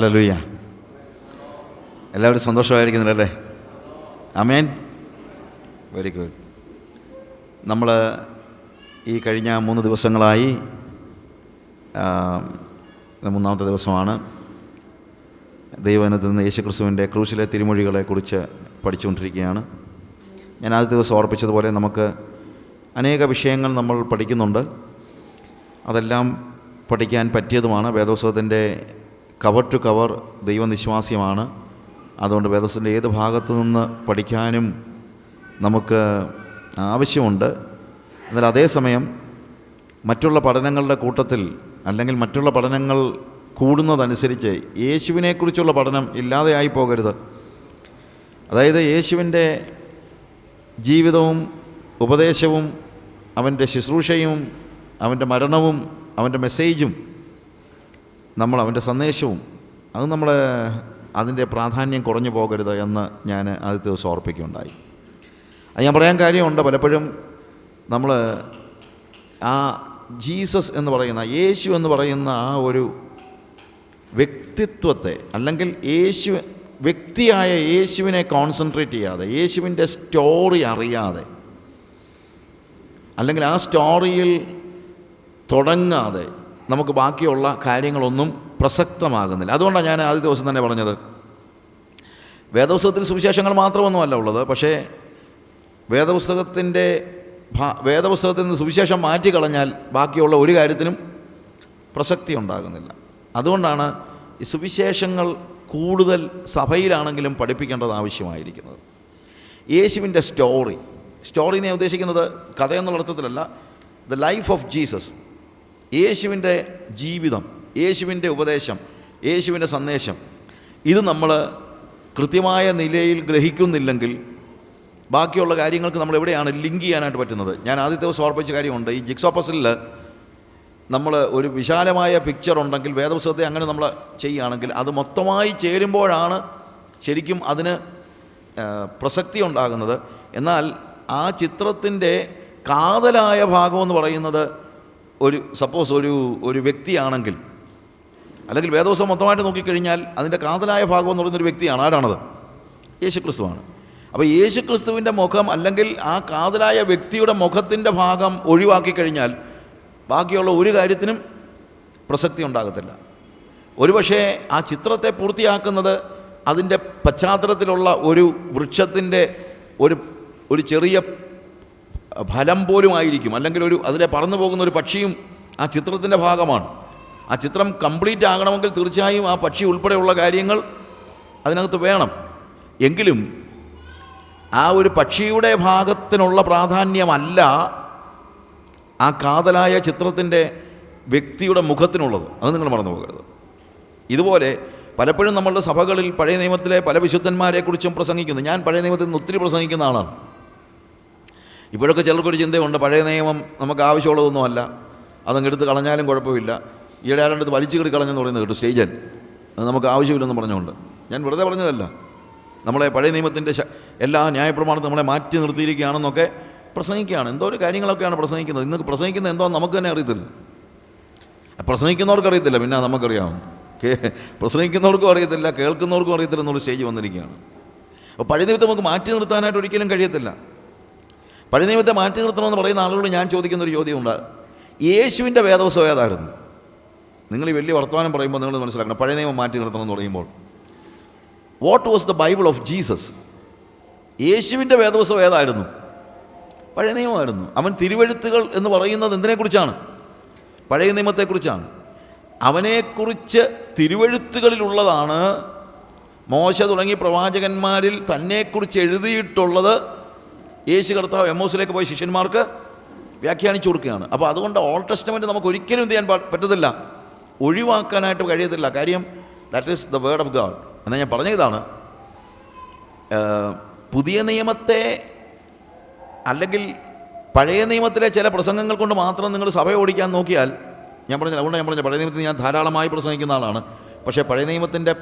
ഹലലുയ്യ എല്ലാവരും സന്തോഷമായിരിക്കുന്നില്ലല്ലേ അമേൻ very good നമ്മൾ ഈ കഴിഞ്ഞ മൂന്ന് ദിവസങ്ങളായി മൂന്നാമത്തെ ദിവസമാണ്. ദൈവനത്തിൽ നിന്ന് യേശുക്രിസ്തുവിന്റെ ക്രൂശിലെ തിരുമൊഴികളെക്കുറിച്ച് പഠിച്ചുകൊണ്ടിരിക്കുകയാണ്. ഞാൻ ആദ്യ ദിവസം ഓർപ്പിച്ചതുപോലെ നമുക്ക് അനേക വിഷയങ്ങൾ നമ്മൾ പഠിക്കുന്നുണ്ട്. അതെല്ലാം പഠിക്കാൻ പറ്റിയതുമാണ്. വേദോത്സവത്തിന്റെ കവർ ടു കവർ ദൈവനിശ്വാസ്യമാണ്. അതുകൊണ്ട് വേദസിന്റെ ഏത് ഭാഗത്തു നിന്ന് പഠിക്കാനും നമുക്ക് ആവശ്യമുണ്ട്. എന്നാൽ അതേസമയം മറ്റുള്ള പഠനങ്ങളുടെ കൂട്ടത്തിൽ അല്ലെങ്കിൽ മറ്റുള്ള പഠനങ്ങൾ കൂടുന്നതനുസരിച്ച് യേശുവിനെക്കുറിച്ചുള്ള പഠനം ഇല്ലാതെയായി പോകരുത് അതായത് യേശുവിന്റെ ജീവിതവും ഉപദേശവും അവന്റെ ശുശ്രൂഷയും അവന്റെ മരണവും അവന്റെ മെസ്സേജും നമ്മൾ അവന്റെ സന്ദേശവും അത് നമ്മൾ അതിന്റെ പ്രാധാന്യം കുറഞ്ഞു പോകരുത് എന്ന് ഞാൻ ആദ്യത്തെ ദിവസം ഓർപ്പിക്കുകയുണ്ടായി. അത് ഞാൻ പറയാൻ കാര്യമുണ്ട് പലപ്പോഴും നമ്മൾ ആ ജീസസ് എന്ന് പറയുന്ന യേശു എന്ന് പറയുന്ന ആ ഒരു വ്യക്തിത്വത്തെ അല്ലെങ്കിൽ യേശു വ്യക്തിയായ യേശുവിനെ കോൺസെൻട്രേറ്റ് ചെയ്യാതെ യേശുവിന്റെ സ്റ്റോറി അറിയാതെ അല്ലെങ്കിൽ ആ സ്റ്റോറിയിൽ തുടങ്ങാതെ നമുക്ക് ബാക്കിയുള്ള കാര്യങ്ങളൊന്നും പ്രസക്തമാകുന്നില്ല. അതുകൊണ്ടാണ് ഞാൻ ആദ്യ ദിവസം തന്നെ പറഞ്ഞത്. വേദപുസ്തകത്തിൽ സുവിശേഷങ്ങൾ മാത്രമൊന്നുമല്ല ഉള്ളത്. പക്ഷേ വേദപുസ്തകത്തിന്റെ വേദപുസ്തകത്തിൽ നിന്ന് സുവിശേഷം മാറ്റിക്കളഞ്ഞാൽ ബാക്കിയുള്ള ഒരു കാര്യത്തിനും പ്രസക്തി ഉണ്ടാകുന്നില്ല. അതുകൊണ്ടാണ് ഈ സുവിശേഷങ്ങൾ കൂടുതൽ സഭയിലാണെങ്കിലും പഠിപ്പിക്കേണ്ടത് ആവശ്യമായിരിക്കുന്നത്. യേശുവിന്റെ സ്റ്റോറി. സ്റ്റോറി ഞാൻ ഉദ്ദേശിക്കുന്നത് കഥ എന്നുള്ള അർത്ഥത്തിലല്ല. The life of Jesus. യേശുവിന്റെ ജീവിതം യേശുവിന്റെ ഉപദേശം യേശുവിന്റെ സന്ദേശം ഇത് നമ്മൾ കൃത്യമായ നിലയിൽ ഗ്രഹിക്കുന്നില്ലെങ്കിൽ ബാക്കിയുള്ള കാര്യങ്ങൾക്ക് നമ്മൾ എവിടെയാണ് ലിങ്ക് ചെയ്യാനായിട്ട് പറ്റുന്നത്? ഞാൻ ആദ്യത്തെ ദിവസം ഓർപ്പിച്ച കാര്യമുണ്ട്. ഈ ജിക്സോ നമ്മൾ ഒരു വിശാലമായ പിക്ചർ ഉണ്ടെങ്കിൽ വേദപുസ്തകത്തെ അങ്ങനെ നമ്മൾ ചെയ്യുകയാണെങ്കിൽ അത് മൊത്തമായി ചേരുമ്പോഴാണ് ശരിക്കും അതിന് പ്രസക്തി ഉണ്ടാകുന്നത്. എന്നാൽ ആ ചിത്രത്തിന്റെ കാതലായ ഭാഗമെന്ന് പറയുന്നത് ഒരു സപ്പോസ് ഒരു ഒരു വ്യക്തിയാണെങ്കിൽ അല്ലെങ്കിൽ വേദോസം മൊത്തമായിട്ട് നോക്കിക്കഴിഞ്ഞാൽ അതിന്റെ കാതലായ ഭാഗം എന്ന് പറയുന്നൊരു വ്യക്തിയാണ്. ആരാണത്? യേശുക്രിസ്തുവാണ്. അപ്പോൾ യേശുക്രിസ്തുവിന്റെ മുഖം അല്ലെങ്കിൽ ആ കാതലായ വ്യക്തിയുടെ മുഖത്തിന്റെ ഭാഗം ഒഴിവാക്കി കഴിഞ്ഞാൽ ബാക്കിയുള്ള ഒരു കാര്യത്തിനും പ്രസക്തി ഉണ്ടാകത്തില്ല. ഒരുപക്ഷേ ആ ചിത്രത്തെ പൂർത്തിയാക്കുന്നത് അതിന്റെ പശ്ചാത്തലത്തിലുള്ള ഒരു വൃക്ഷത്തിന്റെ ഒരു ഒരു ചെറിയ ഫലം പോലും ആയിരിക്കും. അല്ലെങ്കിൽ ഒരു അതിലെ പറന്നു പോകുന്ന ഒരു പക്ഷിയും ആ ചിത്രത്തിന്റെ ഭാഗമാണ്. ആ ചിത്രം കംപ്ലീറ്റ് ആകണമെങ്കിൽ തീർച്ചയായും ആ പക്ഷി ഉൾപ്പെടെയുള്ള കാര്യങ്ങൾ അതിനകത്ത് വേണം. എങ്കിലും ആ ഒരു പക്ഷിയുടെ ഭാഗത്തിനുള്ള പ്രാധാന്യമല്ല ആ കാതലായ ചിത്രത്തിന്റെ വ്യക്തിയുടെ മുഖത്തിനുള്ളത്. അത് നിങ്ങൾ മറന്നു പോകരുത്. ഇതുപോലെ പലപ്പോഴും നമ്മളുടെ സഭകളിൽ പഴയ നിയമത്തിലെ പല വിശുദ്ധന്മാരെക്കുറിച്ചും പ്രസംഗിക്കുന്നു. ഞാൻ പഴയ നിയമത്തിൽ നിന്ന് ഒത്തിരി പ്രസംഗിക്കുന്ന ആളാണ്. ഇപ്പോഴൊക്കെ ചിലർക്കൊരു ചിന്തയുണ്ട് പഴയ നിയമം നമുക്ക് ആവശ്യമുള്ളതൊന്നുമല്ല അതങ്ങ് എടുത്ത് കളഞ്ഞാലും കുഴപ്പമില്ല. ഈയിടെ ആരണ്ടത് വലിച്ചു കയറി കളഞ്ഞെന്ന് പറയുന്നത് കേട്ടു സ്റ്റേജൻ. അത് നമുക്ക് ആവശ്യമില്ലെന്ന് പറഞ്ഞുകൊണ്ട്. ഞാൻ വെറുതെ പറഞ്ഞതല്ല. നമ്മളെ പഴയ നിയമത്തിന്റെ എല്ലാ ന്യായപ്രമാണത്തും നമ്മളെ മാറ്റി നിർത്തിയിരിക്കുകയാണെന്നൊക്കെ പ്രസംഗിക്കുകയാണ്. എന്തോ ഒരു കാര്യങ്ങളൊക്കെയാണ് പ്രസംഗിക്കുന്നത്. ഇന്ന് പ്രസംഗിക്കുന്നത് എന്തോ നമുക്ക് തന്നെ അറിയത്തില്ല. പ്രസംഗിക്കുന്നവർക്ക് അറിയത്തില്ല പിന്നെ നമുക്കറിയാം. കേ പ്രസംഗിക്കുന്നവർക്കും അറിയത്തില്ല കേൾക്കുന്നവർക്കും അറിയത്തില്ല എന്നുള്ള സ്റ്റേജ് വന്നിരിക്കുകയാണ്. അപ്പോൾ പഴയ നിയമത്തെ നമുക്ക് മാറ്റി നിർത്താനായിട്ട് ഒരിക്കലും കഴിയത്തില്ല. പഴയ നിയമത്തെ മാറ്റി നിർത്തണമെന്ന് പറയുന്ന ആളുകളോട് ഞാൻ ചോദിക്കുന്ന ഒരു ചോദ്യമുണ്ട്. യേശുവിന്റെ വേദവസം ഏതായിരുന്നു? നിങ്ങൾ ഈ വലിയ വർത്തമാനം പറയുമ്പോൾ നിങ്ങൾ മനസ്സിലാക്കണം. പഴയ നിയമം മാറ്റി നിർത്തണം എന്ന് പറയുമ്പോൾ. What was the Bible of Jesus യേശുവിന്റെ വേദവസം ഏതായിരുന്നു? പഴയ നിയമമായിരുന്നു. അവൻ തിരുവഴുത്തുകൾ എന്ന് പറയുന്നത് എന്തിനെക്കുറിച്ചാണ്? പഴയ നിയമത്തെക്കുറിച്ചാണ്. അവനെക്കുറിച്ച് തിരുവഴുത്തുകളിലുള്ളതാണ്. മോശ തുടങ്ങി പ്രവാചകന്മാരിൽ തന്നെക്കുറിച്ച് എഴുതിയിട്ടുള്ളത് യേശു കർത്താവ് എമ്മോസിലേക്ക് പോയ ശിഷ്യന്മാർക്ക് വ്യാഖ്യാനിച്ചു കൊടുക്കുകയാണ്. അപ്പോൾ അതുകൊണ്ട് ഓൾ ടെസ്റ്റമെന്റ് നമുക്ക് ഒരിക്കലും എന്ത് ചെയ്യാൻ പറ്റത്തില്ല. ഒഴിവാക്കാനായിട്ട് കഴിയത്തില്ല. കാര്യം that is the word of God എന്നാൽ ഞാൻ പറഞ്ഞ ഇതാണ്. പുതിയ നിയമത്തെ അല്ലെങ്കിൽ പഴയ നിയമത്തിലെ ചില പ്രസംഗങ്ങൾ കൊണ്ട് മാത്രം നിങ്ങൾ സഭ ഓടിക്കാൻ നോക്കിയാൽ ഞാൻ പറഞ്ഞ അതുകൊണ്ട് ഞാൻ പറഞ്ഞ പഴയ നിയമത്തിൽ ഞാൻ ധാരാളമായി പ്രസംഗിക്കുന്ന ആളാണ്. പക്ഷേ പഴയ നിയമത്തിന്റെ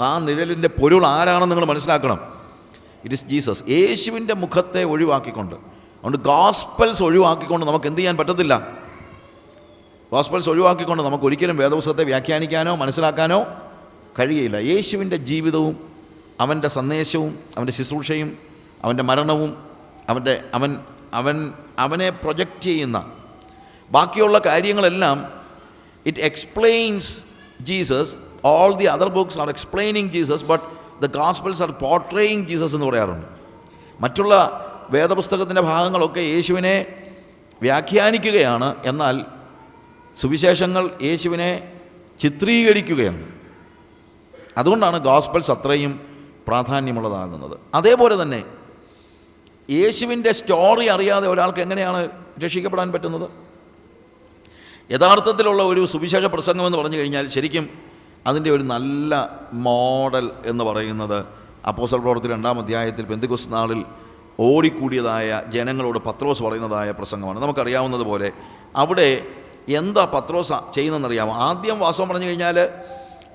ആ നിഴലിന്റെ പൊരുൾ ആരാണെന്ന് നിങ്ങൾ മനസ്സിലാക്കണം. ഇറ്റ് ഇസ് ജീസസ് യേശുവിന്റെ മുഖത്തെ ഒഴിവാക്കിക്കൊണ്ട്. അതുകൊണ്ട് ഗോസ്പൽസ് ഒഴിവാക്കിക്കൊണ്ട് നമുക്ക് എന്ത് ചെയ്യാൻ പറ്റത്തില്ല? ഗോസ്പൽസ് ഒഴിവാക്കിക്കൊണ്ട് നമുക്ക് ഒരിക്കലും വേദപുസ്തകത്തെ വ്യാഖ്യാനിക്കാനോ മനസ്സിലാക്കാനോ കഴിയില്ല യേശുവിന്റെ ജീവിതവും അവന്റെ സന്ദേശവും അവന്റെ ശുശ്രൂഷയും അവന്റെ മരണവും അവന്റെ അവൻ അവൻ അവനെ പ്രൊജക്റ്റ് ചെയ്യുന്ന ബാക്കിയുള്ള കാര്യങ്ങളെല്ലാം it explains Jesus all the other books are explaining Jesus but the gospels are portraying Jesus എന്ന് പറയാറുണ്ട്. മറ്റുള്ള വേദപുസ്തകത്തിന്റെ ഭാഗങ്ങളൊക്കെ യേശുവിനെ വ്യാഖ്യാനിക്കുകയാണ്. എന്നാൽ സുവിശേഷങ്ങൾ യേശുവിനെ ചിത്രീകരിക്കുകയാണ്. അതുകൊണ്ടാണ് ഗോസ്പൽസ് അത്രയും പ്രാധാന്യമുള്ളതാകുന്നത്. അതേപോലെ തന്നെ യേശുവിന്റെ സ്റ്റോറി അറിയാതെ ഒരാൾക്ക് എങ്ങനെയാണ് രക്ഷിക്കപ്പെടാൻ പറ്റുന്നത്? യഥാർത്ഥത്തിലുള്ള ഒരു സുവിശേഷ പ്രസംഗം എന്ന് പറഞ്ഞു കഴിഞ്ഞാൽ ശരിക്കും അതിന്റെ ഒരു നല്ല മോഡൽ എന്ന് പറയുന്നത് അപ്പോസൽ പ്രവർത്തി രണ്ടാം അധ്യായത്തിൽ പെന്തുകുസ് നാളിൽ ഓടിക്കൂടിയതായ ജനങ്ങളോട് പത്രോസ് പറയുന്നതായ പ്രസംഗമാണ്. നമുക്കറിയാവുന്നതുപോലെ അവിടെ എന്താ പത്രോസ് ചെയ്യുന്നതെന്നറിയാമോ? ആദ്യം വാസം പറഞ്ഞു കഴിഞ്ഞാൽ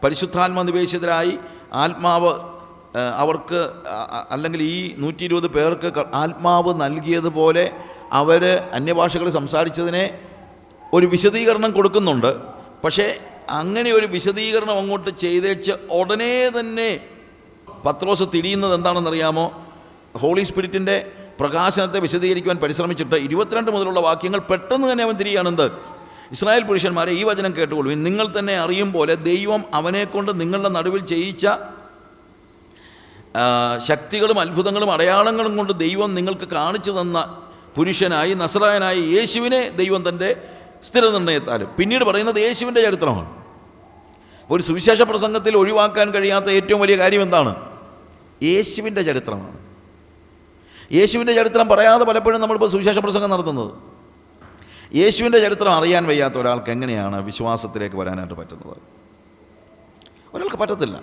പരിശുദ്ധാത്മ നിവേശിതരായി ആത്മാവ് അവർക്ക് അല്ലെങ്കിൽ ഈ നൂറ്റി ഇരുപത് പേർക്ക് ആത്മാവ് നൽകിയതുപോലെ അവർ അന്യഭാഷകൾ സംസാരിച്ചതിനെ ഒരു വിശദീകരണം കൊടുക്കുന്നുണ്ട്. പക്ഷേ അങ്ങനെ ഒരു വിശദീകരണം അങ്ങോട്ട് ചെയ്തേച്ച് ഉടനെ തന്നെ പത്രോസ് തിരിയുന്നത് എന്താണെന്നറിയാമോ? ഹോളി സ്പിരിറ്റിന്റെ പ്രകാശനത്തെ വിശദീകരിക്കുവാൻ പരിശ്രമിച്ചിട്ട് ഇരുപത്തിരണ്ട് മുതലുള്ള വാക്യങ്ങൾ പെട്ടെന്ന് തന്നെ അവൻ തിരിയാണെന്ത്? ഇസ്രായേൽ പുരുഷന്മാരെ ഈ വചനം കേട്ടുകൊള്ളു നിങ്ങൾ തന്നെ അറിയും പോലെ ദൈവം അവനെക്കൊണ്ട് നിങ്ങളുടെ നടുവിൽ ചെയ്യിച്ച ശക്തികളും അത്ഭുതങ്ങളും അടയാളങ്ങളും കൊണ്ട് ദൈവം നിങ്ങൾക്ക് കാണിച്ചു തന്ന പുരുഷനായി നസറായനായി യേശുവിനെ ദൈവം തന്റെ സ്ഥിരനിർണയത്താലും. പിന്നീട് പറയുന്നത് യേശുവിന്റെ ചരിത്രമാണ്. ഒരു സുവിശേഷ പ്രസംഗത്തിൽ ഒഴിവാക്കാൻ കഴിയാത്ത ഏറ്റവും വലിയ കാര്യം എന്താണ്? യേശുവിന്റെ ചരിത്രമാണ്. യേശുവിന്റെ ചരിത്രം പറയാതെ പലപ്പോഴും നമ്മളിപ്പോൾ സുവിശേഷ പ്രസംഗം നടത്തുന്നത്. യേശുവിന്റെ ചരിത്രം അറിയാൻ വയ്യാത്ത ഒരാൾക്ക് എങ്ങനെയാണ് വിശ്വാസത്തിലേക്ക് വരാനായിട്ട് പറ്റുന്നത്? ഒരാൾക്ക് പറ്റത്തില്ല.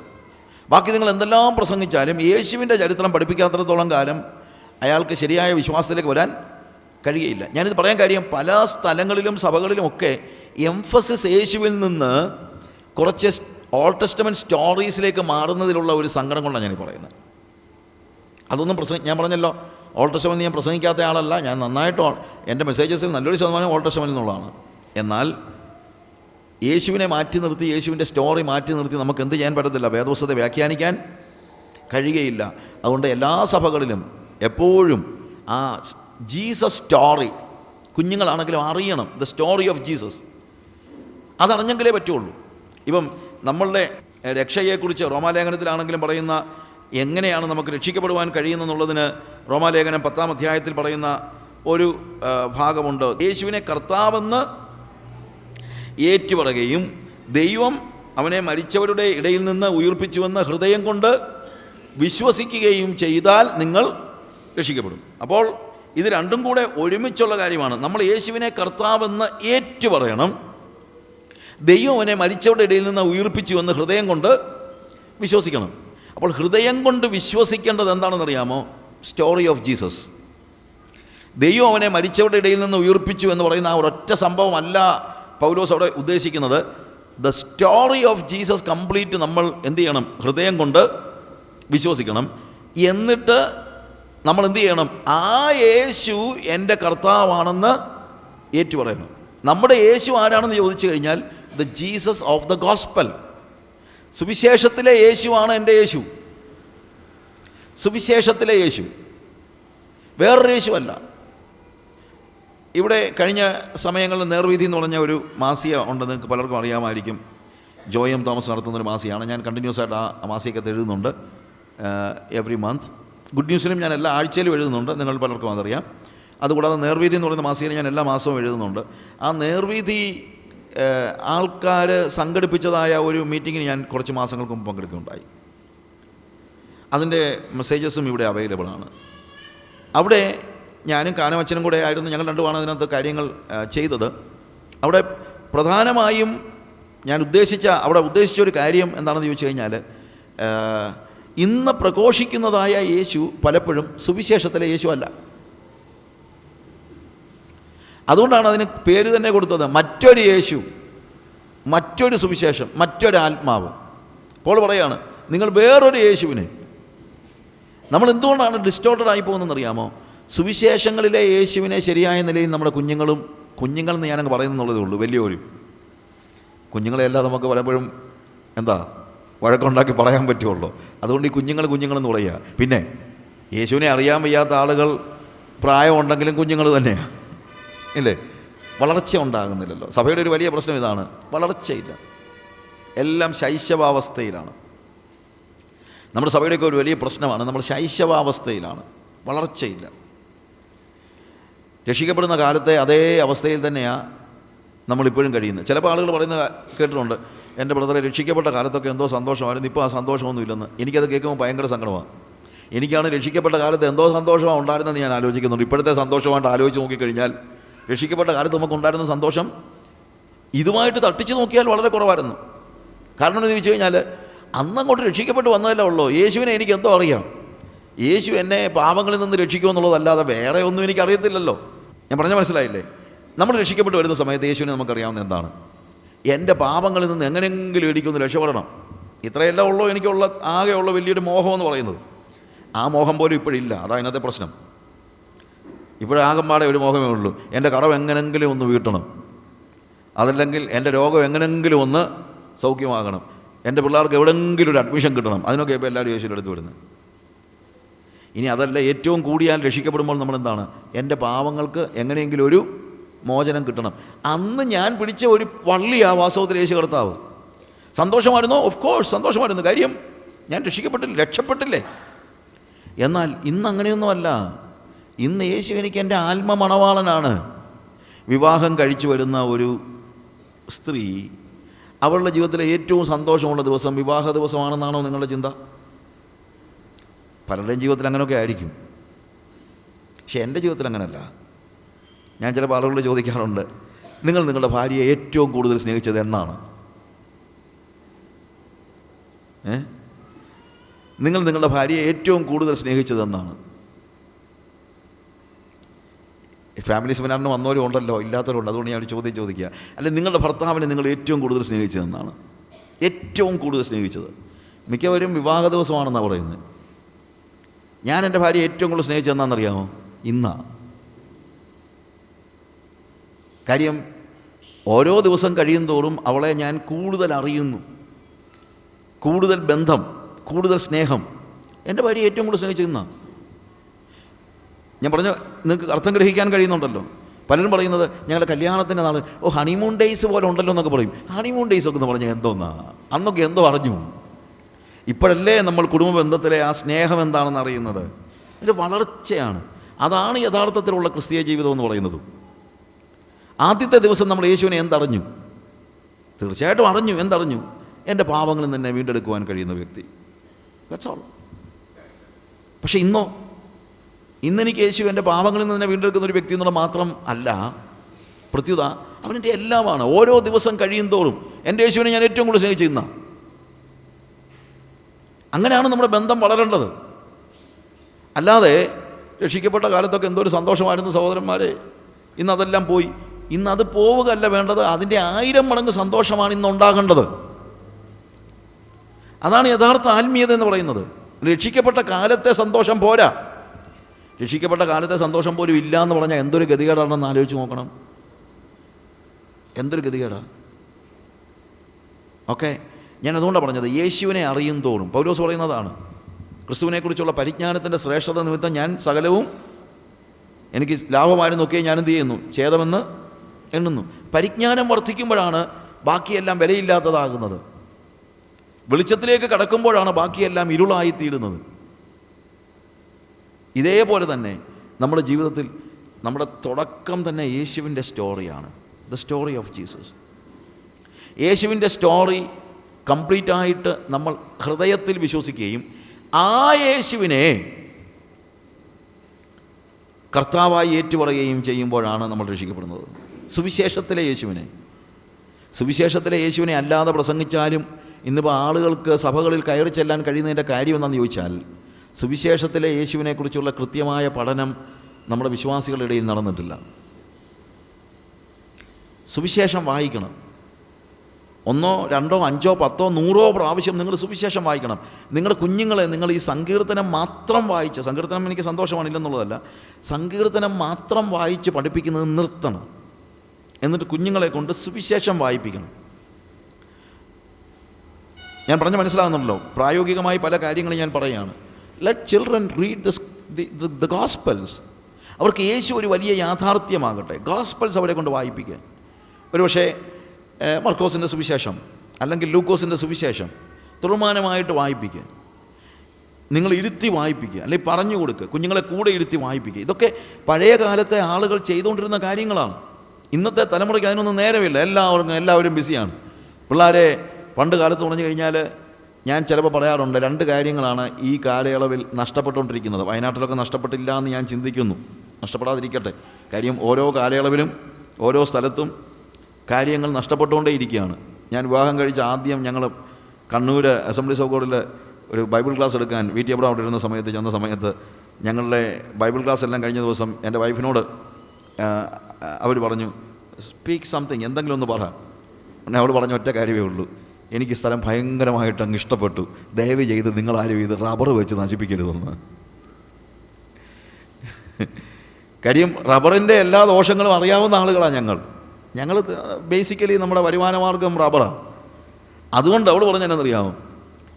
ബാക്കി നിങ്ങൾ എന്തെല്ലാം പ്രസംഗിച്ചാലും യേശുവിന്റെ ചരിത്രം പഠിപ്പിക്കാത്തിടത്തോളം കാലം അയാൾക്ക് ശരിയായ വിശ്വാസത്തിലേക്ക് വരാൻ കഴിയുകയില്ല ഞാനിത് പറയാൻ കാര്യം പല സ്ഥലങ്ങളിലും സഭകളിലുമൊക്കെ എംഫസിസ് യേശുവിൽ നിന്ന് കുറച്ച് ഓൾഡ് ടെസ്റ്റമെന്റ് സ്റ്റോറീസിലേക്ക് മാറുന്നതിലുള്ള ഒരു സങ്കടം കൊണ്ടാണ് ഞാൻ പറയുന്നത്. അതൊന്നും പ്രസംഗ ഞാൻ പറഞ്ഞല്ലോ ഓൾഡ് ടെസ്റ്റമെന്റ് ഞാൻ പ്രസംഗിക്കാത്ത ആളല്ല ഞാൻ നന്നായിട്ട് എന്റെ മെസ്സേജസിൽ നല്ലൊരു ശതമാനം ഓൾഡ് ടെസ്റ്റമെന്റിൽ എന്നുള്ളതാണ് എന്നാൽ യേശുവിനെ മാറ്റി നിർത്തി യേശുവിന്റെ സ്റ്റോറി മാറ്റി നിർത്തി നമുക്ക് എന്ത് ചെയ്യാൻ പറ്റത്തില്ല? വേദപുസ്തകത്തെ വ്യാഖ്യാനിക്കാൻ കഴിയുകയില്ല. അതുകൊണ്ട് എല്ലാ സഭകളിലും എപ്പോഴും ആ ജീസസ് സ്റ്റോറി കുഞ്ഞുങ്ങളാണെങ്കിലും അറിയണം ദ സ്റ്റോറി ഓഫ് ജീസസ് അതറിഞ്ഞെങ്കിലേ പറ്റുള്ളൂ. ഇപ്പം നമ്മളുടെ രക്ഷയെക്കുറിച്ച് റോമാലേഖനത്തിലാണെങ്കിലും പറയുന്ന എങ്ങനെയാണ് നമുക്ക് രക്ഷിക്കപ്പെടുവാൻ കഴിയുന്നെന്നുള്ളതിന് റോമാലേഖനം പത്താം അധ്യായത്തിൽ പറയുന്ന ഒരു ഭാഗമുണ്ട്. യേശുവിനെ കർത്താവെന്ന് ഏറ്റുപറയുകയും ദൈവം അവനെ മരിച്ചവരുടെ ഇടയിൽ നിന്ന് ഉയർപ്പിച്ചുവെന്ന് ഹൃദയം കൊണ്ട് വിശ്വസിക്കുകയും ചെയ്താൽ നിങ്ങൾ രക്ഷിക്കപ്പെടും. അപ്പോൾ ഇത് രണ്ടും കൂടെ ഒരുമിച്ചുള്ള കാര്യമാണ്. നമ്മൾ യേശുവിനെ കർത്താവെന്ന് ഏറ്റുപറയണം. ദൈവം അവനെ മരിച്ചവരുടെ ഇടയിൽ നിന്ന് ഉയർപ്പിച്ചു എന്ന് ഹൃദയം കൊണ്ട് വിശ്വസിക്കണം. അപ്പോൾ ഹൃദയം കൊണ്ട് വിശ്വസിക്കേണ്ടത് എന്താണെന്നറിയാമോ? സ്റ്റോറി ഓഫ് ജീസസ് ദൈവം അവനെ മരിച്ചവരുടെ ഇടയിൽ നിന്ന് ഉയർപ്പിച്ചു എന്ന് പറയുന്ന ആ ഒരൊറ്റ സംഭവമല്ല പൗലോസ് അവിടെ ഉദ്ദേശിക്കുന്നത്. The story of Jesus complete നമ്മൾ എന്ത് ചെയ്യണം? ഹൃദയം കൊണ്ട് വിശ്വസിക്കണം. എന്നിട്ട് നമ്മൾ എന്ത് ചെയ്യണം? ആ യേശു എന്റെ കർത്താവാണെന്ന് ഏറ്റുപറയണം നമ്മുടെ യേശു ആരാണെന്ന് ചോദിച്ചു കഴിഞ്ഞാൽ the Jesus of the gospel സുവിശേഷത്തിലെ യേശുവാണ് എന്റെ യേശു. സുവിശേഷത്തിലെ യേശു. വേറൊരു യേശുവല്ല. ഇവിടെ കഴിഞ്ഞ സമയങ്ങളിൽ നേർവീതി എന്ന് പറഞ്ഞ ഒരു മാസിക ഉണ്ട് നിങ്ങൾക്ക് പലർക്കും അറിയാമായിരിക്കും. ജോയം തോമസ് നടത്തുന്ന ഒരു മാസികയാണ്. ഞാൻ കണ്ടിന്യൂസ് ആയിട്ട് ആ മാസികക്കകത്ത് എഴുതുന്നുണ്ട് എവറി മന്ത് ഗുഡ് ന്യൂസിലും ഞാൻ എല്ലാ ആഴ്ചയിലും എഴുതുന്നുണ്ട് നിങ്ങൾ പലർക്കും അതറിയാം. അതുകൂടാതെ നേർവീതി എന്ന് പറയുന്ന മാസികയിൽ ഞാൻ എല്ലാ മാസവും എഴുതുന്നുണ്ട്. ആ നേർവീതി ആൾക്കാർ സംഘടിപ്പിച്ചതായ ഒരു മീറ്റിങ്ങിന് ഞാൻ കുറച്ച് മാസങ്ങൾക്ക് മുമ്പ് പങ്കെടുക്കുകയുണ്ടായി. അതിന്റെ മെസ്സേജസും ഇവിടെ അവൈലബിൾ ആണ്. അവിടെ ഞാനും കാനവച്ചനും കൂടെ ആയിരുന്നു. ഞങ്ങൾ രണ്ടുമാണ് അതിനകത്ത് കാര്യങ്ങൾ ചെയ്തത്. അവിടെ പ്രധാനമായും ഞാൻ ഉദ്ദേശിച്ച അവിടെ ഉദ്ദേശിച്ച ഒരു കാര്യം എന്താണെന്ന് ചോദിച്ചു കഴിഞ്ഞാൽ ഇന്ന് പ്രഘോഷിക്കുന്നതായ യേശു പലപ്പോഴും സുവിശേഷത്തിലെ യേശു അല്ല. അതുകൊണ്ടാണ് അതിന് പേര് തന്നെ കൊടുത്തത്. മറ്റൊരു യേശു മറ്റൊരു സുവിശേഷം മറ്റൊരു ആത്മാവ്. അപ്പോൾ പറയാണ് നിങ്ങൾ വേറൊരു യേശുവിനെ. നമ്മൾ എന്തുകൊണ്ടാണ് ഡിസ്റ്റോർട്ടഡ് ആയി പോകുന്നതെന്ന് അറിയാമോ? സുവിശേഷങ്ങളിലെ യേശുവിനെ ശരിയായ നിലയിൽ നമ്മുടെ കുഞ്ഞുങ്ങളും കുഞ്ഞുങ്ങളെന്ന് ഞാനങ്ങ് പറയുന്നുള്ളതേ ഉള്ളൂ വലിയവരും കുഞ്ഞുങ്ങളെയല്ല നമുക്ക് പലപ്പോഴും എന്താ വഴക്കുണ്ടാക്കി പറയാൻ പറ്റുള്ളൂ. അതുകൊണ്ട് ഈ കുഞ്ഞുങ്ങൾ കുഞ്ഞുങ്ങളെന്ന് പറയുക. പിന്നെ യേശുവിനെ അറിയാൻ വയ്യാത്ത ആളുകൾ പ്രായമുണ്ടെങ്കിലും കുഞ്ഞുങ്ങൾ തന്നെയാണ് ഇല്ലേ? വളർച്ച ഉണ്ടാകുന്നില്ലല്ലോ. സഭയുടെ ഒരു വലിയ പ്രശ്നം ഇതാണ്. വളർച്ചയില്ല. എല്ലാം ശൈശവാവസ്ഥയിലാണ്. നമ്മുടെ സഭയുടെയൊക്കെ ഒരു വലിയ പ്രശ്നമാണ്. നമ്മൾ ശൈശവാവസ്ഥയിലാണ്. വളർച്ചയില്ല. രക്ഷിക്കപ്പെടുന്ന കാലത്തെ അതേ അവസ്ഥയിൽ തന്നെയാണ് നമ്മളിപ്പോഴും കഴിയുന്നത്. ചിലപ്പോൾ ആളുകൾ പറയുന്ന കേട്ടിട്ടുണ്ട് എന്റെ ബ്രദറെ രക്ഷിക്കപ്പെട്ട കാലത്തൊക്കെ എന്തോ സന്തോഷമായിരുന്നു. ഇപ്പോൾ ആ സന്തോഷമൊന്നും ഇല്ലെന്ന് എനിക്കത് കേൾക്കുമ്പോൾ ഭയങ്കര സങ്കടമാണ്. എനിക്കാണ് രക്ഷിക്കപ്പെട്ട കാലത്ത് എന്തോ സന്തോഷമാണ് ഉണ്ടായിരുന്നെന്ന് ഞാൻ ആലോചിക്കുന്നുണ്ട്. ഇപ്പോഴത്തെ സന്തോഷമായിട്ട് ആലോചിച്ച് നോക്കിക്കഴിഞ്ഞാൽ രക്ഷിക്കപ്പെട്ട കാലത്ത് നമുക്കുണ്ടായിരുന്ന സന്തോഷം ഇതുമായിട്ട് തട്ടിച്ച് നോക്കിയാൽ വളരെ കുറവായിരുന്നു. കാരണം എന്ന് ചോദിച്ചു കഴിഞ്ഞാൽ അന്നങ്ങോട്ട് രക്ഷിക്കപ്പെട്ട് വന്നതല്ലേ ഉള്ളൂ. യേശുവിനെ എനിക്ക് എന്തോ അറിയാം. യേശു എന്നെ പാപങ്ങളിൽ നിന്ന് രക്ഷിക്കുമെന്നുള്ളതല്ലാതെ വേറെ ഒന്നും എനിക്ക് അറിയത്തില്ലല്ലോ ഞാൻ പറഞ്ഞ മനസ്സിലായില്ലേ? നമ്മൾ രക്ഷിക്കപ്പെട്ട് വരുന്ന സമയത്ത് യേശുവിനെ നമുക്കറിയാവുന്ന എന്താണ്? എന്റെ പാപങ്ങളിൽ നിന്ന് എങ്ങനെയെങ്കിലും എനിക്കൊന്ന് രക്ഷപ്പെടണം. ഇത്രയെല്ലാം ഉള്ളൂ എനിക്കുള്ള ആകെയുള്ള വലിയൊരു മോഹം എന്ന് പറയുന്നത്. ആ മോഹം പോലും ഇപ്പോഴില്ല. അതാ ഇന്നത്തെ പ്രശ്നം. ഇപ്പോഴാകമ്പാടെ ഒരു മോഹമേ ഉള്ളൂ. എന്റെ കറവ് എങ്ങനെങ്കിലും ഒന്ന് വീട്ടണം. അതല്ലെങ്കിൽ എന്റെ രോഗം എങ്ങനെങ്കിലും ഒന്ന് സൗഖ്യമാകണം. എന്റെ പിള്ളേർക്ക് എവിടെയെങ്കിലും ഒരു അഡ്മിഷൻ കിട്ടണം. അതിനൊക്കെ ഇപ്പോൾ എല്ലാവരും യേശുവിന്റെ അടുത്ത് വരുന്നത്. ഇനി അതല്ല ഏറ്റവും കൂടിയാൽ രക്ഷിക്കപ്പെടുമ്പോൾ നമ്മൾ എന്താണ് എന്റെ പാവങ്ങൾക്ക് എങ്ങനെയെങ്കിലും ഒരു മോചനം കിട്ടണം. അന്ന് ഞാൻ പിടിച്ച ഒരു പള്ളിയാ വാസ്തവത്തിൽ യേശു കർത്താവ്. സന്തോഷമായിരുന്നോ? ഓഫ് കോഴ്സ് സന്തോഷമായിരുന്നു. കാര്യം ഞാൻ രക്ഷിക്കപ്പെട്ടില്ല രക്ഷപ്പെട്ടില്ലേ? എന്നാൽ ഇന്ന് അങ്ങനെയൊന്നുമല്ല. ഇന്ന് യേശു എനിക്ക് എന്റെ ആത്മമണവാളനാണ് വിവാഹം കഴിച്ചു വരുന്ന ഒരു സ്ത്രീ അവളുടെ ജീവിതത്തിലെ ഏറ്റവും സന്തോഷമുള്ള ദിവസം വിവാഹ ദിവസമാണെന്നാണോ നിങ്ങളുടെ ചിന്ത? പലരുടെയും ജീവിതത്തിൽ അങ്ങനെയൊക്കെ ആയിരിക്കും. പക്ഷെ എന്റെ ജീവിതത്തിൽ അങ്ങനെയല്ല. ഞാൻ ചില ആളുകളോട് ചോദിക്കാറുണ്ട് നിങ്ങൾ നിങ്ങളുടെ ഭാര്യയെ ഏറ്റവും കൂടുതൽ സ്നേഹിച്ചത് എന്നാണ്? നിങ്ങൾ നിങ്ങളുടെ ഭാര്യയെ ഏറ്റവും കൂടുതൽ സ്നേഹിച്ചത് എന്നാണ്. ഫാമിലി സെമിനാറിന് വന്നവരും ഉണ്ടല്ലോ ഇല്ലാത്തവരുണ്ട് അതുകൊണ്ട് ഞാൻ ചോദ്യം ചോദിക്കുക. അല്ലെ നിങ്ങളുടെ ഭർത്താവിനെ നിങ്ങൾ ഏറ്റവും കൂടുതൽ സ്നേഹിച്ചതെന്നാണ് ഏറ്റവും കൂടുതൽ സ്നേഹിച്ചത്. മിക്കവരും വിവാഹ ദിവസമാണെന്നാണ് പറയുന്നത്. ഞാൻ എന്റെ ഭാര്യ ഏറ്റവും കൂടുതൽ സ്നേഹിച്ചതെന്നാണെന്നറിയാമോ ഇന്നാ. കാര്യം ഓരോ ദിവസം കഴിയും തോറും അവളെ ഞാൻ കൂടുതൽ അറിയുന്നു. കൂടുതൽ ബന്ധം കൂടുതൽ സ്നേഹം. എന്റെ ഭാര്യ ഏറ്റവും കൂടുതൽ സ്നേഹിച്ചത് ഇന്നാ. ഞാൻ പറഞ്ഞു നിങ്ങൾക്ക് അർത്ഥം ഗ്രഹിക്കാൻ കഴിയുന്നുണ്ടല്ലോ. പലരും പറയുന്നത് ഞങ്ങളുടെ കല്യാണത്തിന്റെ നാൾ ഓ ഹണിമൂൺ ഡേയ്സ് പോലെ ഉണ്ടല്ലോ എന്നൊക്കെ പറയും. ഹണിമൂൺ ഡേയ്സ് ഒക്കെ എന്ന് പറഞ്ഞാൽ എന്തോന്നാ? അന്നൊക്കെ എന്തോ അറിഞ്ഞു. ഇപ്പോഴല്ലേ നമ്മൾ കുടുംബ ബന്ധത്തിലെ ആ സ്നേഹം എന്താണെന്ന് അറിയുന്നത്? ഇത് വളർച്ചയാണ്. അതാണ് യഥാർത്ഥത്തിലുള്ള ക്രിസ്തീയ ജീവിതം എന്ന് പറയുന്നത്. ആദ്യത്തെ ദിവസം നമ്മൾ യേശുവിനെ എന്തറിഞ്ഞു? തീർച്ചയായിട്ടും അറിഞ്ഞു എന്തറിഞ്ഞു? എന്റെ പാപങ്ങളിൽ നിന്നെ വീണ്ടെടുക്കുവാൻ കഴിയുന്ന വ്യക്തി. ദാറ്റ്സ് ഓൾ പക്ഷേ ഇന്നോ ഇന്നെനിക്ക് യേശു എന്റെ പാപങ്ങളിൽ നിന്ന് വീണ്ടെടുക്കുന്ന ഒരു വ്യക്തി എന്നുള്ള മാത്രം അല്ല. പ്രത്യുത അവനെന്റെ എല്ലാമാണ്. ഓരോ ദിവസം കഴിയും തോറും എന്റെ യേശുവിനെ ഞാൻ ഏറ്റവും കൂടുതൽ സ്നേഹിച്ചിരുന്ന അങ്ങനെയാണ് നമ്മുടെ ബന്ധം വളരേണ്ടത്. അല്ലാതെ രക്ഷിക്കപ്പെട്ട കാലത്തൊക്കെ എന്തോ ഒരു സന്തോഷമായിരുന്നു സഹോദരന്മാരെ. ഇന്ന് അതെല്ലാം പോയി. ഇന്ന് അത് പോവുകയല്ല വേണ്ടത്. അതിന്റെ ആയിരം മടങ്ങ് സന്തോഷമാണ് ഇന്ന് ഉണ്ടാകേണ്ടത്. അതാണ് യഥാർത്ഥ ആത്മീയത എന്ന് പറയുന്നത്. രക്ഷിക്കപ്പെട്ട കാലത്തെ സന്തോഷം പോരാ. രക്ഷിക്കപ്പെട്ട കാലത്തെ സന്തോഷം പോലും ഇല്ല എന്ന് പറഞ്ഞാൽ എന്തൊരു ഗതികേടാണെന്ന് ആലോചിച്ച് നോക്കണം. എന്തൊരു ഗതികേടാണ് ഓക്കെ ഞാൻ അതുകൊണ്ടാണ് പറഞ്ഞത് യേശുവിനെ അറിയും തോറും. പൗലോസ് പറയുന്നതാണ് ക്രിസ്തുവിനെക്കുറിച്ചുള്ള പരിജ്ഞാനത്തിന്റെ ശ്രേഷ്ഠത നിമിത്തം ഞാൻ സകലവും എനിക്ക് ലാഭമായിരുന്നൊക്കെ ഞാൻ എന്ത് ചെയ്യുന്നു? ഛേദമെന്ന് എണ്ണുന്നു. പരിജ്ഞാനം വർദ്ധിക്കുമ്പോഴാണ് ബാക്കിയെല്ലാം വിലയില്ലാത്തതാകുന്നത്. വെളിച്ചത്തിലേക്ക് കടക്കുമ്പോഴാണ് ബാക്കിയെല്ലാം ഇരുളായിത്തീരുന്നത്. ഇതേപോലെ തന്നെ നമ്മുടെ ജീവിതത്തിൽ നമ്മുടെ തുടക്കം തന്നെ യേശുവിന്റെ സ്റ്റോറിയാണ് ദ സ്റ്റോറി ഓഫ് ജീസസ് യേശുവിന്റെ സ്റ്റോറി കംപ്ലീറ്റ് ആയിട്ട് നമ്മൾ ഹൃദയത്തിൽ വിശ്വസിക്കുകയും ആ യേശുവിനെ കർത്താവായി ഏറ്റുപറയുകയും ചെയ്യുമ്പോഴാണ് നമ്മൾ രക്ഷിക്കപ്പെടുന്നത്. സുവിശേഷത്തിലെ യേശുവിനെ. സുവിശേഷത്തിലെ യേശുവിനെ അല്ലാതെ പ്രസംഗിച്ചാലും ഇന്നിപ്പോൾ ആളുകൾക്ക് സഭകളിൽ കയറി ചെല്ലാൻ കഴിയുന്നതിന്റെ കാര്യം ചോദിച്ചാൽ സുവിശേഷത്തിലെ യേശുവിനെക്കുറിച്ചുള്ള കൃത്യമായ പഠനം നമ്മുടെ വിശ്വാസികളുടെ ഇടയിൽ നടന്നിട്ടില്ല. സുവിശേഷം വായിക്കണം. ഒന്നോ രണ്ടോ അഞ്ചോ പത്തോ നൂറോ പ്രാവശ്യം നിങ്ങൾ സുവിശേഷം വായിക്കണം. നിങ്ങളുടെ കുഞ്ഞുങ്ങളെ നിങ്ങൾ ഈ സങ്കീർത്തനം മാത്രം വായിച്ച് സങ്കീർത്തനം എനിക്ക് സന്തോഷമാണ് ഇല്ലെന്നുള്ളതല്ല സങ്കീർത്തനം മാത്രം വായിച്ച് പഠിപ്പിക്കുന്നത് നിർത്തണം. എന്നിട്ട് കുഞ്ഞുങ്ങളെ കൊണ്ട് സുവിശേഷം വായിപ്പിക്കണം. ഞാൻ പറഞ്ഞ് മനസ്സിലാകുന്നുണ്ടല്ലോ പ്രായോഗികമായി പല കാര്യങ്ങളും ഞാൻ പറയുകയാണ്. Let children read the the gospels അവർക്ക് യേശു ഒരു വലിയ യാഥാർത്ഥ്യമാകട്ടെ. ഗോസ്പൽസ് അവരെ കൊണ്ട് വായിപ്പിക്കാൻ. ഒരു പക്ഷേ മർക്കോസിന്റെ സുവിശേഷം അല്ലെങ്കിൽ ലൂക്കോസിന്റെ സുവിശേഷം തുറമാനമായിട്ട് വായിപ്പിക്കുക നിങ്ങൾ ഇരുത്തി വായിപ്പിക്കുക അല്ലെങ്കിൽ പറഞ്ഞു കൊടുക്കുക കുഞ്ഞുങ്ങളെ കൂടെ ഇരുത്തി വായിപ്പിക്കുക. ഇതൊക്കെ പഴയ കാലത്തെ ആളുകൾ ചെയ്തുകൊണ്ടിരുന്ന കാര്യങ്ങളാണ്. ഇന്നത്തെ തലമുറയ്ക്ക് അതിനൊന്നും നേരമില്ല. എല്ലാവർക്കും എല്ലാവരും ബിസിയാണ്. പിള്ളേരെ പണ്ട് കാലത്ത് പറഞ്ഞു കഴിഞ്ഞാൽ ഞാൻ ചിലപ്പോൾ പറയാറുണ്ട് രണ്ട് കാര്യങ്ങളാണ് ഈ കാലയളവിൽ നഷ്ടപ്പെട്ടുകൊണ്ടിരിക്കുന്നത്. വയനാട്ടിലൊക്കെ നഷ്ടപ്പെട്ടില്ല എന്ന് ഞാൻ ചിന്തിക്കുന്നു. നഷ്ടപ്പെടാതിരിക്കട്ടെ. കാര്യം ഓരോ കാലയളവിലും ഓരോ സ്ഥലത്തും കാര്യങ്ങൾ നഷ്ടപ്പെട്ടുകൊണ്ടേയിരിക്കുകയാണ്. ഞാൻ വിവാഹം കഴിച്ച ആദ്യം ഞങ്ങൾ കണ്ണൂർ അസംബ്ലി സൗകര്യത്തിൽ ഒരു ബൈബിൾ ക്ലാസ് എടുക്കാൻ വി ടി അബ്രാം അവിടെ ഇരുന്ന സമയത്ത് ചെന്ന സമയത്ത് ഞങ്ങളുടെ ബൈബിൾ ക്ലാസ് എല്ലാം കഴിഞ്ഞ ദിവസം എന്റെ വൈഫിനോട് അവർ പറഞ്ഞു സ്പീക്ക് സംതിങ് എന്തെങ്കിലും ഒന്ന് പറ. അവൾ പറഞ്ഞ ഒറ്റ കാര്യമേ ഉള്ളൂ. എനിക്ക് സ്ഥലം ഭയങ്കരമായിട്ട് അങ്ങ് ഇഷ്ടപ്പെട്ടു. ദയവ് ചെയ്ത് നിങ്ങളാരും ഇത് റബ്ബർ വെച്ച് നശിപ്പിക്കരുതെന്ന്. കാര്യം റബ്ബറിന്റെ എല്ലാ ദോഷങ്ങളും അറിയാവുന്ന ആളുകളാണ് ഞങ്ങൾ. ഞങ്ങൾ ബേസിക്കലി നമ്മുടെ വരുമാനമാർഗം റബ്ബറാണ് അതുകൊണ്ട് അവൾ പറഞ്ഞെന്നറിയാമോ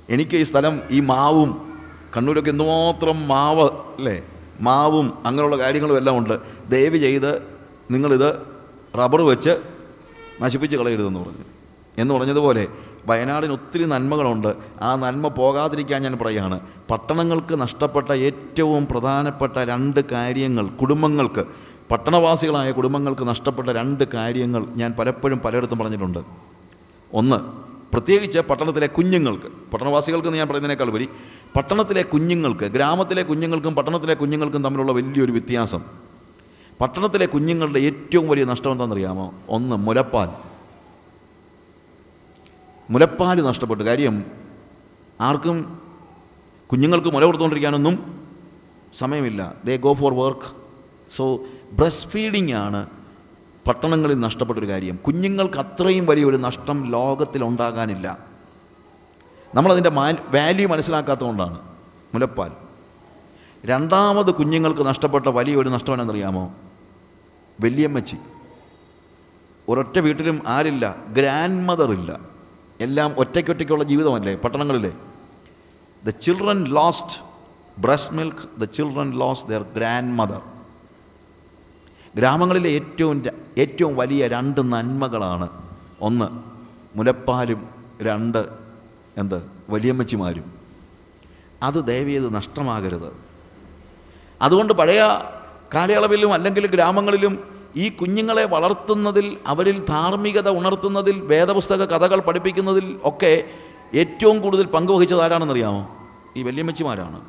എനിക്ക് ഈ സ്ഥലം ഈ മാവും കണ്ണൂരൊക്കെ എന്തുമാത്രം മാവ് അല്ലേ? മാവും അങ്ങനെയുള്ള കാര്യങ്ങളും എല്ലാം ഉണ്ട്. ദയവ് ചെയ്ത് നിങ്ങളിത് റബ്ബർ വെച്ച് നശിപ്പിച്ച് കളയരുതെന്ന് പറഞ്ഞു. എന്ന് പറഞ്ഞതുപോലെ വയനാടിന് ഒത്തിരി നന്മകളുണ്ട്. ആ നന്മ പോകാതിരിക്കാൻ ഞാൻ പറയുകയാണ്. പട്ടണങ്ങൾക്ക് നഷ്ടപ്പെട്ട ഏറ്റവും പ്രധാനപ്പെട്ട രണ്ട് കാര്യങ്ങൾ കുടുംബങ്ങൾക്ക് പട്ടണവാസികളായ കുടുംബങ്ങൾക്ക് നഷ്ടപ്പെട്ട രണ്ട് കാര്യങ്ങൾ ഞാൻ പലപ്പോഴും പലയിടത്തും പറഞ്ഞിട്ടുണ്ട്. ഒന്ന് പ്രത്യേകിച്ച് പട്ടണത്തിലെ കുഞ്ഞുങ്ങൾക്ക് പട്ടണവാസികൾക്ക് ഞാൻ പറയുന്നതിനേക്കാൾ ഉപരി പട്ടണത്തിലെ കുഞ്ഞുങ്ങൾക്ക് ഗ്രാമത്തിലെ കുഞ്ഞുങ്ങൾക്കും പട്ടണത്തിലെ കുഞ്ഞുങ്ങൾക്കും തമ്മിലുള്ള വലിയൊരു വ്യത്യാസം. പട്ടണത്തിലെ കുഞ്ഞുങ്ങളുടെ ഏറ്റവും വലിയ നഷ്ടം എന്താണെന്നറിയാമോ? ഒന്ന് മുലപ്പാൽ. മുലപ്പാൽ നഷ്ടപ്പെട്ടു. കാര്യം ആർക്കും കുഞ്ഞുങ്ങൾക്ക് മുല കൊടുത്തുകൊണ്ടിരിക്കാനൊന്നും സമയമില്ല. They go for work so breast feeding ആണ് പട്ടണങ്ങളിൽ നഷ്ടപ്പെട്ടൊരു കാര്യം. കുഞ്ഞുങ്ങൾക്ക് അത്രയും വലിയൊരു നഷ്ടം ലോകത്തിലുണ്ടാകാനില്ല. നമ്മളതിന്റെ മാ വാല്യൂ മനസ്സിലാക്കാത്തതുകൊണ്ടാണ് മുലപ്പാൽ. രണ്ടാമത് കുഞ്ഞുങ്ങൾക്ക് നഷ്ടപ്പെട്ട വലിയൊരു നഷ്ടം എന്നറിയാമോ വലിയമ്മച്ചി. ഒരൊറ്റ വീട്ടിലും ആരില്ല. ഗ്രാൻഡ് മദർ ഇല്ല. എല്ലാം ഒറ്റയ്ക്കൊറ്റയ്ക്കുള്ള ജീവിതമല്ലേ? പട്ടണങ്ങളിലെ. The children lost breast milk the children lose their grandmother ഗ്രാമങ്ങളിലെ ഏറ്റവും ഏറ്റവും വലിയ രണ്ട് നന്മകളാണ്. ഒന്ന് മുലപ്പാലും. രണ്ട് എന്ത്? വലിയമ്മച്ചിമാരും. അത് ദയവേത് നഷ്ടമാകരുത്. അതുകൊണ്ട് പഴയ കാലയളവിലും അല്ലെങ്കിൽ ഗ്രാമങ്ങളിലും ഈ കുഞ്ഞുങ്ങളെ വളർത്തുന്നതിൽ അവരിൽ ധാർമ്മികത ഉണർത്തുന്നതിൽ വേദപുസ്തക കഥകൾ പഠിപ്പിക്കുന്നതിൽ ഒക്കെ ഏറ്റവും കൂടുതൽ പങ്കുവഹിച്ചത് ആരാണെന്നറിയാമോ? ഈ വല്യമ്മച്ചിമാരാണ്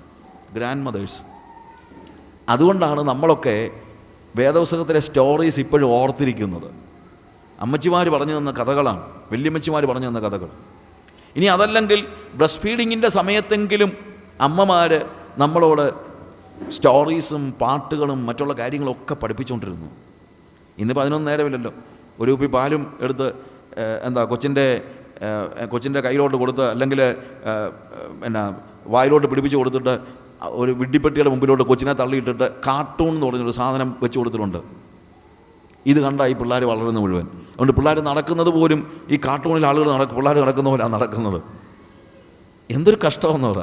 ഗ്രാൻഡ് മദേഴ്സ് അതുകൊണ്ടാണ് നമ്മളൊക്കെ വേദപുസ്തകത്തിലെ സ്റ്റോറീസ് ഇപ്പോഴും ഓർത്തിരിക്കുന്നത്. അമ്മച്ചിമാർ പറഞ്ഞു തന്ന കഥകളാണ് വല്യമ്മച്ചിമാർ പറഞ്ഞു തന്ന കഥകൾ. ഇനി അതല്ലെങ്കിൽ ബ്രസ്റ്റ് ഫീഡിങ്ങിന്റെ സമയത്തെങ്കിലും അമ്മമാർ നമ്മളോട് സ്റ്റോറീസും പാട്ടുകളും മറ്റുള്ള കാര്യങ്ങളൊക്കെ പഠിപ്പിച്ചുകൊണ്ടിരുന്നു. ഇന്നിപ്പോൾ പതിനൊന്ന് നേരമില്ലല്ലോ. ഒരു കുപ്പി പാലും എടുത്ത് എന്താ കൊച്ചിന്റെ കൊച്ചിന്റെ കയ്യിലോട്ട് കൊടുത്ത് അല്ലെങ്കിൽ എന്നാ വായിലോട്ട് പിടിപ്പിച്ച് കൊടുത്തിട്ട് ഒരു വിഡ്ഡിപ്പെട്ടിയുടെ മുമ്പിലോട്ട് കൊച്ചിനെ തള്ളിയിട്ടിട്ട് കാർട്ടൂൺ എന്ന് പറഞ്ഞൊരു സാധനം വെച്ച് കൊടുത്തിട്ടുണ്ട്. ഇത് കണ്ട ഈ പിള്ളേർ വളരുന്ന മുഴുവൻ. അതുകൊണ്ട് പിള്ളേർ നടക്കുന്നത് പോലും ഈ കാർട്ടൂണിൽ ആളുകൾ നടക്കും പിള്ളേർ നടക്കുന്ന പോലെയാണ് നടക്കുന്നത്. എന്തൊരു കഷ്ടമെന്ന് പറ.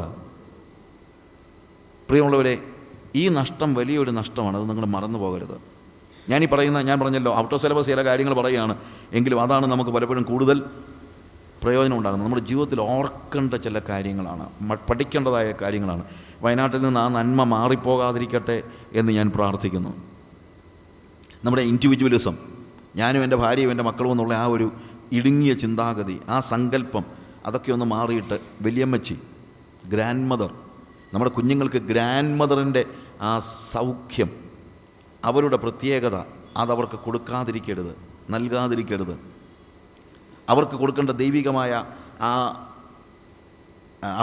പ്രിയമുള്ളവരെ ഈ നഷ്ടം വലിയൊരു നഷ്ടമാണ്. അത് നിങ്ങൾ മറന്നു പോകരുത്. ഞാൻ ഈ പറയുന്ന ഞാൻ പറഞ്ഞല്ലോ ഔട്ട് ഓഫ് സിലബസ് ചില കാര്യങ്ങൾ പറയുകയാണ്. എങ്കിലും അതാണ് നമുക്ക് പലപ്പോഴും കൂടുതൽ പ്രയോജനം ഉണ്ടാകുന്നത്. നമ്മുടെ ജീവിതത്തിൽ ഓർക്കേണ്ട ചില കാര്യങ്ങളാണ് പഠിക്കേണ്ടതായ കാര്യങ്ങളാണ്. വയനാട്ടിൽ നിന്ന് ആ നന്മ മാറിപ്പോകാതിരിക്കട്ടെ എന്ന് ഞാൻ പ്രാർത്ഥിക്കുന്നു. നമ്മുടെ ഇൻഡിവിജ്വലിസം ഞാനും എന്റെ ഭാര്യയും എന്റെ മക്കളും എന്നുള്ള ആ ഒരു ഇടുങ്ങിയ ചിന്താഗതി ആ സങ്കല്പം അതൊക്കെ ഒന്ന് മാറിയിട്ട് വലിയമ്മച്ചി ഗ്രാൻഡ് മദർ നമ്മുടെ കുഞ്ഞുങ്ങൾക്ക് ഗ്രാൻഡ് മദറിന്റെ ആ സൗഖ്യം അവരുടെ പ്രത്യേകത അതവർക്ക് കൊടുക്കാതിരിക്കരുത് നൽകാതിരിക്കരുത്. അവർക്ക് കൊടുക്കേണ്ട ദൈവികമായ ആ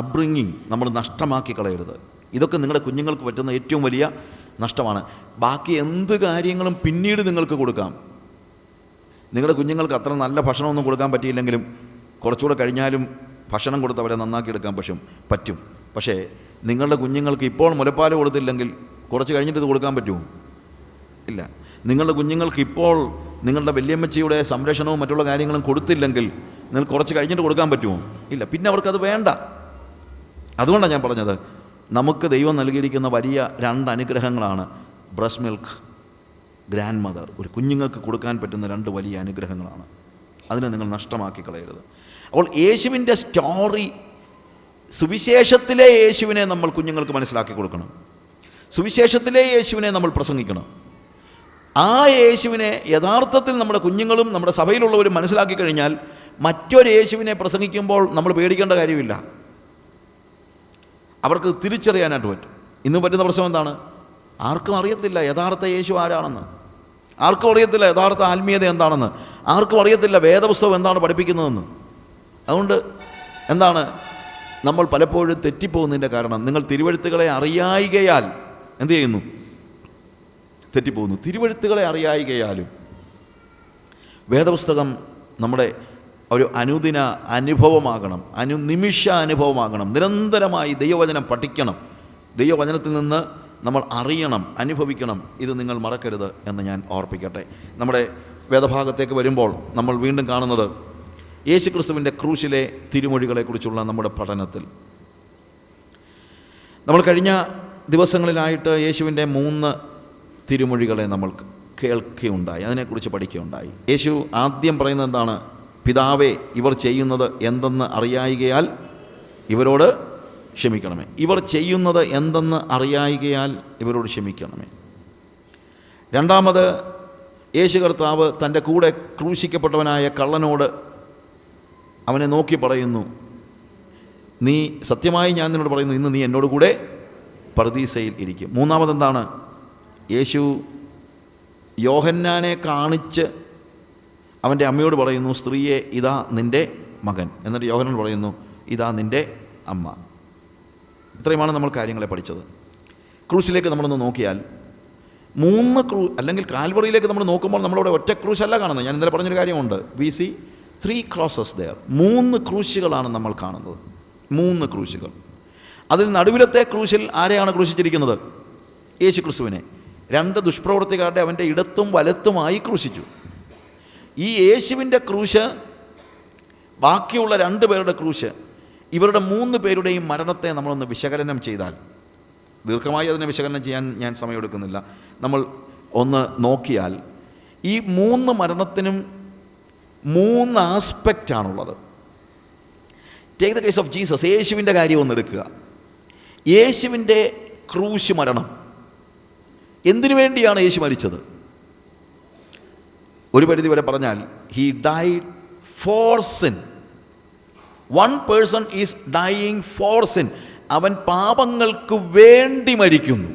അബ്രിങ്ങിങ് നമ്മൾ നഷ്ടമാക്കി കളയരുത്. ഇതൊക്കെ നിങ്ങളുടെ കുഞ്ഞുങ്ങൾക്ക് പറ്റുന്ന ഏറ്റവും വലിയ നഷ്ടമാണ്. ബാക്കി എന്ത് കാര്യങ്ങളും പിന്നീട് നിങ്ങൾക്ക് കൊടുക്കാം. നിങ്ങളുടെ കുഞ്ഞുങ്ങൾക്ക് അത്ര നല്ല ഭക്ഷണമൊന്നും കൊടുക്കാൻ പറ്റിയില്ലെങ്കിലും കുറച്ചുകൂടെ കഴിഞ്ഞാലും ഭക്ഷണം കൊടുത്ത് അവരെ നന്നാക്കി എടുക്കാൻ പറ്റും പറ്റും. പക്ഷേ നിങ്ങളുടെ കുഞ്ഞുങ്ങൾക്ക് ഇപ്പോൾ മുലപ്പാൽ കൊടുത്തില്ലെങ്കിൽ കുറച്ച് കഴിഞ്ഞിട്ട് ഇത് കൊടുക്കാൻ പറ്റുമോ? ഇല്ല. നിങ്ങളുടെ കുഞ്ഞുങ്ങൾക്ക് ഇപ്പോൾ നിങ്ങളുടെ വല്യമ്മച്ചിയുടെ സംരക്ഷണവും മറ്റുള്ള കാര്യങ്ങളും കൊടുത്തില്ലെങ്കിൽ നിങ്ങൾ കുറച്ച് കഴിഞ്ഞിട്ട് കൊടുക്കാൻ പറ്റുമോ? ഇല്ല. പിന്നെ അവർക്കത് വേണ്ട. അതുകൊണ്ടാണ് ഞാൻ പറഞ്ഞത്. നമുക്ക് ദൈവം നൽകിയിരിക്കുന്ന വലിയ രണ്ട് അനുഗ്രഹങ്ങളാണ് ബ്രസ് മിൽക്ക് ഗ്രാൻഡ് മദർ. ഒരു കുഞ്ഞുങ്ങൾക്ക് കൊടുക്കാൻ പറ്റുന്ന രണ്ട് വലിയ അനുഗ്രഹങ്ങളാണ്. അതിനെ നിങ്ങൾ നഷ്ടമാക്കി കളയരുത്. അപ്പോൾ യേശുവിന്റെ സ്റ്റോറി സുവിശേഷത്തിലെ യേശുവിനെ നമ്മൾ കുഞ്ഞുങ്ങൾക്ക് മനസ്സിലാക്കി കൊടുക്കണം. സുവിശേഷത്തിലെ യേശുവിനെ നമ്മൾ പ്രസംഗിക്കണം. ആ യേശുവിനെ യഥാർത്ഥത്തിൽ നമ്മുടെ കുഞ്ഞുങ്ങളും നമ്മുടെ സഭയിലുള്ളവരും മനസ്സിലാക്കി കഴിഞ്ഞാൽ മറ്റൊരു യേശുവിനെ പ്രസംഗിക്കുമ്പോൾ നമ്മൾ പേടിക്കേണ്ട കാര്യമില്ല. അവർക്ക് തിരിച്ചറിയാനായിട്ട് പറ്റും. ഇന്ന് പറ്റുന്ന പ്രശ്നം എന്താണ്? ആർക്കും അറിയത്തില്ല യഥാർത്ഥ യേശു ആരാണെന്ന്. ആർക്കും അറിയത്തില്ല യഥാർത്ഥ ആത്മീയത എന്താണെന്ന്. ആർക്കും അറിയത്തില്ല വേദപുസ്തകം എന്താണ് പഠിപ്പിക്കുന്നതെന്ന്. അതുകൊണ്ട് എന്താണ്? നമ്മൾ പലപ്പോഴും തെറ്റിപ്പോകുന്നതിന്റെ കാരണം നിങ്ങൾ തിരുവഴുത്തുകളെ അറിയായികയാൽ എന്ത് ചെയ്യുന്നു? തെറ്റിപ്പോകുന്നു. തിരുവഴുത്തുകളെ അറിയായികയാലും വേദപുസ്തകം നമ്മുടെ ഒരു അനുദിന അനുഭവമാകണം അനുനിമിഷ അനുഭവമാകണം. നിരന്തരമായി ദൈവവചനം പഠിക്കണം. ദൈവവചനത്തിൽ നിന്ന് നമ്മൾ അറിയണം അനുഭവിക്കണം. ഇത് നിങ്ങൾ മറക്കരുത് എന്ന് ഞാൻ ഓർപ്പിക്കട്ടെ. നമ്മുടെ വേദഭാഗത്തേക്ക് വരുമ്പോൾ നമ്മൾ വീണ്ടും കാണുന്നത് യേശുക്രിസ്തുവിന്റെ ക്രൂശിലെ തിരുമൊഴികളെക്കുറിച്ചുള്ള നമ്മുടെ പഠനത്തിൽ. നമ്മൾ കഴിഞ്ഞ ദിവസങ്ങളിലായിട്ട് യേശുവിന്റെ മൂന്ന് തിരുമൊഴികളെ നമ്മൾ കേൾക്കുകയുണ്ടായി അതിനെക്കുറിച്ച് പഠിക്കുകയുണ്ടായി. യേശു ആദ്യം പറയുന്നത് എന്താണ്? പിതാവേ ഇവർ ചെയ്യുന്നത് എന്തെന്ന് അറിയായികയാൽ ഇവരോട് ക്ഷമിക്കണമേ. ഇവർ ചെയ്യുന്നത് എന്തെന്ന് അറിയായികയാൽ ഇവരോട് ക്ഷമിക്കണമേ. രണ്ടാമത് യേശു കർത്താവ് തന്റെ കൂടെ ക്രൂശിക്കപ്പെട്ടവനായ കള്ളനോട് അവനെ നോക്കി പറയുന്നു നീ സത്യമായി ഞാൻ നിന്നോട് പറയുന്നു ഇന്ന് നീ എന്നോട് കൂടെ പ്രതീസയിൽ ഇരിക്കും. മൂന്നാമതെന്താണ്? യേശു യോഹന്നാനെ കാണിച്ച് അവന്റെ അമ്മയോട് പറയുന്നു സ്ത്രീയെ ഇതാ നിന്റെ മകൻ. എന്നിട്ട് യോഹനൻ പറയുന്നു ഇതാ നിന്റെ അമ്മ. ഇത്രയുമാണ് നമ്മൾ കാര്യങ്ങളെ പഠിച്ചത്. ക്രൂസിലേക്ക് നമ്മളൊന്ന് നോക്കിയാൽ മൂന്ന് ക്രൂ അല്ലെങ്കിൽ കാൽവറിയിലേക്ക് നമ്മൾ നോക്കുമ്പോൾ നമ്മളവിടെ ഒറ്റ ക്രൂശല്ല കാണുന്നത്. ഞാൻ ഇന്നലെ പറഞ്ഞൊരു കാര്യമുണ്ട്. We see three crosses there മൂന്ന് ക്രൂശുകളാണ് നമ്മൾ കാണുന്നത്. മൂന്ന് ക്രൂശികൾ. അതിൽ നടുവിലത്തെ ക്രൂശിൽ ആരെയാണ് ക്രൂശിച്ചിരിക്കുന്നത്? യേശു ക്രിസ്തുവിനെ രണ്ട് ദുഷ്പ്രവൃത്തിക്കാരുടെ അവന്റെ ഇടത്തും വലത്തുമായി ക്രൂശിച്ചു. ഈ യേശുവിന്റെ ക്രൂശ് ബാക്കിയുള്ള രണ്ട് പേരുടെ ക്രൂശ് ഇവരുടെ മൂന്ന് പേരുടെയും മരണത്തെ നമ്മളൊന്ന് വിശകലനം ചെയ്താൽ ദീർഘമായി അതിനെ വിശകലനം ചെയ്യാൻ ഞാൻ സമയമെടുക്കുന്നില്ല നമ്മൾ ഒന്ന് നോക്കിയാൽ ഈ മൂന്ന് മരണത്തിനും മൂന്ന് ആസ്പെക്റ്റാണുള്ളത് take the case of Jesus യേശുവിന്റെ കാര്യം ഒന്ന് എടുക്കുക. യേശുവിന്റെ ക്രൂശ് മരണം. എന്തിനു വേണ്ടിയാണ് യേശു മരിച്ചത്? ഒരു പരിധി വരെ പറഞ്ഞാൽ he died for sin one person is dying for sin അവൻ പാപങ്ങൾക്ക് വേണ്ടി മരിക്കുന്നു.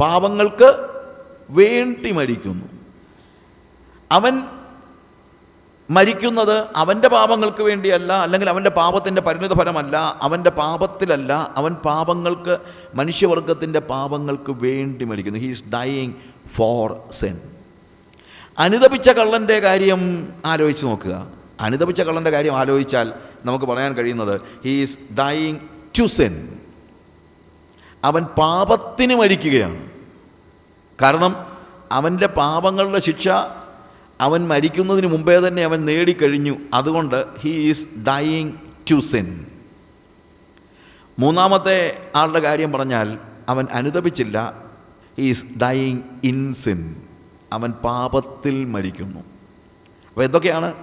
പാപങ്ങൾക്ക് വേണ്ടി മരിക്കുന്നു. അവൻ മരിക്കുന്നത് അവന്റെ പാപങ്ങൾക്ക് വേണ്ടിയല്ല അല്ലെങ്കിൽ അവന്റെ പാപത്തിന്റെ പരിണിത ഫലമല്ല അവന്റെ പാപത്തിലല്ല അവൻ പാപങ്ങൾക്ക് മനുഷ്യവർഗത്തിന്റെ പാപങ്ങൾക്ക് വേണ്ടി മരിക്കുന്നു. ഹീസ് ഡൈയിങ് ഫോർ സെൻ അനുദപിച്ച കള്ളന്റെ കാര്യം ആലോചിച്ച് നോക്കുക. അനുദപിച്ച കള്ളന്റെ കാര്യം ആലോചിച്ചാൽ നമുക്ക് പറയാൻ കഴിയുന്നത് ഹീസ് ഡൈയിങ് ടു സെൻ അവൻ പാപത്തിന് മരിക്കുകയാണ്. കാരണം അവന്റെ പാപങ്ങളുടെ ശിക്ഷ അവൻ മരിക്കുന്നതിന് മുമ്പേ തന്നെ അവൻ നേടിക്കഴിഞ്ഞു. അതുകൊണ്ട് he is dying to sin മൂന്നാമത്തെ ആളുടെ കാര്യം പറഞ്ഞാൽ അവൻ അനുദപിച്ചില്ല. ഈസ് ഡൈയിങ് ഇൻ സിൻ അവൻ പാപത്തിൽ മരിക്കുന്നു. അപ്പോൾ എന്തൊക്കെയാണ്?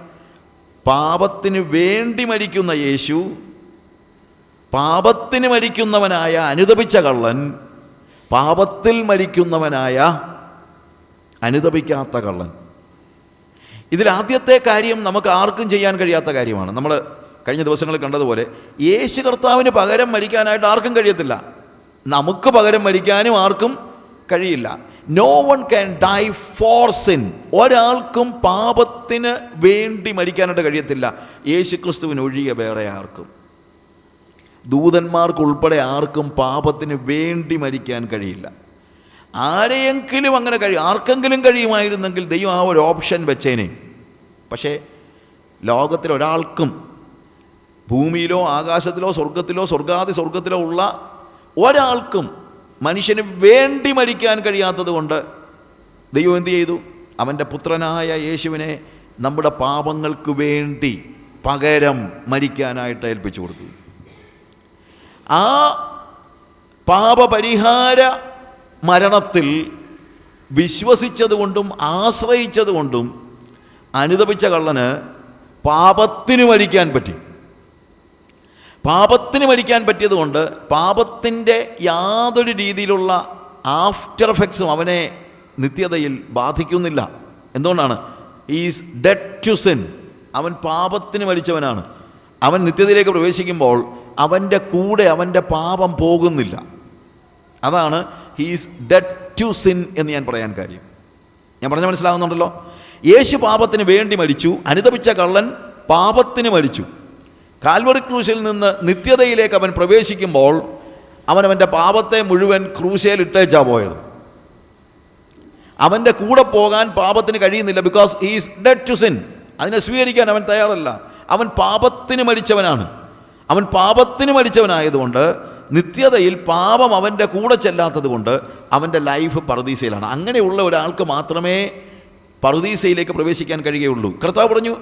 പാപത്തിന് വേണ്ടി മരിക്കുന്ന യേശു പാപത്തിന് മരിക്കുന്നവനായ അനുദപിച്ച കള്ളൻ പാപത്തിൽ മരിക്കുന്നവനായ അനുദപിക്കാത്ത കള്ളൻ. ഇതിൽ ആദ്യത്തെ കാര്യം നമുക്ക് ആർക്കും ചെയ്യാൻ കഴിയാത്ത കാര്യമാണ്. നമ്മൾ കഴിഞ്ഞ ദിവസങ്ങളിൽ കണ്ടതുപോലെ യേശു കർത്താവിന് പകരം മരിക്കാനായിട്ട് ആർക്കും കഴിയത്തില്ല. നമുക്ക് പകരം മരിക്കാനും ആർക്കും കഴിയില്ല. No one can die for sin ഒരാൾക്കും പാപത്തിന് വേണ്ടി മരിക്കാനായിട്ട് കഴിയത്തില്ല. യേശു ക്രിസ്തുവിന് ഒഴികെ വേറെ ആർക്കും. ദൂതന്മാർക്കുൾപ്പെടെ ആർക്കും പാപത്തിന് വേണ്ടി മരിക്കാൻ കഴിയില്ല. ആരെയെങ്കിലും അങ്ങനെ കഴിയും ആർക്കെങ്കിലും കഴിയുമായിരുന്നെങ്കിൽ ദൈവം ആ ഒരു ഓപ്ഷൻ വെച്ചേനെ. പക്ഷേ ലോകത്തിലൊരാൾക്കും ഭൂമിയിലോ ആകാശത്തിലോ സ്വർഗത്തിലോ സ്വർഗാതി സ്വർഗത്തിലോ ഉള്ള ഒരാൾക്കും മനുഷ്യന് വേണ്ടി മരിക്കാൻ കഴിയാത്തത് കൊണ്ട് ദൈവം എന്തു ചെയ്തു? അവന്റെ പുത്രനായ യേശുവിനെ നമ്മുടെ പാപങ്ങൾക്ക് വേണ്ടി പകരം മരിക്കാനായിട്ട് ഏൽപ്പിച്ചു കൊടുത്തു. ആ പാപപരിഹാര മരണത്തിൽ വിശ്വസിച്ചതുകൊണ്ടും ആശ്രയിച്ചതുകൊണ്ടും അനുദപിച്ച കള്ളന് പാപത്തിന് മരിക്കാൻ പറ്റി. പാപത്തിന് മരിക്കാൻ പറ്റിയതുകൊണ്ട് പാപത്തിന്റെ യാതൊരു രീതിയിലുള്ള ആഫ്റ്റർ എഫക്ട്സും അവനെ നിത്യതയിൽ ബാധിക്കുന്നില്ല. എന്തുകൊണ്ടാണ്? ഈസ് ഡെഡ് ടു സിൻ അവൻ പാപത്തിന് മരിച്ചവനാണ്. അവൻ നിത്യതയിലേക്ക് പ്രവേശിക്കുമ്പോൾ അവന്റെ കൂടെ അവന്റെ പാപം പോകുന്നില്ല. അതാണ് ഹീസ് ഡെഡ് ടു സിൻ എന്ന് ഞാൻ പറയാൻ കാര്യം. ഞാൻ പറഞ്ഞ മനസ്സിലാവുന്നുണ്ടല്ലോ? യേശു പാപത്തിന് വേണ്ടി മരിച്ചു അനുദപിച്ച കള്ളൻ പാപത്തിന് മരിച്ചു. കാൽവറി ക്രൂശിൽ നിന്ന് നിത്യതയിലേക്ക് അവൻ പ്രവേശിക്കുമ്പോൾ അവൻ അവന്റെ പാപത്തെ മുഴുവൻ ക്രൂശയിൽ ഇട്ടേച്ചാ പോയത്. അവന്റെ കൂടെ പോകാൻ പാപത്തിന് കഴിയുന്നില്ല because is dead to sin അതിനെ സ്വീകരിക്കാൻ അവൻ തയ്യാറല്ല. അവൻ പാപത്തിന് മരിച്ചവനാണ്. അവൻ പാപത്തിന് മരിച്ചവനായതുകൊണ്ട് നിത്യതയിൽ പാപം അവന്റെ കൂടെ ചെല്ലാത്തത് കൊണ്ട് അവന്റെ ലൈഫ് പറുദീസയിലാണ്. അങ്ങനെയുള്ള ഒരാൾക്ക് മാത്രമേ പറുദീസയിലേക്ക് പ്രവേശിക്കാൻ കഴിയുകയുള്ളൂ. കർത്താവ് പറഞ്ഞു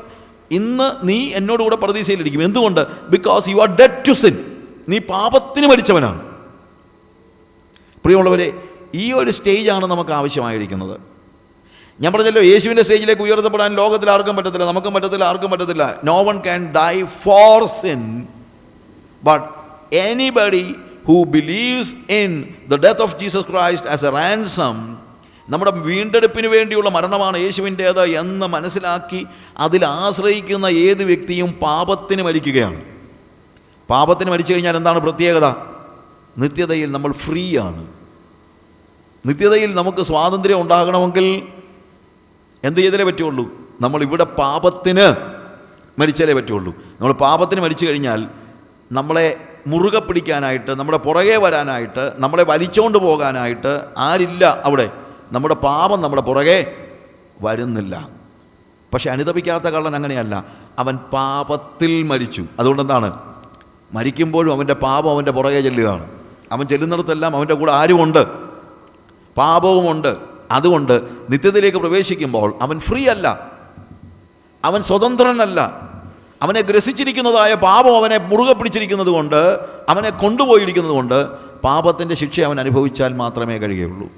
ഇന്ന് നീ എന്നോടുകൂടെ പറുദീസയിലിരിക്കും. എന്തുകൊണ്ട്? Because you are dead to sin നീ പാപത്തിന് മരിച്ചവനാണ്. പ്രിയമുള്ളവരെ ഈ ഒരു സ്റ്റേജാണ് നമുക്ക് ആവശ്യമായിരിക്കുന്നത്. ഞാൻ പറഞ്ഞല്ലോ യേശുവിന്റെ സ്റ്റേജിലേക്ക് ഉയർത്തപ്പെടാൻ ലോകത്തിൽ ആർക്കും പറ്റത്തില്ല നമുക്കും പറ്റത്തില്ല ആർക്കും പറ്റത്തില്ല. No one can die for sin but anybody who believes in the death of Jesus Christ as a ransom നമ്മുടെ വീണ്ടെടുപ്പിന് വേണ്ടിയുള്ള മരണമാണ് യേശുവിന്റേത് എന്ന് മനസ്സിലാക്കി അതിൽ ആശ്രയിക്കുന്ന ഏത് വ്യക്തിയും പാപത്തിന് മരിക്കുകയാണ്. പാപത്തിന് മരിച്ചു കഴിഞ്ഞാൽ എന്താണ് പ്രത്യേകത? നിത്യതയിൽ നമ്മൾ ഫ്രീ ആണ് നിത്യതയിൽ നമുക്ക് സ്വാതന്ത്ര്യം ഉണ്ടാകണമെങ്കിൽ എന്ത് ചെയ്തലേ പറ്റുള്ളൂ? നമ്മൾ ഇവിടെ പാപത്തിന് മരിച്ചാലേ പറ്റുള്ളൂ. നമ്മൾ പാപത്തിന് മരിച്ചു കഴിഞ്ഞാൽ നമ്മളെ മുറുകെ പിടിക്കാനായിട്ട് നമ്മുടെ പുറകെ വരാനായിട്ട് നമ്മളെ വലിച്ചോണ്ട് പോകാനായിട്ട് ആരില്ല അവിടെ. നമ്മുടെ പാപം നമ്മുടെ പുറകെ വരുന്നില്ല. പക്ഷെ അനുദപിക്കാത്ത കള്ളൻ അങ്ങനെയല്ല. അവൻ പാപത്തിൽ മരിച്ചു. അതുകൊണ്ട് എന്താണ് മരിക്കുമ്പോഴും അവന്റെ പാപം അവന്റെ പുറകെ ചെല്ലുകയാണ്. അവൻ ചെല്ലുന്നിടത്തെല്ലാം അവന്റെ കൂടെ ആരുമുണ്ട്? പാപവുമുണ്ട്. അതുകൊണ്ട് നിത്യത്തിലേക്ക് പ്രവേശിക്കുമ്പോൾ അവൻ ഫ്രീ അല്ല. അവൻ സ്വതന്ത്രനല്ല. അവനെ ഗ്രസിച്ചിരിക്കുന്നതായ പാപം അവനെ മുറുകെ പിടിച്ചിരിക്കുന്നത് കൊണ്ട് അവനെ കൊണ്ടുപോയിരിക്കുന്നത് കൊണ്ട് പാപത്തിന്റെ ശിക്ഷ അവൻ അനുഭവിച്ചാൽ മാത്രമേ കഴിയുകയുള്ളൂ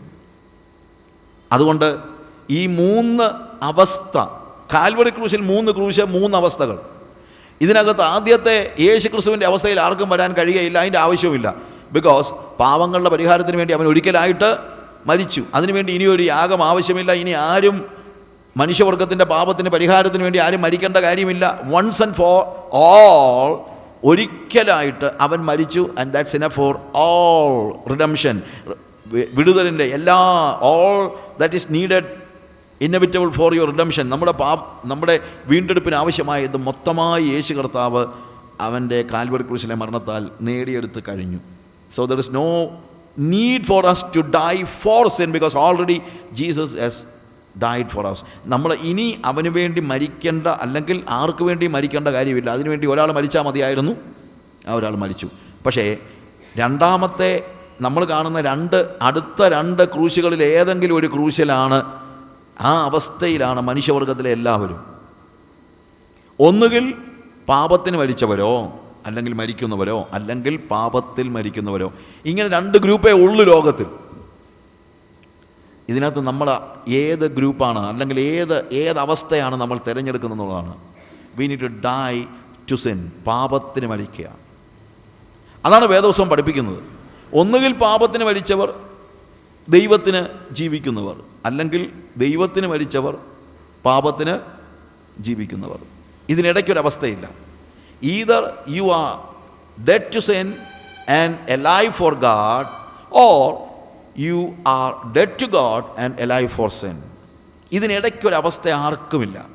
അതുകൊണ്ട് ഈ മൂന്ന് അവസ്ഥ കാൽവറി ക്രൂശിൽ മൂന്ന് ക്രൂശ് മൂന്ന് അവസ്ഥകൾ. ഇതിനകത്ത് ആദ്യത്തെ യേശു ക്രിസ്തുവിന്റെ അവസ്ഥയിൽ ആർക്കും വരാൻ കഴിയുകയില്ല അതിന്റെ ആവശ്യവുമില്ല. ബിക്കോസ് പാവങ്ങളുടെ പരിഹാരത്തിന് വേണ്ടി അവൻ ഒരിക്കലായിട്ട് മരിച്ചു. അതിനുവേണ്ടി ഇനിയൊരു യാഗം ആവശ്യമില്ല ഇനി ആരും മനുഷ്യവർഗത്തിന്റെ പാപത്തിന് പരിഹാരത്തിന് വേണ്ടി ആരും മരിക്കേണ്ട കാര്യമില്ല. വൺസ് ആൻഡ് ഫോർ ഓൾ ഒരിക്കലായിട്ട് അവൻ മരിച്ചു and that's in for all redemption വിടുതലിന്റെ എല്ലാ all that is needed inevitable for your redemption നമ്മുടെ പാ നമ്മുടെ വീണ്ടെടുപ്പിന് ആവശ്യമായത് മൊത്തമായി യേശു കർത്താവ് അവന്റെ കാൽവറി ക്രൂശിലെ മരണത്താൽ നേടിയെടുത്ത് കഴിഞ്ഞു. So there is no need for us to die for sin because already Jesus has died for us നമ്മൾ ഇനി അവന് വേണ്ടി മരിക്കേണ്ട അല്ലെങ്കിൽ ആർക്ക് വേണ്ടി മരിക്കേണ്ട കാര്യമില്ല. അതിനുവേണ്ടി ഒരാൾ മരിച്ചാൽ മതിയായിരുന്നു. ആ ഒരാൾ മരിച്ചു. പക്ഷേ രണ്ടാമത്തെ നമ്മൾ കാണുന്ന രണ്ട് അടുത്ത രണ്ട് ക്രൂശുകളിൽ ഏതെങ്കിലും ഒരു ക്രൂശിലാണ് ആ അവസ്ഥയിലാണ് മനുഷ്യവർഗത്തിലെ എല്ലാവരും. ഒന്നുകിൽ പാപത്തിന് മരിച്ചവരോ അല്ലെങ്കിൽ മരിക്കുന്നവരോ അല്ലെങ്കിൽ പാപത്തിൽ മരിക്കുന്നവരോ. ഇങ്ങനെ രണ്ട് ഗ്രൂപ്പേ ഉള്ളു ലോകത്തിൽ. ഇതിനകത്ത് നമ്മൾ ഏത് ഗ്രൂപ്പാണ് അല്ലെങ്കിൽ ഏത് ഏത് അവസ്ഥയാണ് നമ്മൾ തിരഞ്ഞെടുക്കുന്നതെന്നുള്ളതാണ്. We need to die to sin പാപത്തിന് മരിക്കുക. അതാണ് വേദവസം പഠിപ്പിക്കുന്നത്. ഒന്നുകിൽ പാപത്തിന് മരിച്ചവർ ദൈവത്തിന് ജീവിക്കുന്നവർ. അല്ലെങ്കിൽ ദൈവത്തിന് മരിച്ചവർ പാപത്തിന് ജീവിക്കുന്നവർ. ഇതിനിടയ്ക്കൊരവസ്ഥയില്ല either you are dead to sin and a life for God or you are dead to God and a life for sin ഇതിനിടയ്ക്കൊരവസ്ഥ ആർക്കുമില്ല.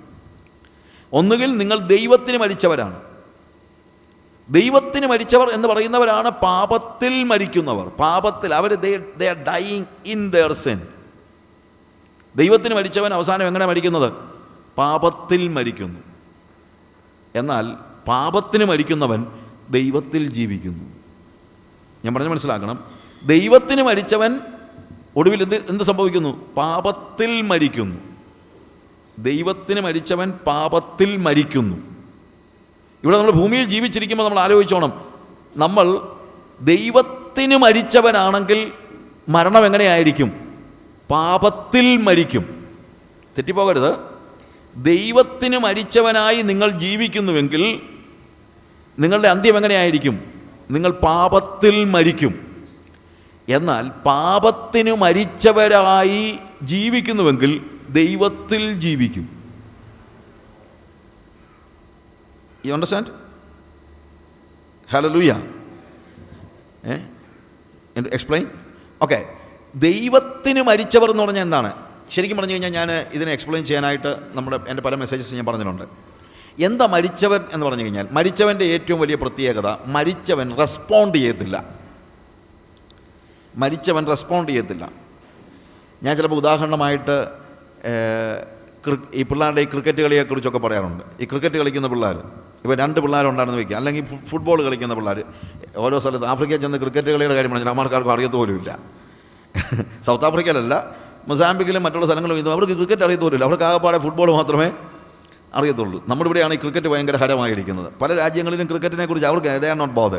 ഒന്നുകിൽ നിങ്ങൾ ദൈവത്തിന് മരിച്ചവരാണ്. ദൈവത്തിന് മരിച്ചവർ എന്ന് പറയുന്നവരാണ് പാപത്തിൽ മരിക്കുന്നവർ. പാപത്തിൽ അവർ they are dying in their sin ദൈവത്തിന് മരിച്ചവൻ അവസാനം എങ്ങനെ മരിക്കുന്നത്? പാപത്തിൽ മരിക്കുന്നു. എന്നാൽ പാപത്തിന് മരിക്കുന്നവൻ ദൈവത്തിൽ ജീവിക്കുന്നു. ഞാൻ പറഞ്ഞ് മനസ്സിലാക്കണം. ദൈവത്തിന് മരിച്ചവൻ ഒടുവിൽ എന്ത് എന്ത് സംഭവിക്കുന്നു? പാപത്തിൽ മരിക്കുന്നു. ദൈവത്തിന് മരിച്ചവൻ പാപത്തിൽ മരിക്കുന്നു. ഇവിടെ നമ്മൾ ഭൂമിയിൽ ജീവിച്ചിരിക്കുമ്പോൾ നമ്മൾ ആലോചിച്ചോണം. നമ്മൾ ദൈവത്തിന് മരിച്ചവനാണെങ്കിൽ മരണം എങ്ങനെയായിരിക്കും? പാപത്തിൽ മരിക്കും. തെറ്റിപ്പോകരുത്. ദൈവത്തിന് മരിച്ചവനായി നിങ്ങൾ ജീവിക്കുന്നുവെങ്കിൽ നിങ്ങളുടെ അന്ത്യം എങ്ങനെയായിരിക്കും? നിങ്ങൾ പാപത്തിൽ മരിക്കും. എന്നാൽ പാപത്തിന് മരിച്ചവരായി ജീവിക്കുന്നുവെങ്കിൽ ദൈവത്തിൽ ജീവിക്കും. യു അണ്ടർസ്റ്റാൻഡ് ഹലോ ലൂയ ഏ എക്സ്പ്ലെയിൻ ഓക്കെ ദൈവത്തിന് മരിച്ചവർ എന്ന് പറഞ്ഞാൽ എന്താണ്? ശരിക്കും പറഞ്ഞു കഴിഞ്ഞാൽ ഞാൻ ഇതിനെ എക്സ്പ്ലെയിൻ ചെയ്യാനായിട്ട് നമ്മുടെ എന്റെ പല മെസ്സേജസ് ഞാൻ പറഞ്ഞിട്ടുണ്ട്. എന്താ മരിച്ചവൻ എന്ന് പറഞ്ഞു കഴിഞ്ഞാൽ മരിച്ചവന്റെ ഏറ്റവും വലിയ പ്രത്യേകത മരിച്ചവൻ റെസ്പോണ്ട് ചെയ്യത്തില്ല. മരിച്ചവൻ റെസ്പോണ്ട് ചെയ്യത്തില്ല. ഞാൻ ചിലപ്പോൾ ഉദാഹരണമായിട്ട് ഈ പിള്ളേരുടെ ഈ ക്രിക്കറ്റ് കളിയെക്കുറിച്ചൊക്കെ പറയാറുണ്ട്. ഈ ക്രിക്കറ്റ് കളിക്കുന്ന പിള്ളേർ ഇപ്പോൾ രണ്ട് പിള്ളേരുണ്ടായിരുന്നു വയ്ക്കുക അല്ലെങ്കിൽ ഫുട്ബോൾ കളിക്കുന്ന പിള്ളേർ ഓരോ സ്ഥലത്ത് ആഫ്രിക്കയിൽ ചെന്ന് ക്രിക്കറ്റ് കളിയുടെ കാര്യം പറഞ്ഞാൽ അമ്മമാർക്കാർക്കും അറിയത്ത് പോലുമില്ല സൗത്ത് ആഫ്രിക്കയിലല്ല മൊസാമ്പിക്കിലും മറ്റുള്ള സ്ഥലങ്ങളിലും ഇതും അവർക്ക് ക്രിക്കറ്റ് അറിയത്ത് പോലുമില്ല അവർക്ക് ആകെപ്പാടെ ഫുട്ബോൾ മാത്രമേ അറിയത്തുള്ളൂ. നമ്മുടെ ഇവിടെയാണ് ഈ ക്രിക്കറ്റ് ഭയങ്കര ഹരമായിരിക്കുന്നത്. പല രാജ്യങ്ങളിലും ക്രിക്കറ്റിനെ കുറിച്ച് അവർക്ക് ദേ ആർ നോട്ട് ബോധ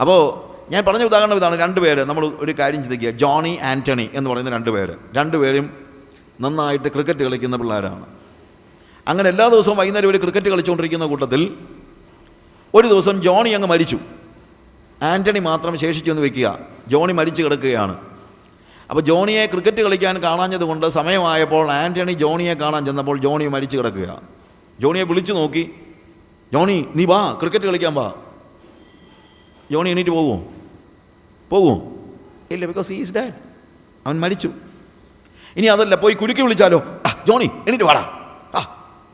അപ്പോൾ ഞാൻ പറഞ്ഞ ഉദാഹരണം ഇതാണ് രണ്ട് പേര്. നമ്മൾ ഒരു കാര്യം ചിന്തിക്കുക. ജോണി ആന്റണി എന്ന് പറയുന്ന രണ്ട് പേര്. രണ്ടുപേരും നന്നായിട്ട് ക്രിക്കറ്റ് കളിക്കുന്ന പിള്ളേരാണ്. അങ്ങനെ എല്ലാ ദിവസവും വൈകുന്നേരം ഒരു ക്രിക്കറ്റ് കളിച്ചുകൊണ്ടിരിക്കുന്ന കൂട്ടത്തിൽ ഒരു ദിവസം ജോണി അങ്ങ് മരിച്ചു. ആന്റണി മാത്രം ശേഷിച്ചു എന്ന് വെക്കുക. ജോണി മരിച്ചു കിടക്കുകയാണ്. അപ്പോൾ ജോണിയെ ക്രിക്കറ്റ് കളിക്കാൻ കാണാഞ്ഞതുകൊണ്ട് സമയമായപ്പോൾ ആന്റണി ജോണിയെ കാണാൻ ചെന്നപ്പോൾ ജോണി മരിച്ചു കിടക്കുക ജോണിയെ വിളിച്ചു നോക്കി. ജോണി നീ വാ ക്രിക്കറ്റ് കളിക്കാൻ വാ. ജോണി എണീറ്റ് പോകുമോ പോകുമോ ഇല്ല ബിക്കോസ് ഈസ് ഡാഡ് അവൻ മരിച്ചു. ഇനി അതല്ല പോയി കുലുക്കി വിളിച്ചാലോ? ആ ജോണി എണീറ്റ് വാടാ. ആ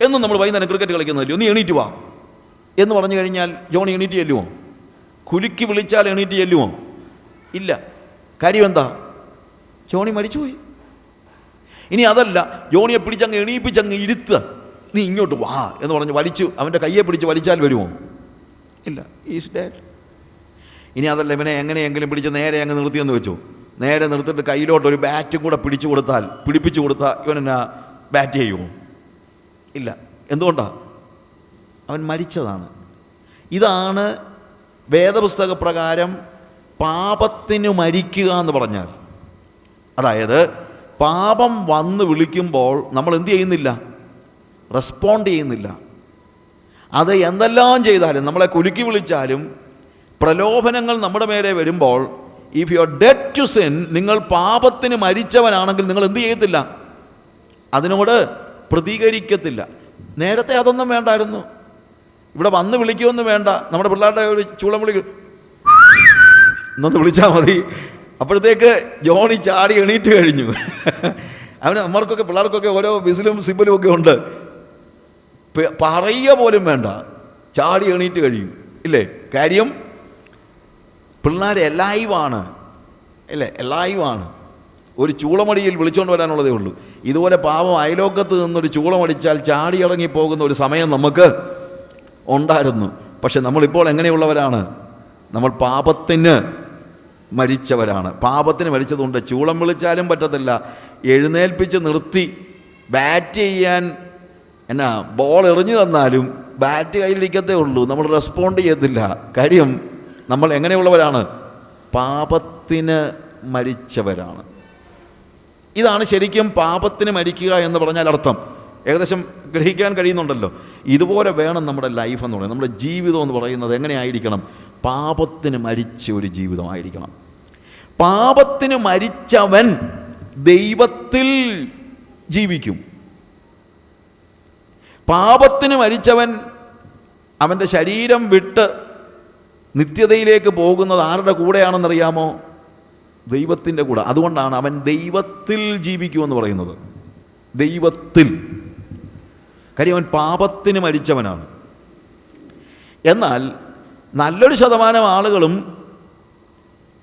എന്നും നമ്മൾ വൈകുന്നേരം ക്രിക്കറ്റ് കളിക്കുന്നതല്ലോ? നീ എണീറ്റ് വാ. എന്ന് പറഞ്ഞു കഴിഞ്ഞാൽ ജോണി എണീറ്റ് ചെല്ലുമോ കുലുക്കി വിളിച്ചാൽ എണീറ്റ് ചെല്ലുമോ ഇല്ല. കാര്യം എന്താ? ജോണി മരിച്ചുപോയി. ഇനി അതല്ല ജോണിയെ പിടിച്ചങ്ങ് എണീപ്പിച്ചങ്ങ് ഇരുത്തുക നീ ഇങ്ങോട്ട് വാ എന്ന് പറഞ്ഞ് വലിച്ചു അവന്റെ കയ്യെ പിടിച്ച് വലിച്ചാൽ വരുമോ? ഇല്ല ഈസ് ഡാഡ് ഇനി അതല്ല ഇവനെ എങ്ങനെയെങ്കിലും പിടിച്ച് നേരെ അങ്ങ് നിർത്തിയെന്ന് വെച്ചു. നേരെ നിർത്തിയിട്ട് കയ്യിലോട്ട് ഒരു ബാറ്റും കൂടെ പിടിച്ചു കൊടുത്താൽ പിടിപ്പിച്ചു കൊടുത്താൽ ഇവൻ എന്നാ ബാറ്റ് ചെയ്യുമോ? ഇല്ല. എന്തുകൊണ്ടാണ് അവൻ മരിച്ചതാണ്. ഇതാണ് വേദപുസ്തക പ്രകാരം പാപത്തിന് മരിക്കുക എന്ന് പറഞ്ഞാൽ. അതായത് പാപം വന്ന് വിളിക്കുമ്പോൾ നമ്മൾ എന്ത് ചെയ്യുന്നില്ല? റെസ്പോണ്ട് ചെയ്യുന്നില്ല. അത് എന്തെല്ലാം ചെയ്താലും നമ്മളെ കുലുക്കി വിളിച്ചാലും പ്രലോഭനങ്ങൾ നമ്മുടെ മേലെ വരുമ്പോൾ if you are dead to sin നിങ്ങൾ പാപത്തിന് മരിച്ചവനാണെങ്കിൽ നിങ്ങൾ എന്ത് ചെയ്യത്തില്ല? അതിനോട് പ്രതികരിക്കത്തില്ല. നേരത്തെ അതൊന്നും വേണ്ടായിരുന്നു. ഇവിടെ വന്ന് വിളിക്കുമെന്ന് വേണ്ട. നമ്മുടെ പിള്ളേരുടെ ഒരു ചൂളം വിളി എന്നൊന്ന് വിളിച്ചാൽ മതി. അപ്പോഴത്തേക്ക് ജോണി ചാടി എണീറ്റ് കഴിഞ്ഞു. അവന് അമ്മർക്കൊക്കെ പിള്ളേർക്കൊക്കെ ഓരോ വിസിലും സിബലും ഒക്കെ ഉണ്ട്. പറയുക പോലും വേണ്ട. ചാടി എണീറ്റ് കഴിയും ഇല്ലേ? കാര്യം പിള്ളേർ ലൈവാണ് അല്ലേ? ലൈവാണ് ഒരു ചൂളമടിയിൽ വിളിച്ചുകൊണ്ട് വരാനുള്ളതേ ഉള്ളൂ. ഇതുപോലെ പാവം അയലോക്കത്ത് നിന്നൊരു ചൂളമടിച്ചാൽ ചാടി ഇറങ്ങി പോകുന്ന ഒരു സമയം നമുക്ക് ഉണ്ടായിരുന്നു. പക്ഷെ നമ്മളിപ്പോൾ എങ്ങനെയുള്ളവരാണ്? നമ്മൾ പാപത്തിന് മരിച്ചവരാണ്. പാപത്തിന് മരിച്ചതുകൊണ്ട് ചൂളം വിളിച്ചാലും പറ്റത്തില്ല. എഴുന്നേൽപ്പിച്ച് നിർത്തി ബാറ്റ് ചെയ്യാൻ എന്നാ ബോൾ എറിഞ്ഞു തന്നാലും ബാറ്റ് കയ്യിലിരിക്കത്തേ ഉള്ളൂ. നമ്മൾ റെസ്പോണ്ട് ചെയ്യത്തില്ല. കാര്യം നമ്മൾ എങ്ങനെയുള്ളവരാണ്? പാപത്തിന് മരിച്ചവരാണ്. ഇതാണ് ശരിക്കും പാപത്തിന് മരിക്കുക എന്ന് പറഞ്ഞാൽ അർത്ഥം. ഏകദേശം ഗ്രഹിക്കാൻ കഴിയുന്നുണ്ടല്ലോ. ഇതുപോലെ വേണം നമ്മുടെ ലൈഫ് എന്ന് പറയുന്നത്. നമ്മുടെ ജീവിതം എന്ന് പറയുന്നത് എങ്ങനെയായിരിക്കണം? പാപത്തിന് മരിച്ച ഒരു ജീവിതമായിരിക്കണം. പാപത്തിന് മരിച്ചവൻ ദൈവത്തിൽ ജീവിക്കും. പാപത്തിന് മരിച്ചവൻ അവന്റെ ശരീരം വിട്ട് നിത്യതയിലേക്ക് പോകുന്നത് ആരുടെ കൂടെയാണെന്നറിയാമോ? ദൈവത്തിന്റെ കൂടെ. അതുകൊണ്ടാണ് അവൻ ദൈവത്തിൽ ജീവിക്കുമെന്ന് പറയുന്നത്. ദൈവത്തിൽ. കാര്യം അവൻ പാപത്തിന് മരിച്ചവനാണ്. എന്നാൽ നല്ലൊരു ശതമാനം ആളുകളും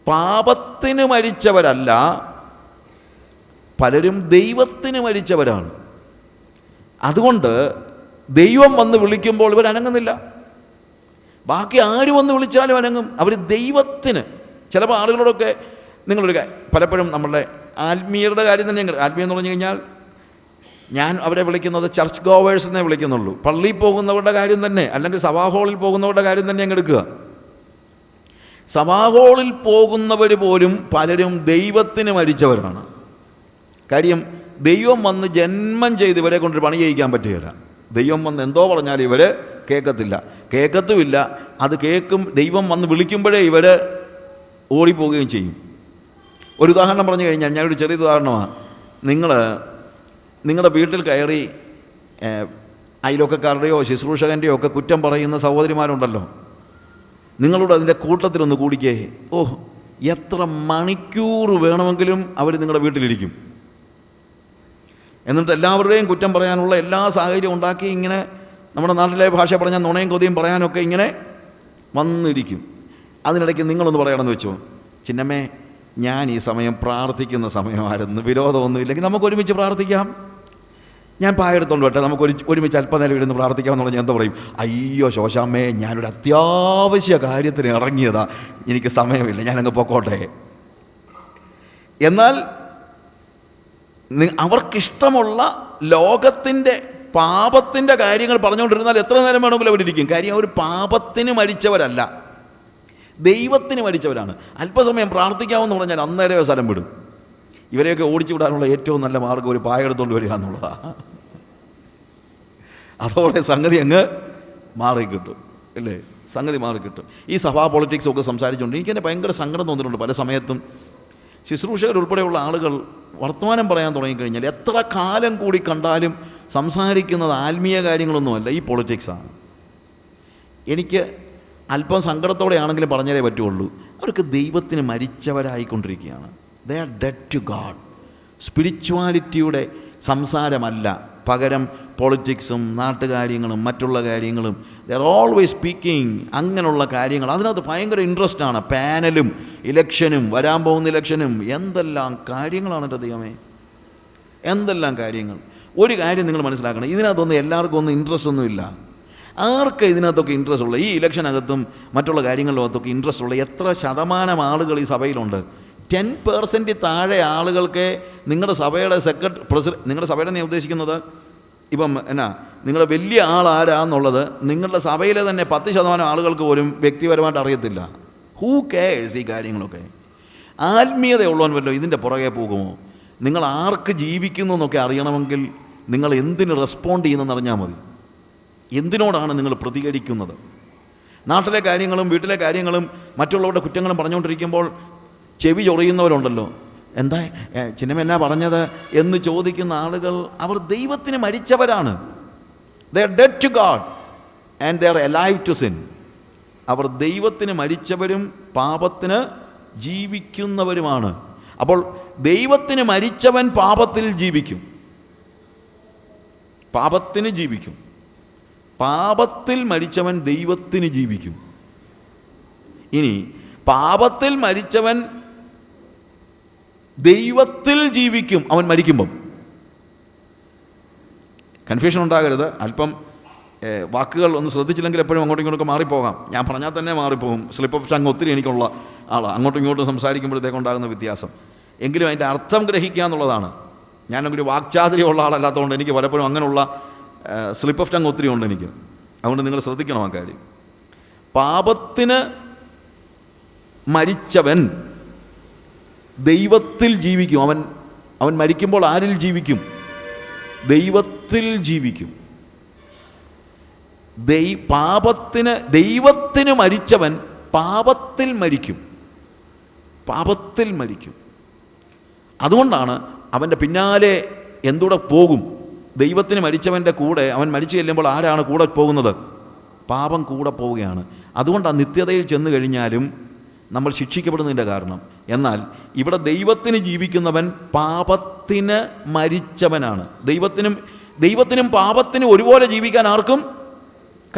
പാപത്തിന് മരിച്ചവരല്ല പലരും ദൈവത്തിന് മരിച്ചവരാണ്. അതുകൊണ്ട് ദൈവം വന്ന് വിളിക്കുമ്പോൾ ഇവർ അനങ്ങുന്നില്ല ബാക്കി ആര് വന്ന് വിളിച്ചാലും അനങ്ങും. അവർ ദൈവത്തിന്. ചിലപ്പോൾ ആളുകളോടൊക്കെ നിങ്ങളൊരു പലപ്പോഴും നമ്മളുടെ ആത്മീയരുടെ കാര്യം തന്നെ ആത്മീയം എന്ന് പറഞ്ഞു കഴിഞ്ഞാൽ ഞാൻ അവരെ വിളിക്കുന്നത് ചർച്ച് ഗോവേഴ്സ് എന്നേ വിളിക്കുന്നുള്ളൂ. പള്ളിയിൽ പോകുന്നവരുടെ കാര്യം തന്നെ അല്ലെങ്കിൽ സഭാ ഹോളിൽ പോകുന്നവരുടെ കാര്യം തന്നെ അങ്ങ് എടുക്കുക. സഭാ ഹോളിൽ പോകുന്നവർ പോലും പലരും ദൈവത്തിന് മരിച്ചവരാണ്. കാര്യം ദൈവം വന്ന് ജന്മം ചെയ്ത് ഇവരെ കൊണ്ട് പണി ചെയ്യിക്കാൻ പറ്റുകയില്ല. ദൈവം വന്ന് എന്തോ പറഞ്ഞാൽ ഇവർ കേൾക്കത്തില്ല. കേൾക്കത്തുമില്ല. അത് കേൾക്കും ദൈവം വന്ന് വിളിക്കുമ്പോഴേ ഇവർ ഓടിപ്പോവുകയും ചെയ്യും. ഒരു ഉദാഹരണം പറഞ്ഞു കഴിഞ്ഞാൽ ഞാനൊരു ചെറിയ ഉദാഹരണമാണ്. നിങ്ങൾ നിങ്ങളുടെ വീട്ടിൽ കയറി അയലൊക്കക്കാരുടെയോ ശുശ്രൂഷകന്റെയോ ഒക്കെ കുറ്റം പറയുന്ന സഹോദരിമാരുണ്ടല്ലോ. നിങ്ങളോട് അതിന്റെ കൂട്ടത്തിലൊന്ന് കൂടിക്കേ. ഓ എത്ര മണിക്കൂർ വേണമെങ്കിലും അവർ നിങ്ങളുടെ വീട്ടിലിരിക്കും. എന്നിട്ട് എല്ലാവരുടെയും കുറ്റം പറയാനുള്ള എല്ലാ സാഹചര്യവും ഉണ്ടാക്കി ഇങ്ങനെ നമ്മുടെ നാട്ടിലെ ഭാഷ പറഞ്ഞാൽ നുണയും കൊതിയും പറയാനൊക്കെ ഇങ്ങനെ വന്നിരിക്കും. അതിനിടയ്ക്ക് നിങ്ങളൊന്ന് പറയണമെന്ന് വെച്ചോ? ചിന്നമ്മേ ഞാൻ ഈ സമയം പ്രാർത്ഥിക്കുന്ന സമയമായിരുന്നു. വിരോധമൊന്നും ഇല്ലെങ്കിൽ നമുക്ക് ഒരുമിച്ച് പ്രാർത്ഥിക്കാം. ഞാൻ പായെടുത്തോണ്ട് വട്ടെ നമുക്ക് ഒരു ഒരുമിച്ച് അല്പനേരം ഇരുന്ന് പ്രാർത്ഥിക്കാമെന്ന് പറഞ്ഞാൽ എന്താ പറയും? അയ്യോ ശോശാമ്മേ ഞാനൊരു അത്യാവശ്യ കാര്യത്തിന് ഇറങ്ങിയതാ. എനിക്ക് സമയമില്ല. ഞാനങ്ങ് പൊക്കോട്ടെ. എന്നാൽ അവർക്കിഷ്ടമുള്ള ലോകത്തിന്റെ പാപത്തിന്റെ കാര്യങ്ങൾ പറഞ്ഞുകൊണ്ടിരുന്നാൽ എത്ര നേരം വേണമെങ്കിലും അവരിയ്ക്കും കാര്യം അവർ പാപത്തിന് മരിച്ചവരല്ല. ദൈവത്തിന് മരിച്ചവരാണ്. അല്പസമയം പ്രാർത്ഥിക്കാമെന്ന് പറഞ്ഞാൽ അന്നേരമേ സ്ഥലം വിടും. ഇവരെയൊക്കെ ഓടിച്ചു വിടാനുള്ള ഏറ്റവും നല്ല മാർഗം ഒരു പായ എടുത്തുകൊണ്ട് വരിക എന്നുള്ളതാണ് അതോടെ സംഗതി അങ്ങ് മാറിക്കിട്ടും. അല്ലേ? സംഗതി മാറിക്കിട്ടും. ഈ സഭാ പൊളിറ്റിക്സ് ഒക്കെ സംസാരിച്ചുകൊണ്ട് എനിക്ക് തന്നെ ഭയങ്കര സങ്കടം തോന്നിയിട്ടുണ്ട് പല സമയത്തും. ശുശ്രൂഷകർ ഉൾപ്പെടെയുള്ള ആളുകൾ വർത്തമാനം പറയാൻ തുടങ്ങിക്കഴിഞ്ഞാൽ എത്ര കാലം കൂടി കണ്ടാലും സംസാരിക്കുന്നത് ആത്മീയ കാര്യങ്ങളൊന്നുമല്ല ഈ പൊളിറ്റിക്സാണ് എനിക്ക് അല്പം സങ്കടത്തോടെയാണെങ്കിലും പറഞ്ഞാലേ പറ്റുള്ളൂ. അവർക്ക് ദൈവത്തിന് മരിച്ചവരായിക്കൊണ്ടിരിക്കുകയാണ്. They are dead to God സ്പിരിച്വാലിറ്റിയുടെ സംസാരമല്ല. പകരം പൊളിറ്റിക്സും നാട്ടുകാര്യങ്ങളും മറ്റുള്ള കാര്യങ്ങളും. ദേ ആർ ഓൾവേസ് സ്പീക്കിംഗ് അങ്ങനെയുള്ള കാര്യങ്ങൾ. അതിനകത്ത് ഭയങ്കര ഇൻട്രസ്റ്റാണ് പാനലും ഇലക്ഷനും വരാൻ പോകുന്ന ഇലക്ഷനും എന്തെല്ലാം കാര്യങ്ങളാണ് എന്റെ ദൈവമേ? എന്തെല്ലാം കാര്യങ്ങൾ? ഒരു കാര്യം നിങ്ങൾ മനസ്സിലാക്കണം. ഇതിനകത്തൊന്നും എല്ലാവർക്കും ഒന്നും ഇൻട്രസ്റ്റ് ഒന്നുമില്ല ആർക്ക് ഇതിനകത്തൊക്കെ ഇൻട്രസ്റ്റ് ഉള്ള? ഈ ഇലക്ഷനകത്തും മറ്റുള്ള കാര്യങ്ങളിലകത്തൊക്കെ ഇൻട്രസ്റ്റ് ഉള്ള? എത്ര ശതമാനം ആളുകൾ ഈ സഭയിലുണ്ട്? ടെൻ പേഴ്സന്റ് താഴെ ആളുകൾക്ക് നിങ്ങളുടെ സഭയുടെ സെക്രട്ടറി പ്രസിഡന്റ് നിങ്ങളുടെ സഭയുടെ നീ ഉദ്ദേശിക്കുന്നത്? ഇപ്പം എന്നാ നിങ്ങളുടെ വലിയ ആൾ ആരാന്നുള്ളത് നിങ്ങളുടെ സഭയിലെ തന്നെ പത്ത് ശതമാനം ആളുകൾക്ക് പോലും വ്യക്തിപരമായിട്ട് അറിയത്തില്ല. ഹൂ കെയർസ് ഈ കാര്യങ്ങളൊക്കെ? ആത്മീയതയുള്ളവൻ വല്ലോ ഇതിന്റെ പുറകെ പോകുമോ? നിങ്ങൾ ആർക്ക് ജീവിക്കുന്നു എന്നൊക്കെ അറിയണമെങ്കിൽ നിങ്ങൾ എന്തിന് റെസ്പോണ്ട് ചെയ്യുന്നതെന്ന് അറിഞ്ഞാൽ മതി. എന്തിനോടാണ് നിങ്ങൾ പ്രതികരിക്കുന്നത്? നാട്ടിലെ കാര്യങ്ങളും വീട്ടിലെ കാര്യങ്ങളും മറ്റുള്ളവരുടെ കുറ്റങ്ങളും പറഞ്ഞുകൊണ്ടിരിക്കുമ്പോൾ ചെവി ചൊറിയുന്നവരുണ്ടല്ലോ. എന്താ ചിന്നമ്മ എന്നാ പറഞ്ഞത് എന്ന് ചോദിക്കുന്ന ആളുകൾ അവർ ദൈവത്തിന് മരിച്ചവരാണ്. They are dead to God and they are alive to sin അവർ ദൈവത്തിന് മരിച്ചവരും പാപത്തിന് ജീവിക്കുന്നവരുമാണ്. അപ്പോൾ ദൈവത്തിന് മരിച്ചവൻ പാപത്തിൽ ജീവിക്കും. പാപത്തിന് ജീവിക്കും. പാപത്തിൽ മരിച്ചവൻ ദൈവത്തിന് ജീവിക്കും. ഇനി പാപത്തിൽ മരിച്ചവൻ ദൈവത്തിൽ ജീവിക്കും അവൻ മരിക്കുമ്പം. കൺഫ്യൂഷൻ ഉണ്ടാകരുത്. അല്പം വാക്കുകൾ ഒന്ന് ശ്രദ്ധിച്ചില്ലെങ്കിൽ എപ്പോഴും അങ്ങോട്ടും ഇങ്ങോട്ടും മാറിപ്പോകാം. ഞാൻ പറഞ്ഞാൽ തന്നെ മാറിപ്പോകും. സ്ലിപ്പ് ഓഫ് ടങ് ഒത്തിരി എനിക്കുള്ള ആളാണ് അങ്ങോട്ടും ഇങ്ങോട്ടും സംസാരിക്കുമ്പോഴത്തേക്കുണ്ടാകുന്ന വ്യത്യാസം. എങ്കിലും അതിന്റെ അർത്ഥം ഗ്രഹിക്കുക എന്നുള്ളതാണ്. ഞാനൊരു വാക്ചാതുര്യമുള്ള ആളല്ലാത്തതുകൊണ്ട് എനിക്ക് പലപ്പോഴും അങ്ങനെയുള്ള സ്ലിപ്പ് ഓഫ് ടങ് ഒത്തിരി ഉണ്ട് എനിക്ക്. അതുകൊണ്ട് നിങ്ങൾ ശ്രദ്ധിക്കണം ആ കാര്യം. പാപത്തിന് മരിച്ചവൻ ദൈവത്തിൽ ജീവിക്കും. അവൻ അവൻ മരിക്കുമ്പോൾ ആരിൽ ജീവിക്കും? ദൈവത്തിൽ ജീവിക്കും. ദൈ പാപത്തിന് ദൈവത്തിന് മരിച്ചവൻ പാപത്തിൽ മരിക്കും. പാപത്തിൽ മരിക്കും. അതുകൊണ്ടാണ് അവന്റെ പിന്നാലെ എന്തുകൂടെ പോകും? ദൈവത്തിന് മരിച്ചവന്റെ കൂടെ അവൻ മരിച്ചു ചെല്ലുമ്പോൾ ആരാണ് കൂടെ പോകുന്നത്? പാപം കൂടെ പോവുകയാണ്. അതുകൊണ്ട് ആ നിത്യതയിൽ ചെന്ന് കഴിഞ്ഞാലും നമ്മൾ ശിക്ഷിക്കപ്പെടുന്നതിന്റെ കാരണം. എന്നാൽ ഇവിടെ ദൈവത്തിന് ജീവിക്കുന്നവൻ പാപത്തിന് മരിച്ചവനാണ്. ദൈവത്തിനും ദൈവത്തിനും പാപത്തിനും ഒരുപോലെ ജീവിക്കാൻ ആർക്കും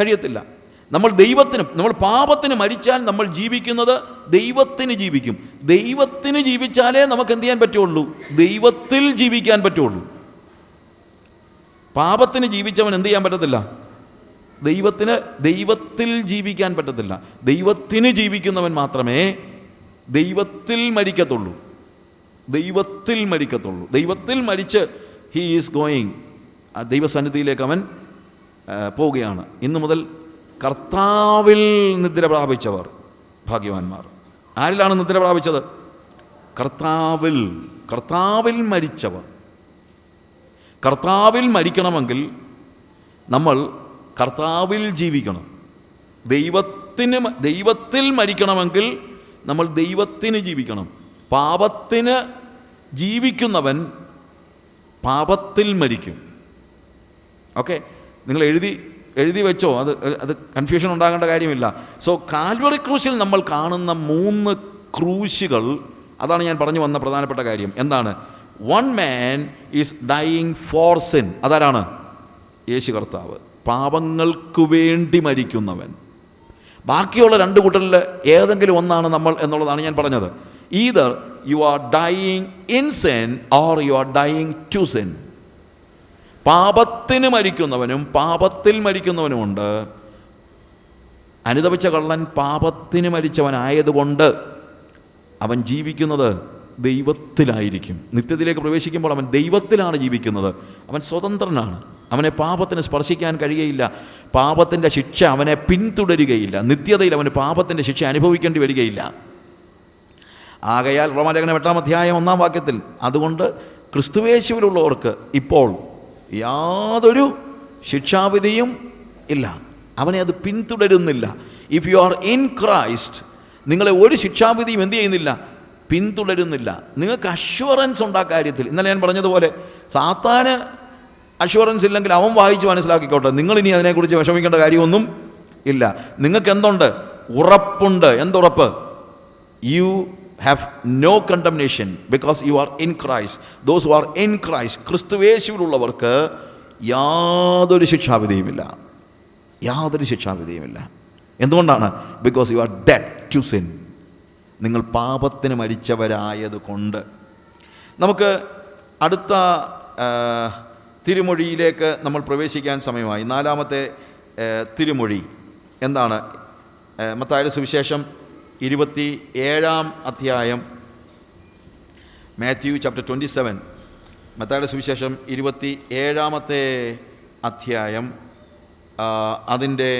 കഴിയത്തില്ല. നമ്മൾ ദൈവത്തിന് നമ്മൾ പാപത്തിന് മരിച്ചാൽ നമ്മൾ ജീവിക്കുന്നത് ദൈവത്തിന് ജീവിക്കും. ദൈവത്തിന് ജീവിച്ചാലേ നമുക്ക് എന്ത് ചെയ്യാൻ പറ്റുള്ളൂ? ദൈവത്തിൽ ജീവിക്കാൻ പറ്റുള്ളൂ. പാപത്തിന് ജീവിച്ചവൻ എന്ത് ചെയ്യാൻ പറ്റത്തില്ല? ദൈവത്തിന് ദൈവത്തിൽ ജീവിക്കാൻ പറ്റത്തില്ല. ദൈവത്തിന് ജീവിക്കുന്നവൻ മാത്രമേ ദൈവത്തിൽ മരിക്കത്തുള്ളൂ. ദൈവത്തിൽ മരിക്കത്തുള്ളൂ. ദൈവത്തിൽ മരിച്ച് ഹീ ഈസ് ഗോയിങ് ദൈവസന്നിധിയിലേക്ക് അവൻ പോവുകയാണ്. ഇന്നു മുതൽ കർത്താവിൽ നിദ്ര പ്രാപിച്ചവർ ഭാഗ്യവാന്മാർ. ആരിലാണ് നിദ്ര പ്രാപിച്ചത്? കർത്താവിൽ കർത്താവിൽ മരിച്ചവർ. കർത്താവിൽ മരിക്കണമെങ്കിൽ നമ്മൾ കർത്താവിൽ ജീവിക്കണം. ദൈവത്തിന് ദൈവത്തിൽ മരിക്കണമെങ്കിൽ നമ്മൾ ദൈവത്തിന് ജീവിക്കണം. പാപത്തിന് ജീവിക്കുന്നവൻ പാപത്തിൽ മരിക്കും. ഓക്കെ? നിങ്ങൾ എഴുതി എഴുതി വെച്ചോ? അത് അത് കൺഫ്യൂഷൻ ഉണ്ടാകേണ്ട കാര്യമില്ല. സോ കാൽവറി ക്രൂശിൽ നമ്മൾ കാണുന്ന മൂന്ന് ക്രൂശുകൾ അതാണ് ഞാൻ പറഞ്ഞു വന്ന പ്രധാനപ്പെട്ട കാര്യം. എന്താണ്? One man is dying for sin അതാരാണ്? യേശു കർത്താവ്. പാപങ്ങൾക്ക് വേണ്ടി മരിക്കുന്നവൻ. ബാക്കിയുള്ള രണ്ട് കൂട്ടരിൽ ഏതെങ്കിലും ഒന്നാണ് നമ്മൾ എന്നുള്ളതാണ് ഞാൻ പറഞ്ഞത്. Either you are dying in sin or you are dying to sin പാപത്തിന് മരിക്കുന്നവനും പാപത്തിൽ മരിക്കുന്നവനുമുണ്ട്. അനുതപിച്ച കള്ളൻ പാപത്തിന് മരിച്ചവനായതുകൊണ്ട് അവൻ ജീവിക്കുന്നത് ദൈവത്തിലായിരിക്കും. നിത്യത്തിലേക്ക് പ്രവേശിക്കുമ്പോൾ അവൻ ദൈവത്തിലാണ് ജീവിക്കുന്നത്. അവൻ സ്വതന്ത്രനാണ്. അവനെ പാപത്തിന് സ്പർശിക്കാൻ കഴിയുകയില്ല. പാപത്തിന്റെ ശിക്ഷ അവനെ പിന്തുടരുകയില്ല. നിത്യതയിൽ അവന് പാപത്തിന്റെ ശിക്ഷ അനുഭവിക്കേണ്ടി വരികയില്ല. ആകയാൽ റോമാലേഖനം എട്ടാം അധ്യായം ഒന്നാം വാക്യത്തിൽ അതുകൊണ്ട് ക്രിസ്തുവേശുവിലുള്ളവർക്ക് ഇപ്പോൾ യാതൊരു ശിക്ഷാവിധിയും ഇല്ല. അവനെ അത് പിന്തുടരുന്നില്ല. If you are in Christ നിങ്ങളെ ഒരു ശിക്ഷാവിധിയും എന്ത് ചെയ്യുന്നില്ല? പിന്തുടരുന്നില്ല. നിങ്ങൾക്ക് അഷ്വറൻസ് ഉണ്ട് ആ കാര്യത്തിൽ. ഇന്നലെ ഞാൻ പറഞ്ഞതുപോലെ സാത്താന് അഷ്വറൻസ് ഇല്ലെങ്കിൽ അവൻ വായിച്ച് മനസ്സിലാക്കിക്കോട്ടെ. നിങ്ങൾ ഇനി അതിനെക്കുറിച്ച് വിഷമിക്കേണ്ട കാര്യമൊന്നും ഇല്ല. നിങ്ങൾക്ക് എന്തുണ്ട്? ഉറപ്പുണ്ട്. എന്തുറപ്പ്? You have no condemnation because you are in Christ those who are in Christ ക്രിസ്തുവേശുവിലുള്ളവർക്ക് യാതൊരു ശിക്ഷാവിധിയുമില്ല. യാതൊരു ശിക്ഷാവിധിയുമില്ല. എന്തുകൊണ്ടാണ്? Because you are dead to sin നിങ്ങൾ പാപത്തിന് മരിച്ചവരായത് കൊണ്ട് നമുക്ക് അടുത്ത തിരുമൊഴിയിലേക്ക് നമ്മൾ പ്രവേശിക്കാൻ സമയമായി. നാലാമത്തെ തിരുമൊഴി. എന്താണ്? മത്തായ സുവിശേഷം ഇരുപത്തി ഏഴാം അധ്യായം മാത്യു ചാപ്റ്റർ ട്വന്റി സെവൻ മത്തായുടെ സുവിശേഷം ഇരുപത്തി ഏഴാമത്തെ അധ്യായം അതിന്റെ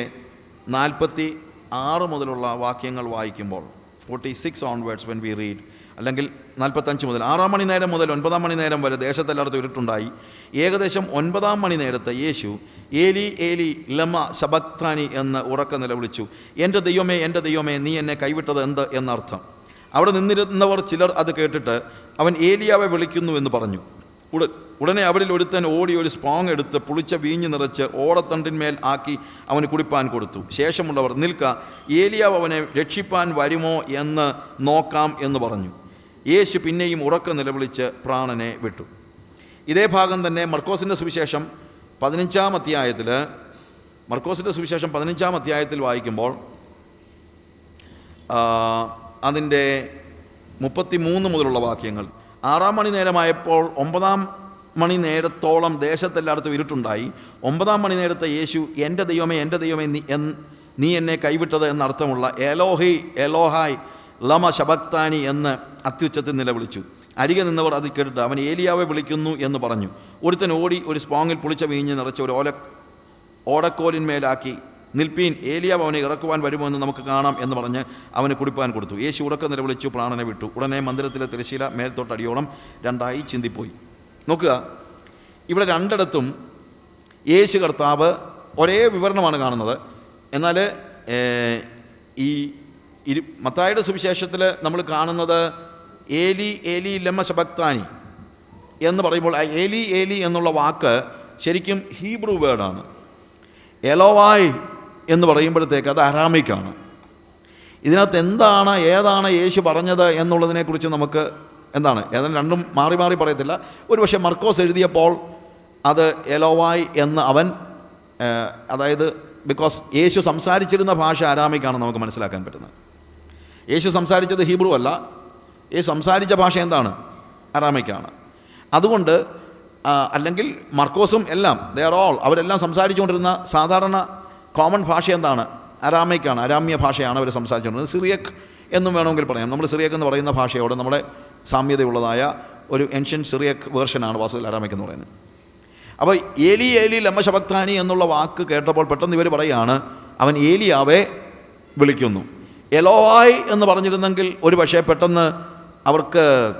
നാൽപ്പത്തി ആറ് മുതലുള്ള വാക്യങ്ങൾ വായിക്കുമ്പോൾ forty six onwards when we read അല്ലെങ്കിൽ നാൽപ്പത്തഞ്ച് മുതൽ ആറാം മണി നേരം മുതൽ ഒൻപതാം മണി നേരം വരെ ദേശത്തെല്ലായിടത്തും ഇരുട്ടുണ്ടായി. ഏകദേശം ഒൻപതാം മണി നേരത്തെ യേശു ഏലി ഏലി ലമ ശബക്താനി എന്ന് ഉറക്ക നിലവിളിച്ചു. എന്റെ ദൈവമേ എന്റെ ദൈവമേ നീ എന്നെ കൈവിട്ടത് എന്ത്? എന്നർത്ഥം. അവിടെ നിന്നിരുന്നവർ ചിലർ അത് കേട്ടിട്ട് അവൻ ഏലിയാവെ വിളിക്കുന്നു എന്ന് പറഞ്ഞു. ഉട ഉടനെ അവരിൽ ഒരുത്തൻ ഓടി ഒരു സ്പോങ് എടുത്ത് പുളിച്ച വീഞ്ഞ് നിറച്ച് ഓടത്തണ്ടിന്മേൽ ആക്കി അവന് കുടിപ്പാൻ കൊടുത്തു. ശേഷമുള്ളവർ നിൽക്ക ഏലിയാവ് അവനെ രക്ഷിപ്പാൻ വരുമോ എന്ന് നോക്കാം എന്ന് പറഞ്ഞു. യേശു പിന്നെയും ഉറക്ക നിലവിളിച്ച് പ്രാണനെ വിട്ടു. ഇതേ ഭാഗം തന്നെ മർക്കോസിന്റെ സുവിശേഷം പതിനഞ്ചാം അധ്യായത്തിൽ മർക്കോസിന്റെ സുവിശേഷം പതിനഞ്ചാം അധ്യായത്തിൽ വായിക്കുമ്പോൾ അതിന്റെ മുപ്പത്തി മൂന്ന് മുതലുള്ള വാക്യങ്ങൾ. ആറാം മണി നേരമായപ്പോൾ ഒമ്പതാം മണി നേരത്തോളം ദേശത്തെല്ലായിടത്തും ഇരുട്ടുണ്ടായി. ഒമ്പതാം മണി നേരത്തെ യേശു എന്റെ ദൈവമേ എന്റെ ദൈവമേ നീ നീ എന്നെ കൈവിട്ടത് എന്നർത്ഥമുള്ള എലോഹി എലോഹായ് ലമ ശബക്താനി എന്ന് അത്യുച്ചത്തിൽ നിലവിളിച്ചു. അരികെ നിന്നവർ അത് കേട്ടിട്ട് അവൻ ഏലിയാവെ വിളിക്കുന്നു എന്ന് പറഞ്ഞു. ഒരുത്തൻ ഓടി ഒരു സ്പോങ്ങിൽ പുളിച്ച വീഞ്ഞ് നിറച്ച ഒരു ഓല ഓടക്കോലിന്മേലാക്കി നിൽപ്പീൻ ഏലിയാവ് അവനെ ഇറക്കുവാൻ വരുമോ എന്ന് നമുക്ക് കാണാം എന്ന് പറഞ്ഞ് അവന് കുടിപ്പാൻ കൊടുത്തു. യേശു ഉറക്കം നിലവിളിച്ചു പ്രാണനെ വിട്ടു. ഉടനെ മന്ദിരത്തിലെ തിരശീല മേൽത്തോട്ടടിയോളം രണ്ടായി ചിന്തിപ്പോയി. നോക്കുക. ഇവിടെ രണ്ടിടത്തും യേശു കർത്താവ് ഒരേ വിവരണമാണ് കാണുന്നത്. എന്നാൽ ഈ ഇരു മത്തായുടെ സുവിശേഷത്തിൽ നമ്മൾ കാണുന്നത് ഏലി ഏലി ലമ്മ ശബക്താനി എന്ന് പറയുമ്പോൾ ആ ഏലി ഏലി എന്നുള്ള വാക്ക് ശരിക്കും ഹീബ്രു വേർഡാണ്. എലോവായ് എന്ന് പറയുമ്പോഴത്തേക്ക് അത് അരാമിക്കാണ്. ഇതിനകത്ത് എന്താണ് ഏതാണ് യേശു പറഞ്ഞത് എന്നുള്ളതിനെക്കുറിച്ച് നമുക്ക് എന്താണ്? ഏതാണ്ട് രണ്ടും മാറി മാറി പറയത്തില്ല. ഒരു പക്ഷേ മർക്കോസ് എഴുതിയപ്പോൾ അത് എലോവായ് എന്ന് അവൻ അതായത് ബിക്കോസ് യേശു സംസാരിച്ചിരുന്ന ഭാഷ ആരാമിക്കാണ് നമുക്ക് മനസ്സിലാക്കാൻ പറ്റുന്നത്. യേശു സംസാരിച്ചത് ഹീബ്രു അല്ല. യേശു സംസാരിച്ച ഭാഷ എന്താണ്? അറാമിക്കാണ് അതുകൊണ്ട് അല്ലെങ്കിൽ മർക്കോസും എല്ലാം ദേ ആർ ഓൾ അവരെല്ലാം സംസാരിച്ചുകൊണ്ടിരുന്ന സാധാരണ കോമൺ ഭാഷ എന്താണ്? അരാമിക്കാണ്. അരാമ്യ ഭാഷയാണ് അവർ സംസാരിച്ചുകൊണ്ടിരുന്നത്. സിറിയക് എന്നും വേണമെങ്കിൽ പറയാം. നമ്മൾ സിറിയക് എന്ന് പറയുന്ന ഭാഷയോട് നമ്മുടെ സാമ്യതയുള്ളതായ ഒരു ഏൻഷ്യൻ സിറിയക് വേർഷനാണ് വാസ്തുവിൽ അരാമിക് എന്ന് പറയുന്നത്. അപ്പോൾ ഏലി ഏലി ലമ്മശഭക്താനി എന്നുള്ള വാക്ക് കേട്ടപ്പോൾ പെട്ടെന്ന് ഇവർ പറയുകയാണ് അവൻ ഏലിയാവെ വിളിക്കുന്നു. എലോവായ് എന്ന് പറഞ്ഞിരുന്നെങ്കിൽ ഒരു പക്ഷേ പെട്ടെന്ന് അവർക്ക്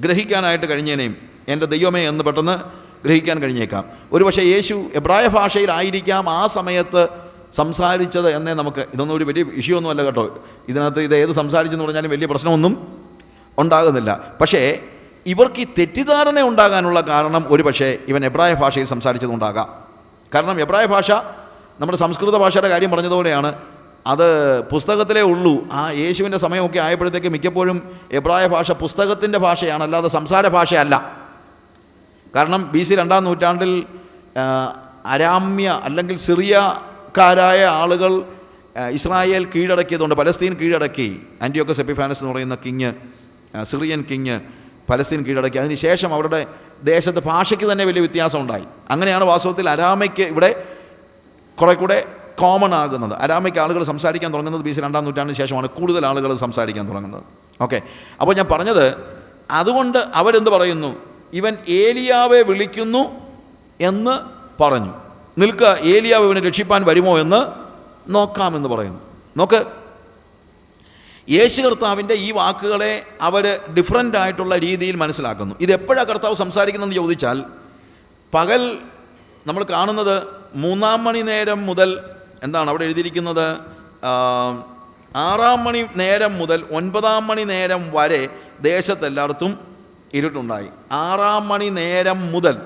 ഗ്രഹിക്കാനായിട്ട് കഴിഞ്ഞേനേയും എന്റെ ദൈവമേ എന്ന് പെട്ടെന്ന് ഗ്രഹിക്കാൻ കഴിഞ്ഞേക്കാം. ഒരു പക്ഷേ യേശു എബ്രായ ഭാഷയിലായിരിക്കാം ആ സമയത്ത് സംസാരിച്ചത് എന്നേ നമുക്ക് ഇതൊന്നും ഒരു വലിയ വിഷയമൊന്നുമല്ല കേട്ടോ. ഇതിനകത്ത് ഇത് ഏത് സംസാരിച്ചെന്ന് പറഞ്ഞാലും വലിയ പ്രശ്നമൊന്നും ഉണ്ടാകുന്നില്ല. പക്ഷേ ഇവർക്ക് ഈ തെറ്റിദ്ധാരണ ഉണ്ടാകാനുള്ള കാരണം ഒരു പക്ഷേ ഇവൻ എബ്രായ ഭാഷയിൽ സംസാരിച്ചതുകൊണ്ടാകാം കാരണം എബ്രായ ഭാഷ നമ്മുടെ സംസ്കൃത ഭാഷയുടെ കാര്യം പറഞ്ഞതുപോലെയാണ്. അത് പുസ്തകത്തിലേ ഉള്ളൂ. ആ യേശുവിന്റെ സമയമൊക്കെ ആയപ്പോഴത്തേക്ക് മിക്കപ്പോഴും എബ്രായ ഭാഷ പുസ്തകത്തിന്റെ ഭാഷയാണ് അല്ലാതെ സംസാര ഭാഷയല്ല. കാരണം ബി സി രണ്ടാം നൂറ്റാണ്ടിൽ അരാമ്യ അല്ലെങ്കിൽ സിറിയക്കാരായ ആളുകൾ ഇസ്രായേൽ കീഴടക്കിയതുകൊണ്ട് പലസ്തീൻ കീഴടക്കി. ആന്റിയോക്കസ് എപ്പിഫാനസ് എന്ന് പറയുന്ന കിങ് സിറിയൻ കിങ് പലസ്തീൻ കീഴടക്കി. അതിനുശേഷം അവരുടെ ദേശത്ത് ഭാഷയ്ക്ക് തന്നെ വലിയ വ്യത്യാസം ഉണ്ടായി അങ്ങനെയാണ് വാസ്തവത്തിൽ അരാമയ്ക്ക് ഇവിടെ കുറേ കൂടെ കോമൺ ആകുന്നത്. അരാമയ്ക്ക് ആളുകൾ സംസാരിക്കാൻ തുടങ്ങുന്നത് ബി സി രണ്ടാം നൂറ്റാണ്ടിന് ശേഷമാണ്. കൂടുതൽ ആളുകൾ സംസാരിക്കാൻ തുടങ്ങുന്നത്. ഓക്കെ അപ്പോൾ ഞാൻ പറഞ്ഞത് അതുകൊണ്ട് അവരെന്ത് പറയുന്നു? ഇവൻ ഏലിയാവെ വിളിക്കുന്നു എന്ന് പറഞ്ഞു. നിൽക്കുക ഏലിയാവ് ഇവനെ രക്ഷിപ്പാൻ വരുമോ എന്ന് നോക്കാമെന്ന് പറയുന്നു. നോക്ക് യേശു കർത്താവിന്റെ ഈ വാക്കുകളെ അവർ ഡിഫറന്റ് ആയിട്ടുള്ള രീതിയിൽ മനസ്സിലാക്കുന്നു. ഇത് എപ്പോഴാണ് കർത്താവ് സംസാരിക്കുന്നതെന്ന് ചോദിച്ചാൽ പകൽ നമ്മൾ കാണുന്നത് മൂന്നാം മണി നേരം മുതൽ എന്താണ് അവിടെ എഴുതിയിരിക്കുന്നത്? ആറാം മണി നേരം മുതൽ ഒൻപതാം മണി നേരം വരെ ദേശത്തെല്ലായിടത്തും ഇരുട്ടുണ്ടായി. ആറാം മണി നേരം മുതൽ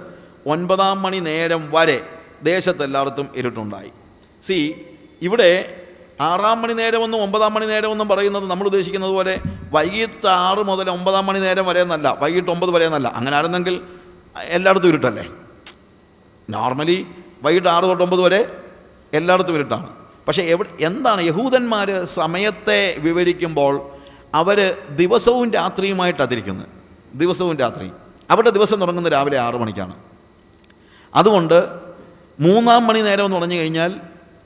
ഒൻപതാം മണി നേരം വരെ ദേശത്തെല്ലായിടത്തും ഇരുട്ടുണ്ടായി. സി ഇവിടെ ആറാം മണി നേരമെന്നും ഒമ്പതാം മണി നേരമെന്നും പറയുന്നത് നമ്മൾ ഉദ്ദേശിക്കുന്നത് പോലെ വൈകിട്ട് ആറ് മുതൽ ഒമ്പതാം മണി നേരം വരെ എന്നല്ല വൈകിട്ട് ഒമ്പത് വരെ എന്നല്ല. അങ്ങനെ ആയിരുന്നെങ്കിൽ എല്ലായിടത്തും ഇരുട്ടല്ലേ? നോർമലി വൈകിട്ട് ആറ് തൊട്ട് ഒമ്പത് വരെ എല്ലായിടത്തും ഇരുട്ടാണ്. പക്ഷേ എവിടെ എന്താണ് യഹൂദന്മാർ സമയത്തെ വിവരിക്കുമ്പോൾ അവർ ദിവസവും രാത്രിയുമായിട്ട് തിരിക്കുന്നത്. ദിവസവും രാത്രി. അവരുടെ ദിവസം തുടങ്ങുന്നത് രാവിലെ ആറ് മണിക്കാണ്. അതുകൊണ്ട് മൂന്നാം മണി നേരം എന്ന് പറഞ്ഞു കഴിഞ്ഞാൽ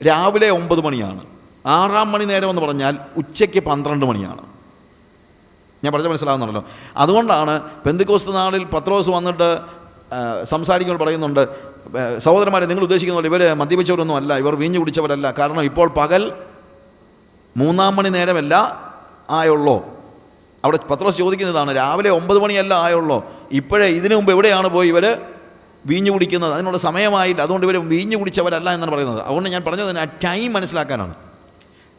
രാവിലെ ഒമ്പത് മണിയാണ്. ആറാം മണി നേരം എന്ന് പറഞ്ഞാൽ ഉച്ചയ്ക്ക് പന്ത്രണ്ട് മണിയാണ്. ഞാൻ പറഞ്ഞ മനസ്സിലാകുന്നുണ്ടല്ലോ അതുകൊണ്ടാണ് പെന്തിക്കോസ്ത് നാളിൽ പത്രോസ് വന്നിട്ട് സംസാരിക്കുമ്പോൾ പറയുന്നുണ്ട് സഹോദരന്മാരെ നിങ്ങൾ ഉദ്ദേശിക്കുന്ന പോലെ ഇവർ മദ്യപിച്ചവരൊന്നും അല്ല ഇവർ വീഞ്ഞു കുടിച്ചവരല്ല. കാരണം ഇപ്പോൾ പകൽ മൂന്നാം മണി നേരമല്ല ആയുള്ളോ. അവിടെ പത്രോസ് ചോദിക്കുന്നതാണ് രാവിലെ ഒമ്പത് മണിയല്ല ആയുള്ളോ. ഇപ്പോഴേ ഇതിനു മുമ്പ് എവിടെയാണ് പോയി ഇവർ വീഞ്ഞു കുടിക്കുന്നത് അതിനുള്ള സമയമായില്ല. അതുകൊണ്ട് ഇവർ വീഞ്ഞു കുടിച്ചവരല്ല എന്നാണ് പറയുന്നത്. അതുകൊണ്ട് ഞാൻ പറഞ്ഞത് ആ ടൈം മനസ്സിലാക്കാനാണ്.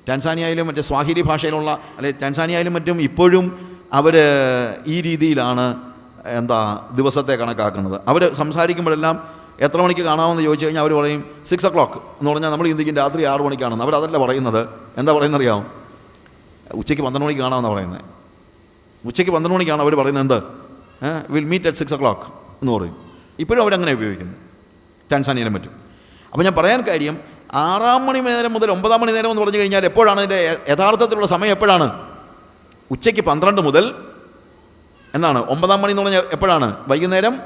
ടാൻസാനിയയിലും മറ്റേ സ്വാഹിരി ഭാഷയിലുള്ള അല്ലെ ടാൻസാനിയയിലും മറ്റും ഇപ്പോഴും അവർ ഈ രീതിയിലാണ് എന്താ ദിവസത്തെ കണക്കാക്കുന്നത്. അവർ സംസാരിക്കുമ്പോഴെല്ലാം എത്ര മണിക്ക് കാണാമെന്ന് ചോദിച്ചു കഴിഞ്ഞാൽ അവർ പറയും സിക്സ് ഒ ക്ലോക്ക് എന്ന് പറഞ്ഞാൽ നമ്മൾ ഇന്ത്യയ്ക്ക് രാത്രി ആറ് മണിക്കാണെന്ന്. അതല്ല പറയുന്നത്. എന്താ പറയുന്നത് അറിയാമോ ഉച്ചയ്ക്ക് പന്ത്രണ്ട് മണിക്ക് കാണാമെന്നാണ് പറയുന്നത്. ഉച്ചയ്ക്ക് പന്ത്രണ്ട് മണിക്കാണ് അവർ പറയുന്നത് എന്ത്? Will meet at six o'clock എന്ന് പറയും. ഇപ്പോഴും അവരങ്ങനെ ഉപയോഗിക്കുന്നു. ടാൻസാനിയിലും മറ്റും. അപ്പോൾ ഞാൻ പറയാൻ കാര്യം ആറാം മണി നേരം മുതൽ ഒമ്പതാം മണി നേരം എന്ന് പറഞ്ഞു കഴിഞ്ഞാൽ എപ്പോഴാണ് ഇതിന്റെ യഥാർത്ഥത്തിലുള്ള സമയം എപ്പോഴാണ്? ഉച്ചയ്ക്ക് പന്ത്രണ്ട് മുതൽ എന്നാണ്. ഒമ്പതാം മണി എന്ന് പറഞ്ഞാൽ എപ്പോഴാണ്? വൈകുന്നേരം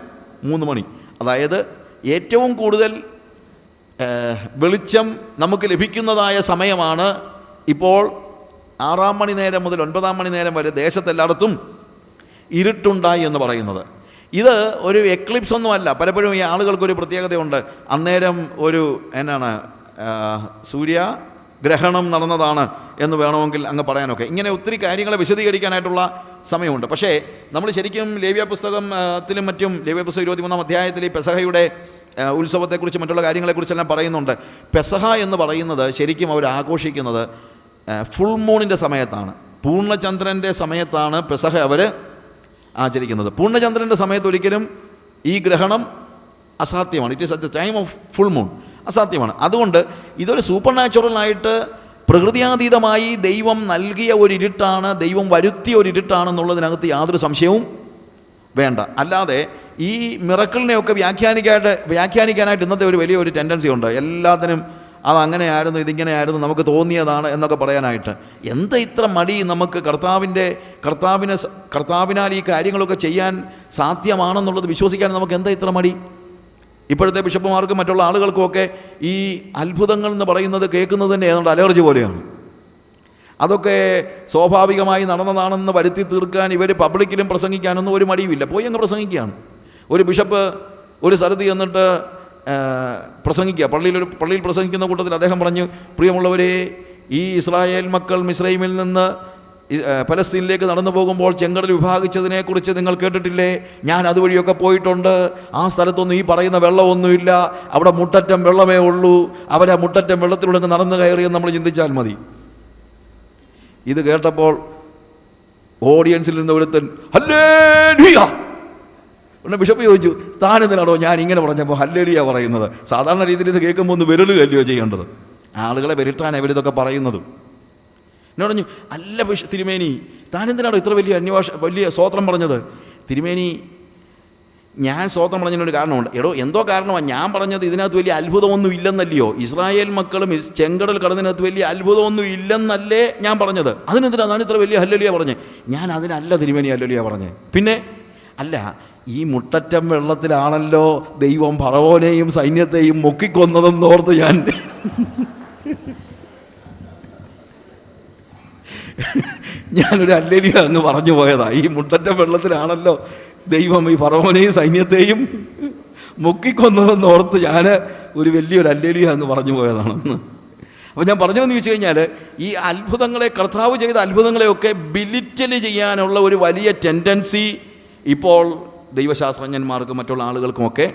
മൂന്ന് മണി. അതായത് ഏറ്റവും കൂടുതൽ വെളിച്ചം നമുക്ക് ലഭിക്കുന്നതായ സമയമാണ് ഇപ്പോൾ ആറാം മണി നേരം മുതൽ ഒൻപതാം മണി നേരം വരെ ദേശത്തെല്ലായിടത്തും ഇരുട്ടുണ്ടായി എന്ന് പറയുന്നത്. ഇത് ഒരു എക്ലിപ്സ് ഒന്നുമല്ല. പലപ്പോഴും ഈ ആളുകൾക്കൊരു പ്രത്യേകതയുണ്ട്. അന്നേരം ഒരു എന്നാണ് സൂര്യ ഗ്രഹണം നടന്നതാണ് എന്ന് വേണമെങ്കിൽ അങ്ങ് പറയാനൊക്കെ. ഇങ്ങനെ ഒത്തിരി കാര്യങ്ങളെ വിശദീകരിക്കാനായിട്ടുള്ള സമയമുണ്ട്. പക്ഷേ നമ്മൾ ശരിക്കും ലേവ്യ പുസ്തകത്തിലും മറ്റും ലേവ്യ പുസ്തകം ഇരുപത്തിമൂന്നാം അധ്യായത്തിൽ ഈ പെസഹയുടെ ഉത്സവത്തെക്കുറിച്ച് മറ്റുള്ള കാര്യങ്ങളെക്കുറിച്ചെല്ലാം പറയുന്നുണ്ട്. പെസഹ എന്ന് പറയുന്നത് ശരിക്കും അവർ ആഘോഷിക്കുന്നത് ഫുൾ മൂണിന്റെ സമയത്താണ്. പൂർണചന്ദ്രന്റെ സമയത്താണ് പെസഹ അവർ ആചരിക്കുന്നത്. പൂർണചന്ദ്രന്റെ സമയത്ത് ഒരിക്കലും ഈ ഗ്രഹണം അസാധ്യമാണ്. It is at the time of full moon അസാധ്യമാണ്. അതുകൊണ്ട് ഇതൊരു സൂപ്പർ നാച്ചുറലായിട്ട് പ്രകൃതിയാതീതമായി ദൈവം നൽകിയ ഒരു ഇരുട്ടാണ് ദൈവം വരുത്തിയ ഒരു ഇരുട്ടാണെന്നുള്ളതിനകത്ത് യാതൊരു സംശയവും വേണ്ട. അല്ലാതെ ഈ മിറക്കിളിനെയൊക്കെ വ്യാഖ്യാനിക്കായിട്ട് വ്യാഖ്യാനിക്കാനായിട്ട് ഇന്നത്തെ ഒരു വലിയൊരു ടെൻഡൻസി ഉണ്ട്. എല്ലാത്തിനും അത് അങ്ങനെയായിരുന്നു ഇതിങ്ങനെയായിരുന്നു നമുക്ക് തോന്നിയതാണ് എന്നൊക്കെ പറയാനായിട്ട്. എന്താ ഇത്ര മടി നമുക്ക് കർത്താവിന്റെ കർത്താവിനെ കർത്താവിനാൽ ഈ കാര്യങ്ങളൊക്കെ ചെയ്യാൻ സാധ്യമാണെന്നുള്ളത് വിശ്വസിക്കാൻ നമുക്ക് എന്താ ഇത്ര മടി? ഇപ്പോഴത്തെ ബിഷപ്പുമാർക്കും മറ്റുള്ള ആളുകൾക്കുമൊക്കെ ഈ അത്ഭുതങ്ങൾ എന്ന് പറയുന്നത് കേൾക്കുന്നത് തന്നെ ഏതാണ്ട് അലർജി പോലെയാണ്. അതൊക്കെ സ്വാഭാവികമായി നടന്നതാണെന്ന് വരുത്തി തീർക്കാൻ ഇവർ പബ്ലിക്കിലും പ്രസംഗിക്കാനൊന്നും ഒരു മടിയുമില്ല. പോയി അങ്ങ് പ്രസംഗിക്കുകയാണ്. ഒരു ബിഷപ്പ് ഒരു സ്ഥലത്ത് ചെന്നിട്ട് ആ, പള്ളിയിൽ ഒരു പള്ളിയിൽ പ്രസംഗിക്കുന്ന കൂട്ടത്തിൽ അദ്ദേഹം പറഞ്ഞു പ്രിയമുള്ളവരെ ഈ ഇസ്രായേൽ മക്കൾ മിസ്രൈമിൽ നിന്ന് പലസ്തീനിലേക്ക് നടന്നു പോകുമ്പോൾ ചെങ്കടൽ വിഭാഗിച്ചതിനെക്കുറിച്ച് നിങ്ങൾ കേട്ടിട്ടില്ലേ? ഞാൻ അതുവഴിയൊക്കെ പോയിട്ടുണ്ട്. ആ സ്ഥലത്തൊന്നും ഈ പറയുന്ന വെള്ളമൊന്നുമില്ല. അവിടെ മുട്ടറ്റം വെള്ളമേ ഉള്ളൂ. അവരെ മുട്ടറ്റം വെള്ളത്തിലൂടെ നടന്നു കയറിയെന്ന് നമ്മൾ ചിന്തിച്ചാൽ മതി. ഇത് കേട്ടപ്പോൾ ഓഡിയൻസിൽ നിന്ന് ഒരുത്തൻ ഹല്ലേലൂയ! ഉടനെ ബിഷപ്പ് ചോദിച്ചു താൻ എന്തിനാണോ ഞാൻ ഇങ്ങനെ പറഞ്ഞപ്പോൾ ഹല്ലേലിയ പറയുന്നത്? സാധാരണ രീതിയിൽ ഇത് കേൾക്കുമ്പോൾ ഒന്ന് വിരലുകല്ലയോ ചെയ്യേണ്ടത്? ആളുകളെ വിരട്ടാൻ അവരിതൊക്കെ പറയുന്നത്. എന്നോട് പറഞ്ഞു അല്ല ബിഷ തിരുമേനി താൻ എന്തിനാണോ ഇത്ര വലിയ അന്വേഷ വലിയ സ്വോത്രം പറഞ്ഞത്? തിരുമേനി ഞാൻ സ്വോത്രം പറഞ്ഞതിനൊരു കാരണമുണ്ട്. എടോ എന്തോ കാരണമാണ് ഞാൻ പറഞ്ഞത് ഇതിനകത്ത് വലിയ അത്ഭുതമൊന്നും ഇല്ലെന്നല്ലയോ? ഇസ്രായേൽ മക്കളും ചെങ്കടൽ കടന്നതിനകത്ത് വലിയ അത്ഭുതമൊന്നും ഇല്ലെന്നല്ലേ ഞാൻ പറഞ്ഞത്. അതിനെന്തിനാണ് ഞാൻ ഇത്ര വലിയ ഹല്ലലിയ പറഞ്ഞത് ഞാൻ അതിനല്ല തിരുമേനി ഹല്ലലിയ പറഞ്ഞത് പിന്നെ? അല്ല ഈ മുട്ടറ്റം വെള്ളത്തിലാണല്ലോ ദൈവം ഫറവോനെയും സൈന്യത്തെയും മുക്കിക്കൊന്നതെന്ന് ഓർത്ത് ഞാൻ ഞാനൊരു അല്ലലിയ അങ്ങ് പറഞ്ഞു പോയതാ. ഈ മുട്ടറ്റം വെള്ളത്തിലാണല്ലോ ദൈവം ഈ ഫറവോനെയും സൈന്യത്തെയും മുക്കിക്കൊന്നതെന്ന് ഓർത്ത് ഞാൻ ഒരു വലിയൊരു അല്ലേലിയ അങ്ങ് പറഞ്ഞു പോയതാണെന്ന്. അപ്പോൾ ഞാൻ പറഞ്ഞതെന്ന് ചോദിച്ചു കഴിഞ്ഞാൽ ഈ അത്ഭുതങ്ങളെ കർത്താവ് ചെയ്ത അത്ഭുതങ്ങളെയൊക്കെ ബിലിറ്റൽ ചെയ്യാനുള്ള ഒരു വലിയ ടെൻഡൻസി ഇപ്പോൾ ദൈവശാസ്ത്രജ്ഞന്മാർക്കും മറ്റുള്ള ആളുകൾക്കുമൊക്കെ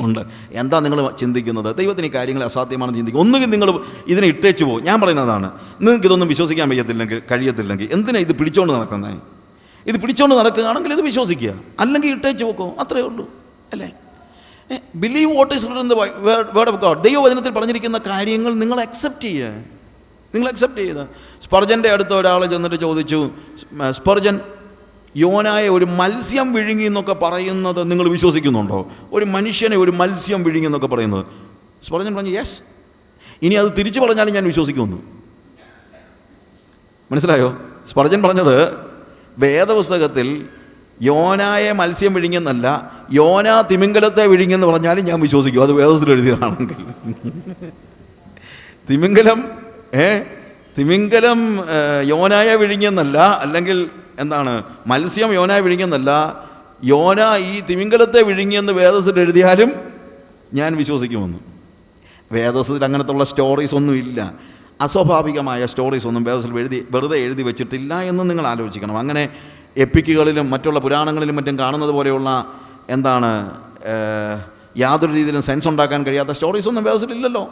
ഉണ്ട്. എന്താ നിങ്ങൾ ചിന്തിക്കുന്നത്? ദൈവത്തിന് ഈ കാര്യങ്ങൾ അസാധ്യമാണെന്ന് ചിന്തിക്കും ഒന്നുകിൽ നിങ്ങൾ ഇതിനെ ഇട്ടേച്ചു പോകും. ഞാൻ പറയുന്നതാണ് നിങ്ങൾക്ക് ഇതൊന്നും വിശ്വസിക്കാൻ വയ്യത്തില്ലെങ്കിൽ കഴിയത്തില്ലെങ്കിൽ എന്തിനാ ഇത് പിടിച്ചോണ്ട് നടക്കുന്നത് ഇത് പിടിച്ചോണ്ട് നടക്കുകയാണെങ്കിൽ ഇത് വിശ്വസിക്കുക. അല്ലെങ്കിൽ ഇട്ടേച്ച് പോക്കോ? അത്രേ ഉള്ളൂ. അല്ലേ? Believe what is written word of God ദൈവവചനത്തിൽ പറഞ്ഞിരിക്കുന്ന കാര്യങ്ങൾ നിങ്ങൾ അക്സെപ്റ്റ് ചെയ്യുക നിങ്ങൾ അക്സെപ്റ്റ് ചെയ്ത്. സ്പർജന്റെ അടുത്ത് ഒരാൾ ചെന്നിട്ട് ചോദിച്ചു "സ്- സ്പർജൻ യോനായ ഒരു മത്സ്യം വിഴുങ്ങി എന്നൊക്കെ പറയുന്നത് നിങ്ങൾ വിശ്വസിക്കുന്നുണ്ടോ? ഒരു മനുഷ്യനെ ഒരു മത്സ്യം വിഴുങ്ങി എന്നൊക്കെ പറയുന്നത്. പറഞ്ഞു പറഞ്ഞു യെസ് ഇനി അത് തിരിച്ചു പറഞ്ഞാലും ഞാൻ വിശ്വസിക്കുമെന്ന് മനസ്സിലായോ? സ്പർജൻ പറഞ്ഞത് വേദപുസ്തകത്തിൽ യോനായെ മത്സ്യം വിഴുങ്ങിയെന്നല്ല യോന തിമിംഗലത്തെ വിഴുങ്ങിയെന്ന് പറഞ്ഞാലും ഞാൻ വിശ്വസിക്കും. അത് വേദത്തിൽ എഴുതിയതാണെങ്കിൽ. തിമിംഗലം ഏ? തിമിംഗലം യോനായ വിഴുങ്ങിയെന്നല്ല അല്ലെങ്കിൽ എന്താണ് മത്സ്യം യോന വിഴുങ്ങിയെന്നല്ല യോന ഈ തിമിംഗലത്തെ വിഴുങ്ങിയെന്ന് വേദസ്സിൽ എഴുതിയാലും ഞാൻ വിശ്വസിക്കുമെന്ന്. വേദസ്സിൽ അങ്ങനത്തെ ഉള്ള സ്റ്റോറീസ് ഒന്നും ഇല്ല അസ്വാഭാവികമായ സ്റ്റോറീസ് ഒന്നും വേദസ്സിൽ എഴുതി വെറുതെ എഴുതി വെച്ചിട്ടില്ല എന്ന് നിങ്ങൾ ആലോചിക്കണം. അങ്ങനെ എപ്പിക്കുകളിലും മറ്റുള്ള പുരാണങ്ങളിലും മറ്റും കാണുന്നത് പോലെയുള്ള എന്താണ് യാതൊരു രീതിയിലും സെൻസ് ഉണ്ടാക്കാൻ കഴിയാത്ത സ്റ്റോറീസ് ഒന്നും വേദസ്സിലില്ലല്ലോ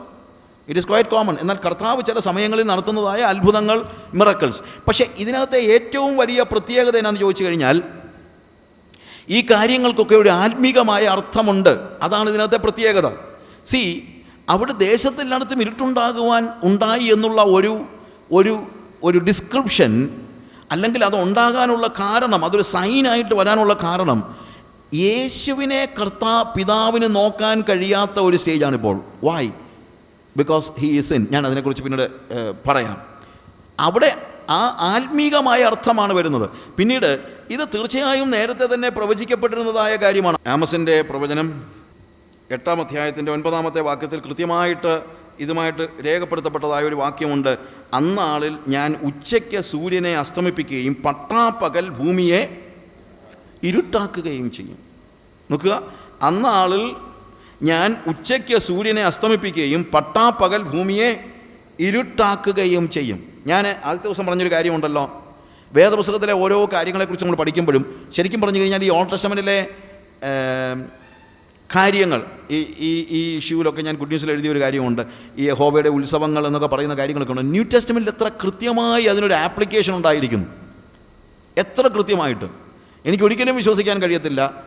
ഇറ്റ് ഈസ് ക്വയറ്റ് കോമൺ എന്നാൽ കർത്താവ് ചില സമയങ്ങളിൽ നടത്തുന്നതായ അത്ഭുതങ്ങൾ മിറക്കിൾസ് പക്ഷേ ഇതിനകത്തെ ഏറ്റവും വലിയ പ്രത്യേകത എന്നാന്ന് ചോദിച്ചു കഴിഞ്ഞാൽ ഈ കാര്യങ്ങൾക്കൊക്കെ ഒരു ആത്മീകമായ അർത്ഥമുണ്ട്. അതാണ് ഇതിനകത്തെ പ്രത്യേകത. സി അവിടെ ദേശത്തെല്ലായിടത്തും ഇരുട്ടുണ്ടാകുവാൻ ഉണ്ടായി എന്നുള്ള ഒരു ഒരു ഒരു ഡിസ്ക്രിപ്ഷൻ അല്ലെങ്കിൽ അത് ഉണ്ടാകാനുള്ള കാരണം അതൊരു സൈനായിട്ട് വരാനുള്ള കാരണം യേശുവിനെ കർത്താ പിതാവിന് നോക്കാൻ കഴിയാത്ത ഒരു സ്റ്റേജാണിപ്പോൾ വായ് ബിക്കോസ് ഹീ ഈസ് ഇൻ ഞാൻ അതിനെക്കുറിച്ച് പിന്നീട് പറയാം. അവിടെ ആ ആത്മീകമായ അർത്ഥമാണ് വരുന്നത്. പിന്നീട് ഇത് തീർച്ചയായും നേരത്തെ തന്നെ പ്രവചിക്കപ്പെട്ടിരുന്നതായ കാര്യമാണ്. ആമസിന്റെ പ്രവചനം എട്ടാം അധ്യായത്തിന്റെ ഒൻപതാമത്തെ വാക്യത്തിൽ കൃത്യമായിട്ട് ഇതുമായിട്ട് രേഖപ്പെടുത്തപ്പെട്ടതായ ഒരു വാക്യമുണ്ട്. അന്നാളിൽ ഞാൻ ഉച്ചയ്ക്ക് സൂര്യനെ അസ്തമിപ്പിക്കുകയും പട്ടാപ്പകൽ ഭൂമിയെ ഇരുട്ടാക്കുകയും ചെയ്യും. നോക്കുക. അന്നാളിൽ ഞാൻ ഉച്ചയ്ക്ക് സൂര്യനെ അസ്തമിപ്പിക്കുകയും പട്ടാപ്പകൽ ഭൂമിയെ ഇരുട്ടാക്കുകയും ചെയ്യും. ഞാൻ ആദ്യത്തെ ദിവസം പറഞ്ഞൊരു കാര്യമുണ്ടല്ലോ. വേദപുസ്തകത്തിലെ ഓരോ കാര്യങ്ങളെക്കുറിച്ച് നമ്മൾ പഠിക്കുമ്പോഴും ശരിക്കും പറഞ്ഞു കഴിഞ്ഞാൽ ഈ ടെസ്റ്റമെന്റിലെ കാര്യങ്ങൾ ഈ ഈ ഈ ഇഷ്യൂവിലൊക്കെ ഞാൻ ഗുഡ് ന്യൂസിൽ എഴുതിയ ഒരു കാര്യമുണ്ട്. ഈ ഹോബയുടെ ഉത്സവങ്ങൾ എന്നൊക്കെ പറയുന്ന കാര്യങ്ങളൊക്കെ ഉണ്ട്. ന്യൂ ടെസ്റ്റമെന്റിൽ എത്ര കൃത്യമായി അതിനൊരു ആപ്ലിക്കേഷൻ ഉണ്ടായിരിക്കുന്നു? എത്ര കൃത്യമായിട്ട്? എനിക്ക് ഒരിക്കലും വിശ്വസിക്കാൻ കഴിയത്തില്ല.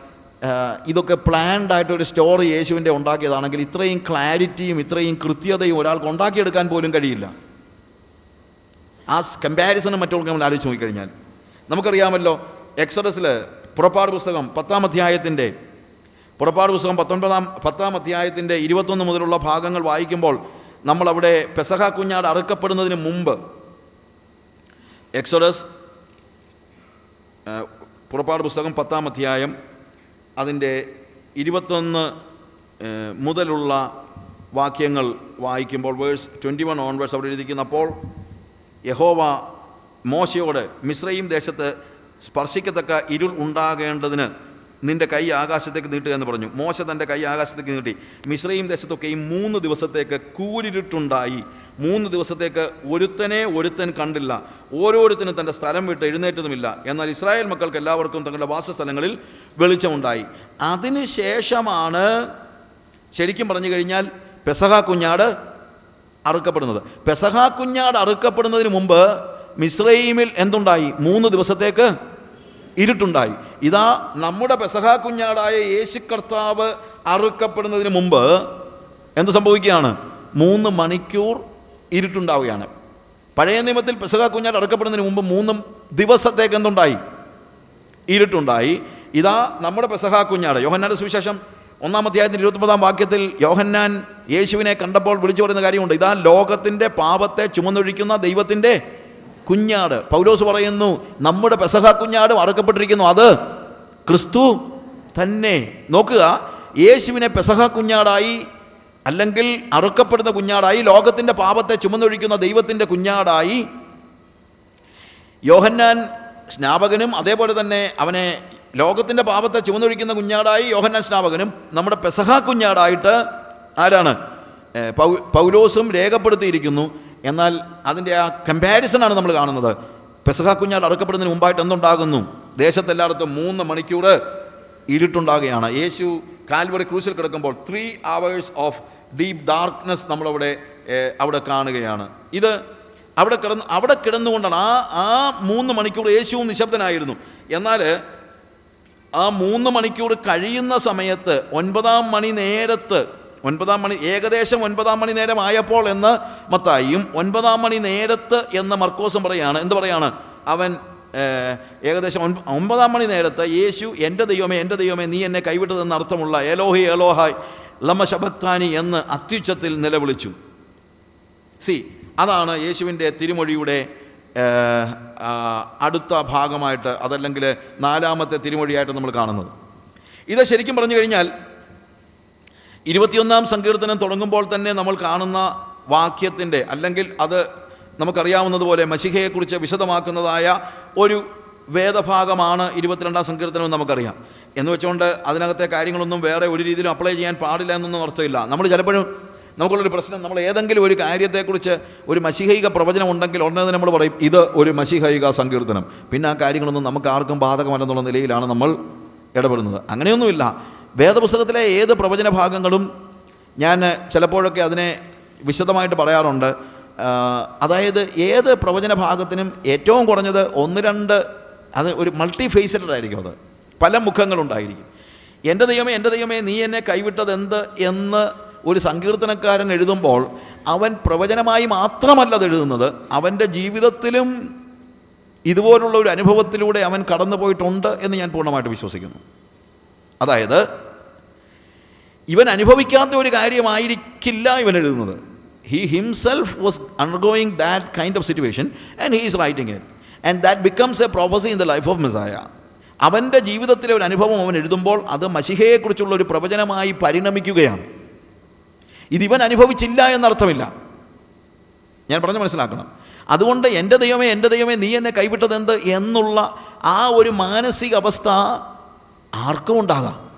ഇതൊക്കെ പ്ലാൻഡ് ആയിട്ട് ഒരു സ്റ്റോറി യേശുവിന്റെ ഉണ്ടാക്കിയതാണെങ്കിൽ ഇത്രയും ക്ലാരിറ്റിയും ഇത്രയും കൃത്യതയും ഒരാൾക്ക് ഉണ്ടാക്കിയെടുക്കാൻ പോലും കഴിയില്ല. ആ കമ്പാരിസണും മറ്റുള്ളവർക്ക് നമ്മൾ ആലോചിച്ച് നോക്കിക്കഴിഞ്ഞാൽ. നമുക്കറിയാമല്ലോ എക്സഡസിൽ പുറപ്പാട് പുസ്തകം പത്താം അധ്യായത്തിന്റെ പുറപ്പാട് പുസ്തകം പത്തൊൻപതാം പത്താം അധ്യായത്തിന്റെ ഇരുപത്തൊന്ന് മുതലുള്ള ഭാഗങ്ങൾ വായിക്കുമ്പോൾ നമ്മളവിടെ പെസഹ കുഞ്ഞാട് അറുക്കപ്പെടുന്നതിന് മുമ്പ് എക്സോഡസ് പുറപ്പാട് പുസ്തകം പത്താം അധ്യായം അതിന്റെ ഇരുപത്തൊന്ന് മുതലുള്ള വാക്യങ്ങൾ വായിക്കുമ്പോൾ വേഴ്സ് ട്വന്റി വൺ ഓൺവേഴ്സ് അവിടെ എഴുതിക്കുന്ന അപ്പോൾ യഹോവ മോശയോട് മിശ്രയും ദേശത്ത് സ്പർശിക്കത്തക്ക ഇരുൾ ഉണ്ടാകേണ്ടതിന് നിന്റെ കൈ ആകാശത്തേക്ക് നീട്ടുക എന്ന് പറഞ്ഞു. മോശ തന്റെ കൈ ആകാശത്തേക്ക് നീട്ടി. മിശ്രയും ദേശത്തൊക്കെയും മൂന്ന് ദിവസത്തേക്ക് കൂരിരുട്ടുണ്ടായി. മൂന്ന് ദിവസത്തേക്ക് ഒരുത്തനെ ഒരുത്തൻ കണ്ടില്ല. ഓരോരുത്തരും തന്റെ സ്ഥലം വിട്ട് എഴുന്നേറ്റതുമില്ല. എന്നാൽ ഇസ്രായേൽ മക്കൾക്ക് എല്ലാവർക്കും തങ്ങളുടെ വാസസ്ഥലങ്ങളിൽ വെളിച്ചമുണ്ടായി. അതിനുശേഷമാണ് ശരിക്കും പറഞ്ഞു കഴിഞ്ഞാൽ പെസഹ കുഞ്ഞാട് അറുക്കപ്പെടുന്നത്. പെസഹ കുഞ്ഞാട് അറുക്കപ്പെടുന്നതിന് മുമ്പ് മിസ്രൈമിൽ എന്തുണ്ടായി? മൂന്ന് ദിവസത്തേക്ക് ഇരുട്ടുണ്ടായി. ഇതാ നമ്മുടെ പെസഹ കുഞ്ഞാടായ യേശു കർത്താവ് അറുക്കപ്പെടുന്നതിന് മുമ്പ് എന്ത് സംഭവിക്കുകയാണ്? മൂന്ന് മണിക്കൂർ ഇരുട്ടുണ്ടാവുകയാണ്. പഴയ നിയമത്തിൽ പെസക കുഞ്ഞാട് അടക്കപ്പെടുന്നതിന് മുമ്പ് മൂന്നും ദിവസത്തേക്ക് എന്തുണ്ടായി? ഇരുട്ടുണ്ടായി. ഇതാ നമ്മുടെ പെസഹ കുഞ്ഞാട്. യോഹന്നാന്റെ സുവിശേഷം ഒന്നാം അധ്യായത്തിന്റെ ഇരുപത്തൊമ്പതാം വാക്യത്തിൽ യോഹന്നാൻ യേശുവിനെ കണ്ടപ്പോൾ വിളിച്ചു പറയുന്ന കാര്യമുണ്ട്. ഇതാ ലോകത്തിന്റെ പാപത്തെ ചുമന്നൊഴിക്കുന്ന ദൈവത്തിന്റെ കുഞ്ഞാട്. പൗലോസ് പറയുന്നു നമ്മുടെ പെസഹ കുഞ്ഞാടും അറുക്കപ്പെട്ടിരിക്കുന്നു അത് ക്രിസ്തു തന്നെ. നോക്കുക യേശുവിനെ പെസഹ കുഞ്ഞാടായി അല്ലെങ്കിൽ അറുക്കപ്പെടുന്ന കുഞ്ഞാടായി ലോകത്തിന്റെ പാപത്തെ ചുമന്നൊഴിക്കുന്ന ദൈവത്തിന്റെ കുഞ്ഞാടായി യോഹന്നാൻ സ്നാപകനും അതേപോലെ തന്നെ അവനെ ലോകത്തിന്റെ പാപത്തെ ചുമന്നൊഴിക്കുന്ന കുഞ്ഞാടായി യോഹന്നാൻ സ്നാപകനും നമ്മുടെ പെസഹ കുഞ്ഞാടായിട്ട് ആരാണ്? പൗലോസും രേഖപ്പെടുത്തിയിരിക്കുന്നു. എന്നാൽ അതിന്റെ ആ കമ്പാരിസണാണ് നമ്മൾ കാണുന്നത്. പെസഹ കുഞ്ഞാട് അറുക്കപ്പെടുന്നതിന് മുമ്പായിട്ട് എന്തുണ്ടാകുന്നു? ദേശത്തെല്ലായിടത്തും മൂന്ന് മണിക്കൂർ ഇരുട്ടുണ്ടാകുകയാണ്. യേശു കാൽവറി ക്രൂസിൽ കിടക്കുമ്പോൾ three hours of deep darkness നമ്മളവിടെ അവിടെ കാണുകയാണ്. ഇത് അവിടെ കിടന്ന് അവിടെ കിടന്നുകൊണ്ടാണ് ആ ആ മൂന്ന് മണിക്കൂർ യേശുവും നിശബ്ദനായിരുന്നു. എന്നാൽ ആ മൂന്ന് മണിക്കൂർ കഴിയുന്ന സമയത്ത് ഒൻപതാം മണി നേരത്ത് ഒൻപതാം മണി ഏകദേശം ഒൻപതാം മണി നേരം ആയപ്പോൾ എന്ന് മത്തായിയും ഒൻപതാം മണി നേരത്ത് എന്ന് മർക്കോസും പറയാണ് എന്ത് പറയാണ്? അവൻ ഏകദേശം ഒൻപ- ഒമ്പതാം മണി നേരത്ത് യേശു എന്റെ ദൈവമേ എന്റെ ദൈവമേ നീ എന്നെ കൈവിട്ടതെന്ന് അർത്ഥമുള്ള എലോഹി എലോഹായ് ലമ ശബക്താനി എന്ന് അത്യുച്ചത്തിൽ നിലവിളിച്ചു. സി അതാണ് യേശുവിന്റെ തിരുമൊഴിയുടെ അടുത്ത ഭാഗമായിട്ട് അതല്ലെങ്കിൽ നാലാമത്തെ തിരുമൊഴിയായിട്ട് നമ്മൾ കാണുന്നത്. ഇത് ശരിക്കും പറഞ്ഞു കഴിഞ്ഞാൽ ഇരുപത്തിയൊന്നാം സങ്കീർത്തനം തുടങ്ങുമ്പോൾ തന്നെ നമ്മൾ കാണുന്ന വാക്യത്തിന്റെ അല്ലെങ്കിൽ അത് നമുക്കറിയാവുന്നതുപോലെ മഷിഹയെക്കുറിച്ച് വിശദമാക്കുന്നതായ ഒരു വേദഭാഗമാണ് ഇരുപത്തിരണ്ടാം സങ്കീർത്തനം നമുക്കറിയാം. എന്ന് വെച്ചുകൊണ്ട് അതിനകത്തെ കാര്യങ്ങളൊന്നും വേറെ ഒരു രീതിയിലും അപ്ലൈ ചെയ്യാൻ പാടില്ല എന്നൊന്നും അർത്ഥമില്ല. നമ്മൾ ചിലപ്പോഴും നമുക്കുള്ളൊരു പ്രശ്നം നമ്മൾ ഏതെങ്കിലും ഒരു കാര്യത്തെക്കുറിച്ച് ഒരു മസിഹൈക പ്രവചനം ഉണ്ടെങ്കിൽ ഉടനെ നമ്മൾ പറയും ഇത് ഒരു മസിഹൈക സങ്കീർത്തനം. പിന്നെ ആ കാര്യങ്ങളൊന്നും നമുക്ക് ആർക്കും ബാധകമല്ലെന്നുള്ള നിലയിലാണ് നമ്മൾ ഇടപെടുന്നത്. അങ്ങനെയൊന്നുമില്ല. വേദപുസ്തകത്തിലെ ഏത് പ്രവചന ഭാഗങ്ങളും ഞാൻ ചിലപ്പോഴൊക്കെ അതിനെ വിശദമായിട്ട് പറയാറുണ്ട്. അതായത് ഏത് പ്രവചന ഭാഗത്തിനും ഏറ്റവും കുറഞ്ഞത് ഒന്ന് രണ്ട് അത് ഒരു മൾട്ടി ഫേസഡ് ആയിരിക്കും അത്. പല മുഖങ്ങളുണ്ടായിരിക്കും. എന്റെ ദൈവമേ എന്റെ ദൈവമേ നീ എന്നെ കൈവിട്ടത് എന്ത്? എന്ന് ഒരു സങ്കീർത്തനക്കാരൻ എഴുതുമ്പോൾ അവൻ പ്രവചനമായി മാത്രമല്ല അത് എഴുതുന്നത്. അവന്റെ ജീവിതത്തിലും ഇതുപോലുള്ള ഒരു അനുഭവത്തിലൂടെ അവൻ കടന്നു പോയിട്ടുണ്ട് എന്ന് ഞാൻ പൂർണമായിട്ട് വിശ്വസിക്കുന്നു. അതായത് ഇവൻ അനുഭവിക്കാത്ത ഒരു കാര്യമായിരിക്കില്ല ഇവൻ എഴുതുന്നത്. He himself was undergoing that kind of situation and he is writing it and that becomes a prophecy in the life of Messiah അവന്റെ ജീവിതത്തിലെ ഒരു അനുഭവം അവൻ എഴുതുമ്പോൾ അത് മഷിഹയെക്കുറിച്ചുള്ള ഒരു പ്രവചനമായി പരിണമിക്കുകയാണ്. ഇതിവൻ അനുഭവിച്ചില്ല എന്നർത്ഥമില്ല. ഞാൻ പറഞ്ഞ് മനസ്സിലാക്കണം. അതുകൊണ്ട് എന്റെ ദൈവമേ എന്റെ ദൈവമേ നീ എന്നെ കൈവിട്ടത് എന്ത് എന്നുള്ള ആ ഒരു മാനസിക അവസ്ഥ ആർക്കും ഉണ്ടാകാം.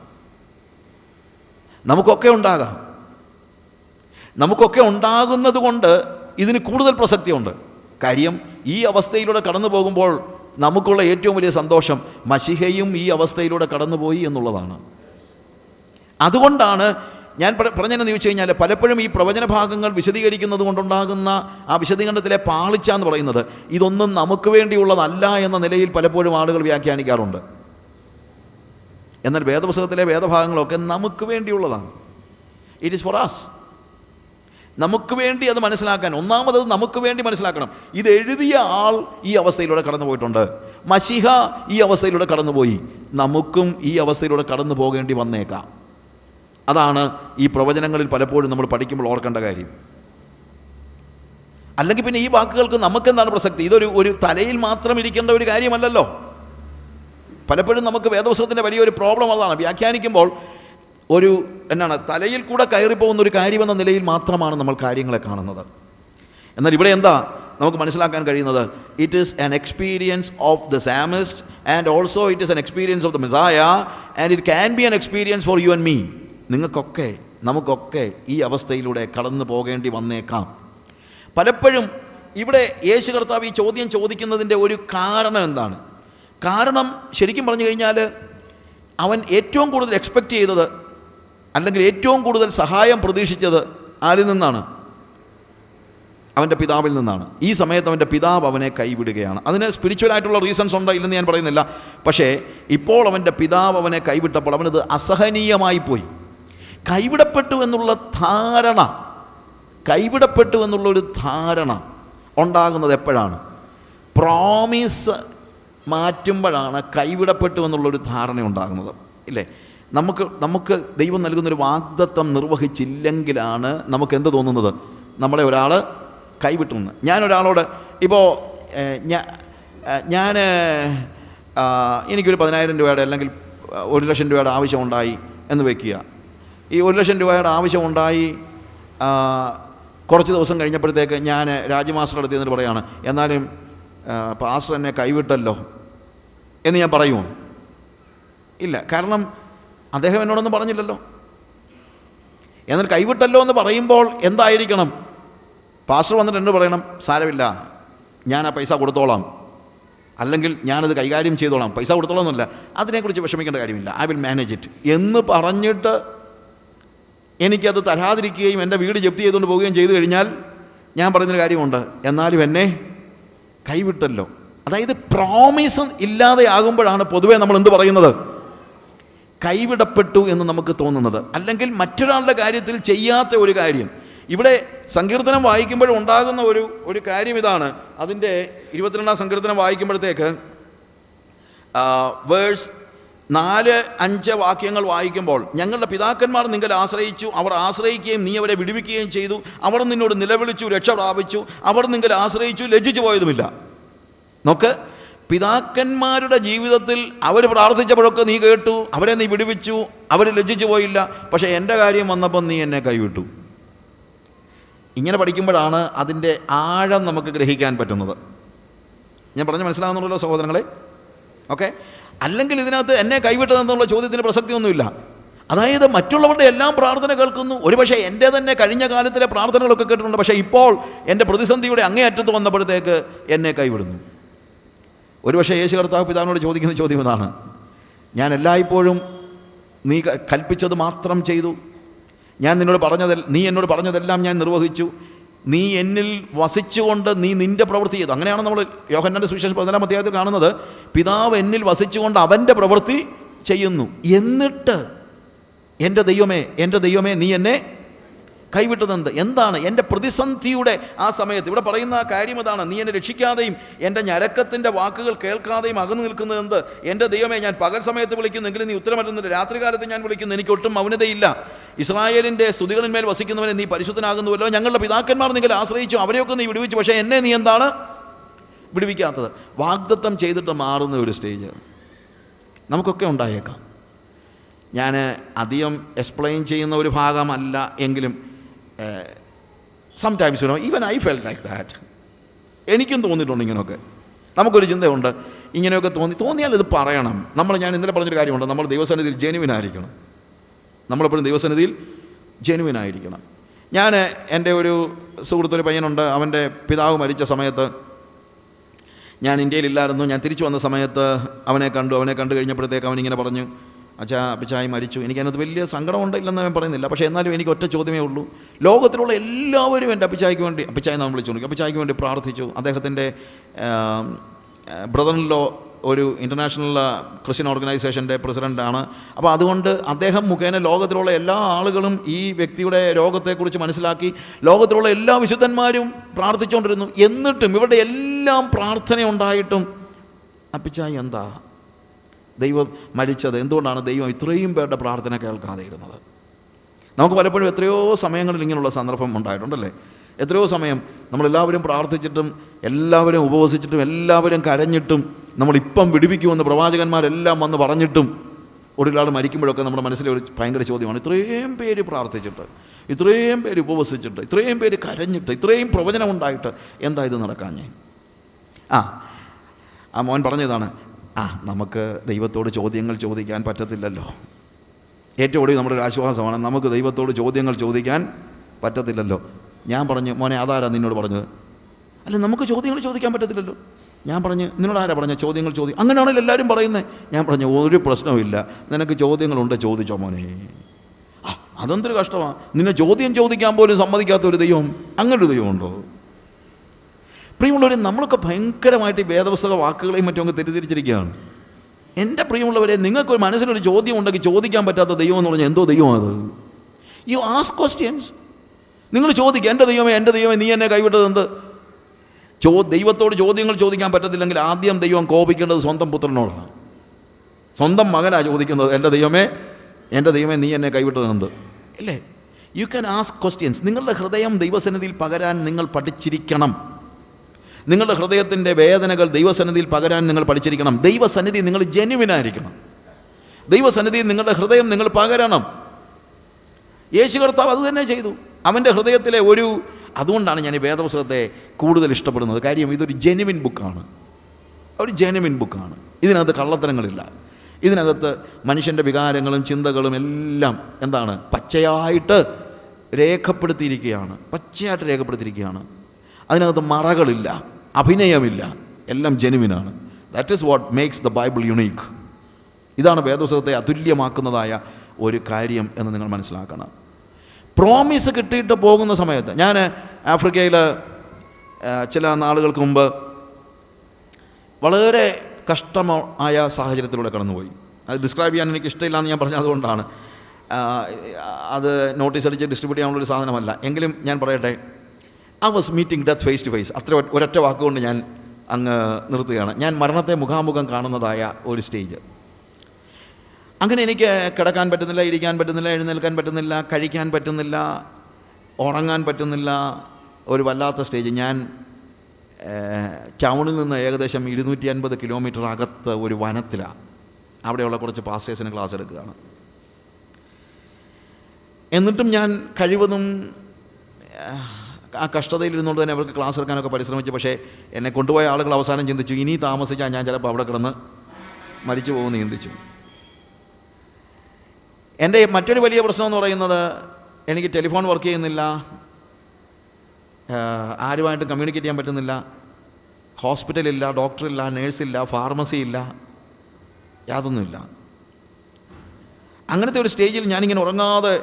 നമുക്കൊക്കെ ഉണ്ടാകാം. നമുക്കൊക്കെ ഉണ്ടാകുന്നത് കൊണ്ട് ഇതിന് കൂടുതൽ പ്രസക്തിയുണ്ട്. കാര്യം ഈ അവസ്ഥയിലൂടെ കടന്നു പോകുമ്പോൾ നമുക്കുള്ള ഏറ്റവും വലിയ സന്തോഷം മഷിഹയും ഈ അവസ്ഥയിലൂടെ കടന്നുപോയി എന്നുള്ളതാണ്. അതുകൊണ്ടാണ് ഞാൻ പറ- പറഞ്ഞതെന്ന് ചോദിച്ചു കഴിഞ്ഞാൽ പലപ്പോഴും ഈ പ്രവചന ഭാഗങ്ങൾ വിശദീകരിക്കുന്നത് കൊണ്ടുണ്ടാകുന്ന ആ വിശദീകരണത്തിലെ പാളിച്ച എന്ന് പറയുന്നത് ഇതൊന്നും നമുക്ക് വേണ്ടിയുള്ളതല്ല എന്ന നിലയിൽ പലപ്പോഴും ആളുകൾ വ്യാഖ്യാനിക്കാറുണ്ട്. എന്നാൽ വേദപുസ്തകത്തിലെ വേദഭാഗങ്ങളൊക്കെ നമുക്ക് വേണ്ടിയുള്ളതാണ്. ഇറ്റ് ഈസ് ഫോർ ആസ് നമുക്ക് വേണ്ടി അത് മനസ്സിലാക്കാൻ ഒന്നാമത് നമുക്ക് വേണ്ടി മനസ്സിലാക്കണം. ഇത് എഴുതിയ ആൾ ഈ അവസ്ഥയിലൂടെ കടന്നു പോയിട്ടുണ്ട്. മഷിഹ ഈ അവസ്ഥയിലൂടെ കടന്നുപോയി. നമുക്കും ഈ അവസ്ഥയിലൂടെ കടന്നു പോകേണ്ടി വന്നേക്കാം. അതാണ് ഈ പ്രവചനങ്ങളിൽ പലപ്പോഴും നമ്മൾ പഠിക്കുമ്പോൾ ഓർക്കേണ്ട കാര്യം. അല്ലെങ്കിൽ പിന്നെ ഈ വാക്കുകൾക്ക് നമുക്കെന്താണ് പ്രസക്തി? ഇതൊരു ഒരു തലയിൽ മാത്രം ഇരിക്കേണ്ട ഒരു കാര്യമല്ലല്ലോ. പലപ്പോഴും നമുക്ക് വേദപുസ്തകത്തിന്റെ വലിയൊരു പ്രോബ്ലം അതാണ്. വ്യാഖ്യാനിക്കുമ്പോൾ ഒരു എന്നാണ് തലയിൽ കൂടെ കയറിപ്പോകുന്ന ഒരു കാര്യമെന്ന നിലയിൽ മാത്രമാണ് നമ്മൾ കാര്യങ്ങളെ കാണുന്നത്. എന്നാൽ ഇവിടെ എന്താ നമുക്ക് മനസ്സിലാക്കാൻ കഴിയുന്നത്? It is an experience of the psalmist and also it is an experience of the Messiah and it can be an experience for you and me നിങ്ങൾക്കൊക്കെ നമുക്കൊക്കെ ഈ അവസ്ഥയിലൂടെ കടന്നു പോകേണ്ടി വന്നേക്കാം. പലപ്പോഴും ഇവിടെ യേശു കർത്താവ് ഈ ചോദ്യം ചോദിക്കുന്നതിന്റെ ഒരു കാരണം എന്താണ്? കാരണം ശരിക്കും പറഞ്ഞു കഴിഞ്ഞാൽ അവൻ ഏറ്റവും കൂടുതൽ എക്സ്പെക്റ്റ് ചെയ്തത് അല്ലെങ്കിൽ ഏറ്റവും കൂടുതൽ സഹായം പ്രതീക്ഷിച്ചത് ആരിൽ നിന്നാണ്? അവന്റെ പിതാവിൽ നിന്നാണ്. ഈ സമയത്ത് അവന്റെ പിതാവ് അവനെ കൈവിടുകയാണ്. അതിന് സ്പിരിച്വലായിട്ടുള്ള റീസൺസ് ഉണ്ടോ ഇല്ലെന്ന് ഞാൻ പറയുന്നില്ല. പക്ഷേ ഇപ്പോൾ അവന്റെ പിതാവ് അവനെ കൈവിട്ടപ്പോൾ അവനത് അസഹനീയമായി പോയി. കൈവിടപ്പെട്ടു എന്നുള്ള ധാരണ കൈവിടപ്പെട്ടു എന്നുള്ളൊരു ധാരണ ഉണ്ടാകുന്നത് എപ്പോഴാണ്? പ്രോമിസ് മാറ്റുമ്പോഴാണ് കൈവിടപ്പെട്ടു എന്നുള്ളൊരു ധാരണ ഉണ്ടാകുന്നത്. ഇല്ലേ? നമുക്ക് നമുക്ക് ദൈവം നൽകുന്നൊരു വാഗ്ദത്വം നിർവഹിച്ചില്ലെങ്കിലാണ് നമുക്ക് എന്ത് തോന്നുന്നത്? നമ്മളെ ഒരാൾ കൈവിട്ടു നിന്ന് ഞാൻ ഒരാളോട് ഇപ്പോൾ ഞാൻ എനിക്കൊരു പതിനായിരം രൂപയുടെ അല്ലെങ്കിൽ ഒരു ലക്ഷം രൂപയുടെ ആവശ്യമുണ്ടായി എന്ന് വയ്ക്കുക ഈ ഒരു ലക്ഷം രൂപയുടെ ആവശ്യമുണ്ടായി കുറച്ച് ദിവസം കഴിഞ്ഞപ്പോഴത്തേക്ക് ഞാൻ രാജമാസ്റ്റർ അടുത്ത് എന്നിട്ട് പറയാണ് എന്നാലും പാസ്റ്റർ എന്നെ കൈവിട്ടല്ലോ എന്ന് ഞാൻ പറയുമോ ഇല്ല കാരണം അദ്ദേഹം എന്നോടൊന്നും പറഞ്ഞില്ലല്ലോ. എന്നാൽ കൈവിട്ടല്ലോ എന്ന് പറയുമ്പോൾ എന്തായിരിക്കണം? പാസ്റ്റർ വന്നിട്ട് എന്നോട് പറയണം? സാരമില്ല ഞാൻ ആ പൈസ കൊടുത്തോളാം. അല്ലെങ്കിൽ ഞാനത് കൈകാര്യം ചെയ്തോളാം. പൈസ കൊടുത്തോളാം എന്നല്ല അതിനെക്കുറിച്ച് വിഷമിക്കേണ്ട കാര്യമില്ല. ഐ വിൽ മാനേജ് ഇറ്റ് എന്ന് പറഞ്ഞിട്ട് എനിക്കത് തരാതിരിക്കുകയും എന്റെ വീട് ജപ്തി ചെയ്തുകൊണ്ട് പോവുകയും ചെയ്തു കഴിഞ്ഞാൽ ഞാൻ പറയുന്നൊരു കാര്യമുണ്ട്. എന്നാലും എന്നെ കൈവിട്ടല്ലോ. അതായത് പ്രോമിസ് ഇല്ലാതെയാകുമ്പോഴാണ് പൊതുവേ നമ്മൾ എന്ത് പറയുന്നത്? കൈവിടപ്പെട്ടു എന്ന് നമുക്ക് തോന്നുന്നത്. അല്ലെങ്കിൽ മറ്റൊരാളുടെ കാര്യത്തിൽ ചെയ്യാത്ത ഒരു കാര്യം. ഇവിടെ സങ്കീർത്തനം വായിക്കുമ്പോൾ ഉണ്ടാകുന്ന ഒരു ഒരു കാര്യം ഇതാണ്. അതിന്റെ ഇരുപത്തിരണ്ടാം സങ്കീർത്തനം വായിക്കുമ്പോഴത്തേക്ക് വേഴ്സ് നാല് അഞ്ച് വാക്യങ്ങൾ വായിക്കുമ്പോൾ ഞങ്ങളുടെ പിതാക്കന്മാർ നിങ്ങൾ ആശ്രയിച്ചു. അവർ ആശ്രയിക്കുകയും നീ അവരെ വിടുവിക്കുകയും ചെയ്തു. അവർ നിന്നോട് നിലവിളിച്ചു രക്ഷ പ്രാപിച്ചു അവർ നിങ്ങൾ ആശ്രയിച്ചു ലജ്ജിച്ചു പോയതുമില്ല. നോക്ക് പിതാക്കന്മാരുടെ ജീവിതത്തിൽ അവർ പ്രാർത്ഥിച്ചപ്പോഴൊക്കെ നീ കേട്ടു അവരെ നീ വിടുവിച്ചു അവർ ലജ്ജിച്ചു പോയില്ല. പക്ഷേ എന്റെ കാര്യം വന്നപ്പോൾ നീ എന്നെ കൈവിട്ടു. ഇങ്ങനെ പഠിക്കുമ്പോഴാണ് അതിന്റെ ആഴം നമുക്ക് ഗ്രഹിക്കാൻ പറ്റുന്നത്. ഞാൻ പറഞ്ഞ് മനസ്സിലാകുന്നുള്ളൂ സഹോദരങ്ങളെ? ഓക്കെ? അല്ലെങ്കിൽ ഇതിനകത്ത് എന്നെ കൈവിട്ടതെന്നുള്ള ചോദ്യത്തിന് പ്രസക്തിയൊന്നുമില്ല. അതായത് മറ്റുള്ളവരുടെ എല്ലാം പ്രാർത്ഥന കേൾക്കുന്നു. ഒരുപക്ഷെ എന്റെ തന്നെ കഴിഞ്ഞ കാലത്തിലെ പ്രാർത്ഥനകളൊക്കെ കേട്ടിട്ടുണ്ട്. പക്ഷേ ഇപ്പോൾ എന്റെ പ്രതിസന്ധിയുടെ അങ്ങേയറ്റത്ത് വന്നപ്പോഴത്തേക്ക് എന്നെ കൈവിടുന്നു. ഒരുപക്ഷെ യേശു കർത്താവ് പിതാവിനോട് ചോദിക്കുന്ന ചോദ്യം ഇതാണ്. ഞാൻ എല്ലായ്പ്പോഴും നീ കൽപ്പിച്ചത് മാത്രം ചെയ്തു. ഞാൻ നിന്നോട് പറഞ്ഞത് നീ എന്നോട് പറഞ്ഞതെല്ലാം ഞാൻ നിർവഹിച്ചു. നീ എന്നിൽ വസിച്ചുകൊണ്ട് നീ നിന്റെ പ്രവൃത്തി ചെയ്തു. അങ്ങനെയാണ് നമ്മൾ യോഹന്നന്റെ സുവിശേഷം പതിനാലാം അധ്യായത്തിൽ കാണുന്നത്. പിതാവ് എന്നിൽ വസിച്ചുകൊണ്ട് അവന്റെ പ്രവൃത്തി ചെയ്യുന്നു. എന്നിട്ട് എന്റെ ദൈവമേ എന്റെ ദൈവമേ നീ എന്നെ കൈവിട്ടതെന്ത്? എന്താണ് എന്റെ പ്രതിസന്ധിയുടെ ആ സമയത്ത്? ഇവിടെ പറയുന്ന ആ കാര്യം ഇതാണ്. നീ എന്നെ രക്ഷിക്കാതെയും എന്റെ ഞരക്കത്തിന്റെ വാക്കുകൾ കേൾക്കാതെയും അകന്നു നിൽക്കുന്നത് എന്ത്? എന്റെ ദൈവമേ ഞാൻ പകൽ സമയത്ത് വിളിക്കുന്നു എങ്കിലും നീ ഉത്തരമറ്റുന്നില്ല രാത്രികാലത്ത് ഞാൻ വിളിക്കുന്നു. എനിക്ക് ഒട്ടും മൗനതയില്ല. ഇസ്രായേലിന്റെ സ്തുതികളിന്മേൽ വസിക്കുന്നവനെ നീ പരിശുദ്ധനാകുന്നുവല്ലോ. ഞങ്ങളുടെ പിതാക്കന്മാർ നിങ്ങൾ ആശ്രയിച്ചു. അവരെയൊക്കെ നീ വിടുവിച്ചു. പക്ഷേ എന്നെ നീ എന്താണ്? വിടുവിക്കാത്തത്. വാഗ്ദത്തം ചെയ്തിട്ട് മാറുന്ന ഒരു സ്റ്റേജ്. നമുക്കൊക്കെ ഉണ്ടായേക്കാം. ഞാൻ അധികം എക്സ്പ്ലെയിൻ ചെയ്യുന്ന ഒരു ഭാഗമല്ല എങ്കിലും sometimes you know even I feel like that എനിക്കും തോന്നിയിട്ടുണ്ട് ഇങ്ങനെയൊക്കെ. നമുക്കൊരു ചിന്തയുണ്ട് ഇങ്ങനെയൊക്കെ തോന്നി തോന്നിയാൽ ഇത് പറയണം. നമ്മൾ ഞാൻ ഇന്നലെ പറഞ്ഞൊരു കാര്യമുണ്ട് നമ്മൾ ദൈവസന്നിധിയിൽ ജെനുവിൻ ആയിരിക്കണം. നമ്മളെപ്പോഴും ദൈവസന്നിധിയിൽ ജെനുവിൻ ആയിരിക്കണം. ഞാൻ എന്റെ ഒരു സുഹൃത്തൊരു പയ്യനുണ്ട് അവന്റെ പിതാവ് മരിച്ച സമയത്ത് ഞാൻ ഇന്ത്യയിലില്ലായിരുന്നു. ഞാൻ തിരിച്ചു വന്ന സമയത്ത് അവനെ കണ്ടു അവനെ കണ്ടു കഴിഞ്ഞപ്പോഴത്തേക്ക് അവൻ ഇങ്ങനെ പറഞ്ഞു അച്ഛാ അപ്പച്ചായി മരിച്ചു. എനിക്കതിനകത്ത് വലിയ സങ്കടമുണ്ട് ഇല്ലെന്ന് ഞാൻ പറയുന്നില്ല. പക്ഷേ എന്നാലും എനിക്ക് ഒറ്റ ചോദ്യമേ ഉള്ളൂ. ലോകത്തിലുള്ള എല്ലാവരും എന്റെ അപ്പിച്ചായ്ക്ക് വേണ്ടി അപ്പിച്ചായി നാം വിളിച്ചുകൊണ്ട് അപ്പിച്ചായ്ക്ക് വേണ്ടി പ്രാർത്ഥിച്ചു. അദ്ദേഹത്തിന്റെ ബ്രദറിലോ ഒരു ഇന്റർനാഷണൽ ക്രിസ്ത്യൻ ഓർഗനൈസേഷന്റെ പ്രസിഡന്റാണ്. അപ്പോൾ അതുകൊണ്ട് അദ്ദേഹം മുഖേന ലോകത്തിലുള്ള എല്ലാ ആളുകളും ഈ വ്യക്തിയുടെ രോഗത്തെക്കുറിച്ച് മനസ്സിലാക്കി ലോകത്തിലുള്ള എല്ലാ വിശുദ്ധന്മാരും പ്രാർത്ഥിച്ചുകൊണ്ടിരുന്നു. എന്നിട്ടും ഇവരുടെ എല്ലാം പ്രാർത്ഥനയുണ്ടായിട്ടും അപ്പിച്ചായി എന്താ? ദൈവം മരിച്ചത്. എന്തുകൊണ്ടാണ് ദൈവം ഇത്രയും പേരുടെ പ്രാർത്ഥന കേൾക്കാതെ ഇരുന്നത് നമുക്ക് പലപ്പോഴും എത്രയോ സമയങ്ങളിൽ ഇങ്ങനെയുള്ള സന്ദർഭം ഉണ്ടായിട്ടുണ്ടല്ലേ? എത്രയോ സമയം നമ്മളെല്ലാവരും പ്രാർത്ഥിച്ചിട്ടും എല്ലാവരും ഉപവസിച്ചിട്ടും എല്ലാവരും കരഞ്ഞിട്ടും നമ്മളിപ്പം വിടുവിക്കുമെന്ന് പ്രവാചകന്മാരെല്ലാം വന്ന് പറഞ്ഞിട്ടും ഒരാൾ മരിക്കുമ്പോഴൊക്കെ നമ്മുടെ മനസ്സിലെ ഒരു ഭയങ്കര ചോദ്യമാണ് ഇത്രയും പേര് പ്രാർത്ഥിച്ചിട്ട് ഇത്രയും പേര് ഉപവസിച്ചിട്ട് ഇത്രയും പേര് കരഞ്ഞിട്ട് ഇത്രയും പ്രവചനം ഉണ്ടായിട്ട് എന്താ ഇത് നടക്കാഞ്ഞേ ആ ആ മോൻ പറഞ്ഞതാണ് ആ നമുക്ക് ദൈവത്തോട് ചോദ്യങ്ങൾ ചോദിക്കാൻ പറ്റത്തില്ലല്ലോ. ഏറ്റവും ഒടുവിൽ നമ്മുടെ ഒരു ആശ്വാസമാണ് നമുക്ക് ദൈവത്തോട് ചോദ്യങ്ങൾ ചോദിക്കാൻ പറ്റത്തില്ലല്ലോ. ഞാൻ പറഞ്ഞു മോനെ അതാരാ നിന്നോട് പറഞ്ഞത്? അല്ല നമുക്ക് ചോദ്യങ്ങൾ ചോദിക്കാൻ പറ്റത്തില്ലല്ലോ. ഞാൻ പറഞ്ഞു നിന്നോട് ആരാ പറഞ്ഞ ചോദ്യങ്ങൾ ചോദ്യം അങ്ങനെയാണല്ലോ എല്ലാവരും പറയുന്നത്. ഞാൻ പറഞ്ഞു ഒരു പ്രശ്നവുമില്ല നിനക്ക് ചോദ്യങ്ങളുണ്ട് ചോദിച്ചോ മോനെ. അതെന്തൊരു കഷ്ടമാണ് നിന്നെ ചോദ്യം ചോദിക്കാൻ പോലും സമ്മതിക്കാത്ത ഒരു ദൈവം അങ്ങനൊരു ദൈവമുണ്ടോ? പ്രിയമുള്ളവരെ നമ്മളൊക്കെ ഭയങ്കരമായിട്ട് ഈ വേദപുസ്തക വാക്കുകളെയും മറ്റും അങ്ങ് തെറ്റിദ്ധരിച്ചിരിക്കുകയാണ്. എന്റെ പ്രിയമുള്ളവരെ നിങ്ങൾക്ക് ഒരു മനസ്സിലൊരു ചോദ്യം ഉണ്ടെങ്കിൽ ചോദിക്കാൻ പറ്റാത്ത ദൈവം എന്ന് പറഞ്ഞാൽ എന്തോ ദൈവം അത്? യു ആസ് ക്വസ്റ്റ്യൻസ് നിങ്ങൾ ചോദിക്കുക എന്റെ ദൈവമേ എന്റെ ദൈവമേ നീ എന്നെ കൈവിട്ടത് എന്ത്? ചോ ദൈവത്തോട് ചോദ്യങ്ങൾ ചോദിക്കാൻ പറ്റത്തില്ലെങ്കിൽ ആദ്യം ദൈവം കോപിക്കേണ്ടത് സ്വന്തം പുത്രനോടാണ്. സ്വന്തം മകനാണ് ചോദിക്കുന്നത് എന്റെ ദൈവമേ എന്റെ ദൈവമേ നീ എന്നെ കൈവിട്ടത് എന്ത്? അല്ലേ? യു ക്യാൻ ആസ്ക് ക്വസ്റ്റ്യൻസ് നിങ്ങളുടെ ഹൃദയം ദൈവസന്നിധിയിൽ പകരാൻ നിങ്ങൾ പഠിച്ചിരിക്കണം. നിങ്ങളുടെ ഹൃദയത്തിന്റെ വേദനകൾ ദൈവസന്നിധിയിൽ പകരാൻ നിങ്ങൾ പഠിച്ചിരിക്കണം. ദൈവസന്നിധി നിങ്ങൾ ജനുവിനായിരിക്കണം ദൈവസന്നിധിയിൽ നിങ്ങളുടെ ഹൃദയം നിങ്ങൾ പകരണം. യേശു കർത്താവ് അത് തന്നെ ചെയ്തു. അവന്റെ ഹൃദയത്തിലെ ഒരു അതുകൊണ്ടാണ് ഞാൻ ഈ വേദപുസ്തകത്തെ കൂടുതൽ ഇഷ്ടപ്പെടുന്നത്. കാര്യം ഇതൊരു ജെനുവിൻ ബുക്കാണ്. ഒരു ജെനുവിൻ ബുക്കാണ്. ഇതിനകത്ത് കള്ളത്തരങ്ങളില്ല. ഇതിനകത്ത് മനുഷ്യന്റെ വികാരങ്ങളും ചിന്തകളും എല്ലാം എന്താണ്? പച്ചയായിട്ട് രേഖപ്പെടുത്തിയിരിക്കുകയാണ്. പച്ചയായിട്ട് രേഖപ്പെടുത്തിയിരിക്കുകയാണ്. അതിനകത്ത് മറകളില്ല അഭിനയമില്ല എല്ലാം ജെനുവിനാണ്. That is what makes the Bible unique ഇതാണ് വേദപുസ്തകത്തെ അതുല്യമാക്കുന്നതായ ഒരു കാര്യം എന്ന് നിങ്ങൾ മനസ്സിലാക്കണം. പ്രോമിസ് കിട്ടിയിട്ട് പോകുന്ന സമയത്ത് ഞാൻ ആഫ്രിക്കയിൽ ചില നാളുകൾക്ക് മുമ്പ് വളരെ കഷ്ടമായ സാഹചര്യത്തിലൂടെ കടന്നുപോയി. അത് ഡിസ്ക്രൈബ് ചെയ്യാൻ എനിക്ക് ഇഷ്ടമില്ല എന്ന് ഞാൻ പറഞ്ഞതുകൊണ്ടാണ്. അത് നോട്ടീസ് അടിച്ച് ഡിസ്ട്രിബ്യൂട്ട് ചെയ്യാനുള്ളൊരു സാധനമല്ല. എങ്കിലും ഞാൻ പറയട്ടെ I was meeting death face to face അത്ര ഒരൊറ്റ വാക്കുകൊണ്ട് ഞാൻ അങ്ങ് നിർത്തുകയാണ്. ഞാൻ മരണത്തെ മുഖാമുഖം കാണുന്നതായ ഒരു സ്റ്റേജ് അങ്ങനെ എനിക്ക് കിടക്കാൻ പറ്റുന്നില്ല ഇരിക്കാൻ പറ്റുന്നില്ല എഴുന്നേൽക്കാൻ പറ്റുന്നില്ല കഴിക്കാൻ പറ്റുന്നില്ല ഉറങ്ങാൻ പറ്റുന്നില്ല ഒരു വല്ലാത്ത സ്റ്റേജ് ഞാൻ ടൗണിൽ നിന്ന് ഏകദേശം ഇരുന്നൂറ്റി അൻപത് കിലോമീറ്റർ അകത്ത് ഒരു വനത്തിലാണ് അവിടെയുള്ള കുറച്ച് പാസ്റ്റേഴ്സിന് ക്ലാസ് എടുക്കുകയാണ്. എന്നിട്ടും ഞാൻ കഴിവതും ആ കഷ്ടതയിലിരുന്നുകൊണ്ട് തന്നെ അവർക്ക് ക്ലാസ് എടുക്കാനൊക്കെ പരിശ്രമിച്ചു. പക്ഷേ എന്നെ കൊണ്ടുപോയ ആളുകൾ അവസാനം ചിന്തിച്ചു ഇനി താമസിച്ചാൽ ഞാൻ ചിലപ്പോൾ അവിടെ കിടന്ന് മരിച്ചു പോകുമെന്ന് ചിന്തിച്ചു. എന്റെ മറ്റൊരു വലിയ പ്രശ്നം എന്ന് പറയുന്നത് എനിക്ക് ടെലിഫോൺ വർക്ക് ചെയ്യുന്നില്ല ആരുമായിട്ടും കമ്മ്യൂണിക്കേറ്റ് ചെയ്യാൻ പറ്റുന്നില്ല ഹോസ്പിറ്റലില്ല ഡോക്ടറില്ല നേഴ്സില്ല ഫാർമസി ഇല്ല യാതൊന്നുമില്ല. അങ്ങനത്തെ ഒരു സ്റ്റേജിൽ ഞാനിങ്ങനെ ഉറങ്ങാതെ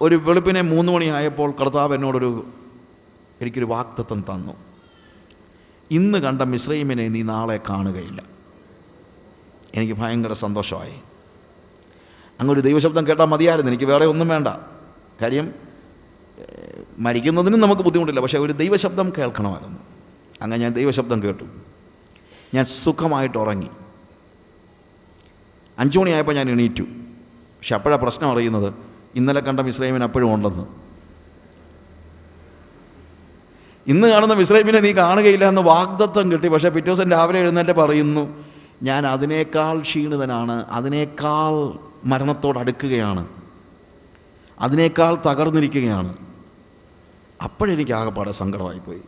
ഒരു വെളുപ്പിനെ മൂന്ന് മണിയായപ്പോൾ കർത്താവ് എന്നോടൊരു എനിക്കൊരു വാക്തത്വം തന്നു. ഇന്ന് കണ്ട മിശ്രൈമിനെ നീ നാളെ കാണുകയില്ല. എനിക്ക് ഭയങ്കര സന്തോഷമായി. അങ്ങൊരു ദൈവശബ്ദം കേട്ടാൽ മതിയായിരുന്നു. എനിക്ക് വേറെ ഒന്നും വേണ്ട. കാര്യം മരിക്കുന്നതിനും നമുക്ക് ബുദ്ധിമുട്ടില്ല. പക്ഷേ ഒരു ദൈവശബ്ദം കേൾക്കണമായിരുന്നു. അങ്ങനെ ഞാൻ ദൈവശബ്ദം കേട്ടു. ഞാൻ സുഖമായിട്ട് ഉറങ്ങി. അഞ്ചു മണിയായപ്പോൾ ഞാൻ എണീറ്റു. പക്ഷെ അപ്പോഴാണ് പ്രശ്നം അറിയുന്നത് ഇന്നലെ കണ്ട മിസ്രൈമിന് അപ്പോഴും ഉണ്ടെന്ന്. ഇന്ന് കാണുന്ന മിസ്രൈമിനെ നീ കാണുകയില്ല എന്ന് വാഗ്ദത്വം കിട്ടി. പക്ഷേ പിറ്റേ ദിവസം രാവിലെ എഴുന്നേറ്റ് പറയുന്നു ഞാൻ അതിനേക്കാൾ ക്ഷീണിതനാണ് അതിനേക്കാൾ മരണത്തോട് അടുക്കുകയാണ് അതിനേക്കാൾ തകർന്നിരിക്കുകയാണ്. അപ്പോഴെനിക്ക് ആകെപ്പാടെ സങ്കടമായിപ്പോയി.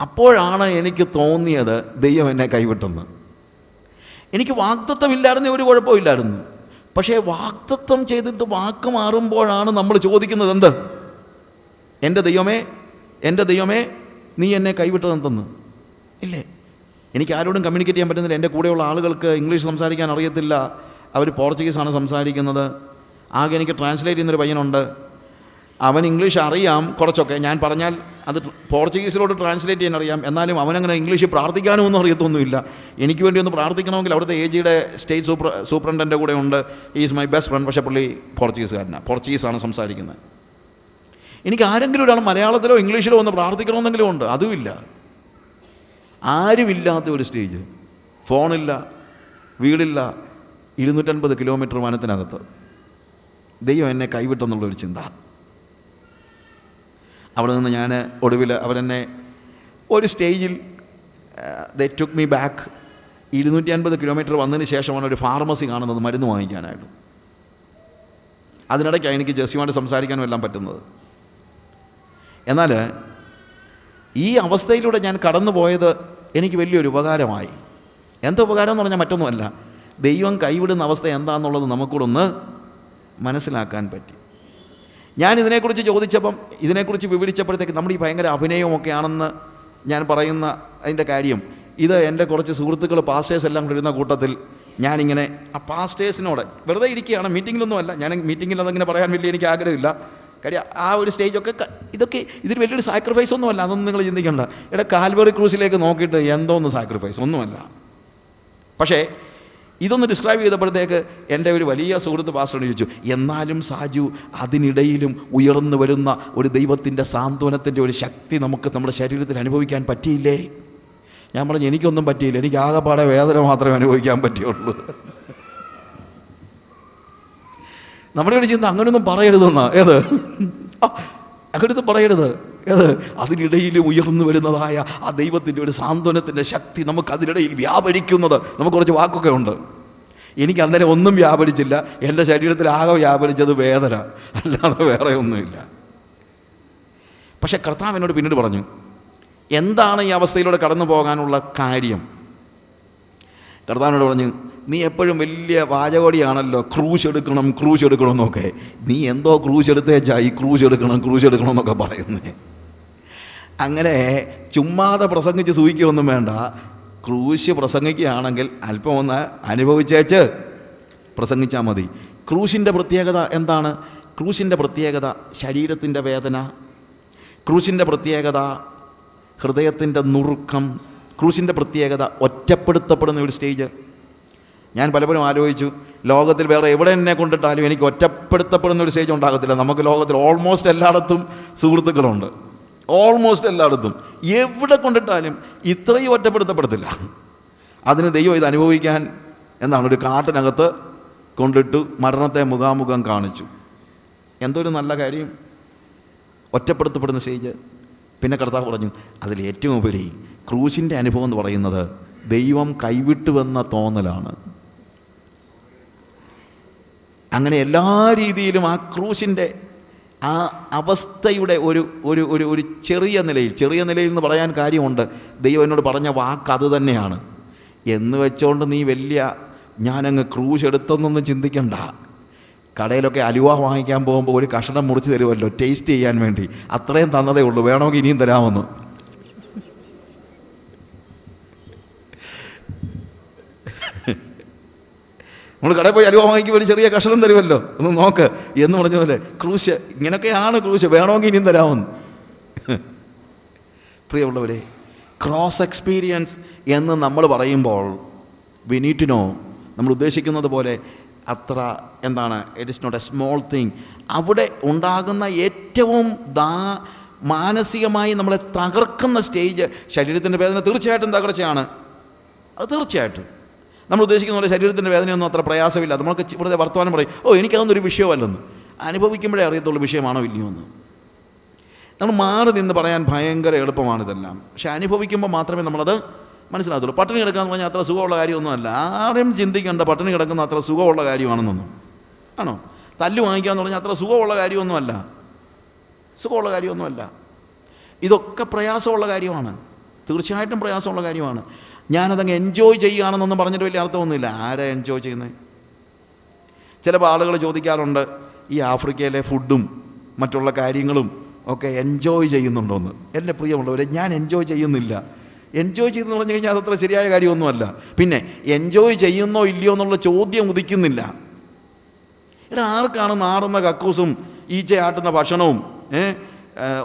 അപ്പോഴാണ് എനിക്ക് തോന്നിയത് ദൈവം എന്നെ കൈവിട്ടെന്ന്. എനിക്ക് വാഗ്ദത്വമില്ലായിരുന്നു ഒരു കുഴപ്പമില്ലായിരുന്നു പക്ഷേ വാഗ്ദത്വം ചെയ്തിട്ട് വാക്ക് മാറുമ്പോഴാണ് നമ്മൾ ചോദിക്കുന്നത് എന്ത്? എന്റെ ദൈവമേ എന്റെ ദൈവമേ നീ എന്നെ കൈവിട്ടതെന്തെന്ന് ഇല്ലേ? എനിക്ക് ആരോടും കമ്മ്യൂണിക്കേറ്റ് ചെയ്യാൻ പറ്റുന്നില്ല. എന്റെ കൂടെയുള്ള ആളുകൾക്ക് ഇംഗ്ലീഷ് സംസാരിക്കാൻ അറിയത്തില്ല. അവർ പോർച്ചുഗീസാണ് സംസാരിക്കുന്നത്. ആകെ എനിക്ക് ട്രാൻസ്ലേറ്റ് ചെയ്യുന്നൊരു പയ്യനുണ്ട്. അവൻ ഇംഗ്ലീഷ് അറിയാം കുറച്ചൊക്കെ. ഞാൻ പറഞ്ഞാൽ അത് പോർച്ചുഗീസിലോട്ട് ട്രാൻസ്ലേറ്റ് ചെയ്യാൻ അറിയാം. എന്നാലും അവനങ്ങനെ ഇംഗ്ലീഷ് പ്രാർത്ഥിക്കാനും ഒന്നും അറിയത്തൊന്നുമില്ല. എനിക്ക് വേണ്ടി ഒന്ന് പ്രാർത്ഥിക്കണമെങ്കിൽ അവിടുത്തെ എ ജിയുടെ സ്റ്റേറ്റ് സൂപ്ര സൂപ്രണ്ടന്റെ കൂടെ ഉണ്ട് ഈസ് മൈ ബെസ്റ്റ് ഫ്രണ്ട് പക്ഷേ പുള്ളി പോർച്ചുഗീസുകാരനാണ് പോർച്ചുഗീസാണ് സംസാരിക്കുന്നത്. എനിക്ക് ആരെങ്കിലും ഒരാൾ മലയാളത്തിലോ ഇംഗ്ലീഷിലോ ഒന്ന് പ്രാർത്ഥിക്കണമെന്നെങ്കിലും ഉണ്ട്. അതുമില്ല ആരുമില്ലാത്ത ഒരു സ്റ്റേജ് ഫോണില്ല വീടില്ല ഇരുന്നൂറ്റൻപത് കിലോമീറ്റർ വനത്തിനകത്ത് ദൈവം എന്നെ കൈവിട്ടെന്നുള്ളൊരു ചിന്ത. അവിടെ നിന്ന് ഞാൻ ഒടുവിൽ അവരെന്നെ ഒരു സ്റ്റേജിൽ ദ ടുക്ക് മീ ബാക്ക് ഇരുന്നൂറ്റി അൻപത് കിലോമീറ്റർ വന്നതിന് ശേഷമാണ് ഒരു ഫാർമസി കാണുന്നത് മരുന്ന് വാങ്ങിക്കാനായിട്ട്. അതിനിടയ്ക്കാണ് എനിക്ക് ജെസ്സിയുമായിട്ട് സംസാരിക്കാനും എല്ലാം പറ്റുന്നത്. എന്നാൽ ഈ അവസ്ഥയിലൂടെ ഞാൻ കടന്നു പോയത് എനിക്ക് വലിയൊരു ഉപകാരമായി. എന്താ ഉപകാരം എന്ന് പറഞ്ഞാൽ മറ്റൊന്നുമല്ല. ദൈവം കൈവിടുന്ന അവസ്ഥ എന്താണെന്നുള്ളത് നമുക്കൂടെ ഒന്ന് മനസ്സിലാക്കാൻ പറ്റി. ഞാൻ ഇതിനെക്കുറിച്ച് ചോദിച്ചപ്പം ഇതിനെക്കുറിച്ച് വിവരിച്ചപ്പോഴത്തേക്ക് നമ്മുടെ ഈ ഭയങ്കര അഭിനയമൊക്കെയാണെന്ന് ഞാൻ പറയുന്ന അതിന്റെ കാര്യം ഇത് എന്റെ കുറച്ച് സുഹൃത്തുക്കൾ പാസ്റ്റേഴ്സ് എല്ലാം കൂടി ഇരുന്ന കൂട്ടത്തിൽ ഞാനിങ്ങനെ ആ പാസ്റ്റേഴ്സിനോട് വെറുതെ ഇരിക്കുകയാണ് മീറ്റിങ്ങിലൊന്നുമല്ല ഞാൻ മീറ്റിങ്ങിൽ അതങ്ങനെ പറയാൻ വലിയ എനിക്ക് ആഗ്രഹമില്ല. കാര്യം ആ ഒരു സ്റ്റേജൊക്കെ ഇതൊക്കെ ഇതൊരു വലിയൊരു സാക്രിഫൈസ് ഒന്നുമല്ല. അതൊന്നും നിങ്ങൾ ചിന്തിക്കേണ്ട. ഇവിടെ കാൽവറി ക്രൂസിലേക്ക് നോക്കിയിട്ട് എന്തോന്ന് സാക്രിഫൈസ് ഒന്നുമല്ല. പക്ഷേ ഇതൊന്ന് ഡിസ്ക്രൈബ് ചെയ്തപ്പോഴത്തേക്ക് എന്റെ ഒരു വലിയ സുഹൃത്ത് പാസ്റ്ററിന് ചോദിച്ചു എന്നാലും സാജു അതിനിടയിലും ഉയർന്നു വരുന്ന ഒരു ദൈവത്തിന്റെ സാന്ത്വനത്തിന്റെ ഒരു ശക്തി നമുക്ക് നമ്മുടെ ശരീരത്തിൽ അനുഭവിക്കാൻ പറ്റിയില്ലേ? ഞാൻ പറഞ്ഞു എനിക്കൊന്നും പറ്റിയില്ല. എനിക്ക് ആകെപ്പാടെ വേദന മാത്രമേ അനുഭവിക്കാൻ പറ്റുള്ളൂ നമ്മുടെ ഒരു ചിന്ത അങ്ങനെയൊന്നും പറയരുതെന്ന്. ഏത്? അങ്ങനെയൊന്നും പറയരുത്. ഏത്? അതിനിടയിൽ ഉയർന്നു വരുന്നതായ ആ ദൈവത്തിന്റെ ഒരു സാന്ത്വനത്തിന്റെ ശക്തി നമുക്ക് അതിനിടയിൽ വ്യാപരിക്കുന്നത് നമുക്ക് കുറച്ച് വാക്കൊക്കെ ഉണ്ട്. എനിക്ക് അന്നേരം ഒന്നും വ്യാപരിച്ചില്ല. എന്റെ ശരീരത്തിൽ ആകെ വ്യാപരിച്ചത് വേദന. അല്ലാതെ വേറെ ഒന്നുമില്ല. പക്ഷേ കർത്താവ് എന്നോട് പിന്നീട് പറഞ്ഞു എന്താണ് ഈ അവസ്ഥയിലൂടെ കടന്നു പോകാനുള്ള കാര്യം കർത്താവിനോട് പറഞ്ഞു നീ എപ്പോഴും വലിയ വാചകോടിയാണല്ലോ. ക്രൂശ് എടുക്കണം ക്രൂശ് എടുക്കണം എന്നൊക്കെ. നീ എന്തോ ക്രൂശ് എടുത്തേച്ചാ ഈ ക്രൂശ് എടുക്കണം ക്രൂശ് എടുക്കണം എന്നൊക്കെ പറയുന്നേ. അങ്ങനെ ചുമ്മാതെ പ്രസംഗിച്ച് സൂഹിക്കുകയൊന്നും വേണ്ട. ക്രൂശ് പ്രസംഗിക്കുകയാണെങ്കിൽ അല്പം ഒന്ന് അനുഭവിച്ചേച്ച് പ്രസംഗിച്ചാൽ മതി. ക്രൂശിന്റെ പ്രത്യേകത എന്താണ്? ക്രൂശിന്റെ പ്രത്യേകത ശരീരത്തിന്റെ വേദന. ക്രൂശിന്റെ പ്രത്യേകത ഹൃദയത്തിന്റെ നുറുക്കം. ക്രൂശിന്റെ പ്രത്യേകത ഒറ്റപ്പെടുത്തപ്പെടുന്ന ഒരു സ്റ്റേജ്. ഞാൻ പലപ്പോഴും ആലോചിച്ചു ലോകത്തിൽ വേറെ എവിടെ എന്നെ കൊണ്ടിട്ടാലും എനിക്ക് ഒറ്റപ്പെടുത്തപ്പെടുന്ന ഒരു സ്റ്റേജ് ഉണ്ടാകത്തില്ല. നമുക്ക് ലോകത്തിൽ ഓൾമോസ്റ്റ് എല്ലായിടത്തും സുഹൃത്തുക്കളുണ്ട്. ഓൾമോസ്റ്റ് എല്ലായിടത്തും. എവിടെ കൊണ്ടിട്ടാലും ഇത്രയും ഒറ്റപ്പെടുത്തപ്പെടത്തില്ല. അതിന് ദൈവം ഇത് അനുഭവിക്കാൻ എന്താണ് ഒരു കാട്ടിനകത്ത് കൊണ്ടിട്ടു മരണത്തെ മുഖാമുഖം കാണിച്ചു. എന്തൊരു നല്ല കാര്യം. ഒറ്റപ്പെടുത്തപ്പെടുന്ന സ്റ്റേജ് പിന്നെ കർത്താവ് പറഞ്ഞു അതിൽ ഏറ്റവും ഉപരി ക്രൂശിന്റെ അനുഭവം എന്ന് പറയുന്നത് ദൈവം കൈവിട്ടുവെന്ന തോന്നലാണ്. അങ്ങനെ എല്ലാ രീതിയിലും ആ ക്രൂശിന്റെ ആ അവസ്ഥയുടെ ഒരു ഒരു ഒരു ഒരു ചെറിയ നിലയിൽ ചെറിയ നിലയിൽ എന്ന് പറയാൻ കാര്യമുണ്ട്. ദൈവം എന്നോട് പറഞ്ഞ വാക്ക് അത് തന്നെയാണ്. എന്ന് വെച്ചുകൊണ്ട് നീ വലിയ ഞാനങ്ങ് ക്രൂശ് എടുത്തെന്നൊന്നും ചിന്തിക്കണ്ട. കടയിലൊക്കെ അലുവ വാങ്ങിക്കാൻ പോകുമ്പോൾ ഒരു കഷണം മുറിച്ച് തരുമല്ലോ ടേസ്റ്റ് ചെയ്യാൻ വേണ്ടി. അത്രയും തന്നതേ ഉള്ളൂ. വേണമെങ്കിൽ ഇനിയും തരാമെന്ന്. നമ്മൾ കടയിൽ പോയി അലുവ വാങ്ങിക്കുമ്പോൾ ഒരു ചെറിയ കഷണം തരുമല്ലോ? ഒന്ന് നോക്ക്. എന്ന് പറഞ്ഞ പോലെ ക്രൂശ് ഇങ്ങനെയൊക്കെയാണ് ക്രൂശ്. വേണമെങ്കിൽ ഇനിയും തരാമെന്ന്. പ്രിയമുള്ളവരെ ക്രോസ് എക്സ്പീരിയൻസ് എന്ന് നമ്മൾ പറയുമ്പോൾ വി നീഡ് ടു നോ നമ്മൾ ഉദ്ദേശിക്കുന്നത് പോലെ അത്ര എന്താണ് it is not a small thing അവിടെ ഉണ്ടാകുന്ന ഏറ്റവും ദാ മാനസികമായി നമ്മളെ തകർക്കുന്ന സ്റ്റേജ് ശരീരത്തിന്റെ വേദന തീർച്ചയായിട്ടും തകർച്ചയാണ്. അത് തീർച്ചയായിട്ടും. നമ്മൾ ഉദ്ദേശിക്കുന്ന പോലെ ശരീരത്തിന്റെ വേദനയൊന്നും അത്ര പ്രയാസമില്ല. നമ്മൾക്ക് വെറുതെ വർത്തമാനം പറയും ഓ എനിക്കതൊന്നും ഒരു വിഷയമല്ലെന്ന്. അനുഭവിക്കുമ്പോഴേ അറിയത്തുള്ളൂ വിഷയമാണോ ഇല്ലയോ എന്ന്. നമ്മൾ മാറി നിന്ന് പറയാൻ ഭയങ്കര എളുപ്പമാണിതെല്ലാം പക്ഷെ അനുഭവിക്കുമ്പോൾ മാത്രമേ നമ്മളത് മനസ്സിലാകത്തുള്ളൂ. പട്ടിണി കിടക്കാന്ന് പറഞ്ഞാൽ അത്ര സുഖമുള്ള കാര്യമൊന്നുമല്ല. ആരും ചിന്തിക്കേണ്ട പട്ടിണി കിടക്കുന്ന അത്ര സുഖമുള്ള കാര്യമാണെന്നൊന്നും. ആണോ? തല്ല് വാങ്ങിക്കാന്ന് പറഞ്ഞാൽ അത്ര സുഖമുള്ള കാര്യമൊന്നുമല്ല. സുഖമുള്ള കാര്യമൊന്നുമല്ല. ഇതൊക്കെ പ്രയാസമുള്ള കാര്യമാണ്. തീർച്ചയായിട്ടും പ്രയാസമുള്ള കാര്യമാണ്. ഞാനതങ്ങ് എൻജോയ് ചെയ്യുകയാണെന്നൊന്നും പറഞ്ഞിട്ട് വലിയ അർത്ഥമൊന്നുമില്ല. ആരാ എൻജോയ് ചെയ്യുന്നത്? ചിലപ്പോൾ ആളുകൾ ചോദിക്കാറുണ്ട് ഈ ആഫ്രിക്കയിലെ ഫുഡും മറ്റുള്ള കാര്യങ്ങളും ഒക്കെ എൻജോയ് ചെയ്യുന്നുണ്ടോയെന്ന് എന്റെ പ്രിയമുള്ളവരെ ഞാൻ എൻജോയ് ചെയ്യുന്നില്ല. എൻജോയ് ചെയ്തെന്ന് പറഞ്ഞു കഴിഞ്ഞാൽ അതത്ര ശരിയായ കാര്യമൊന്നുമല്ല. പിന്നെ എൻജോയ് ചെയ്യുന്നോ ഇല്ലയോ എന്നുള്ള ചോദ്യം ഉദിക്കുന്നില്ല. എടാ ആർക്കാണ് നാറുന്ന കക്കൂസും ഈച്ചയാട്ടുന്ന ഭക്ഷണവും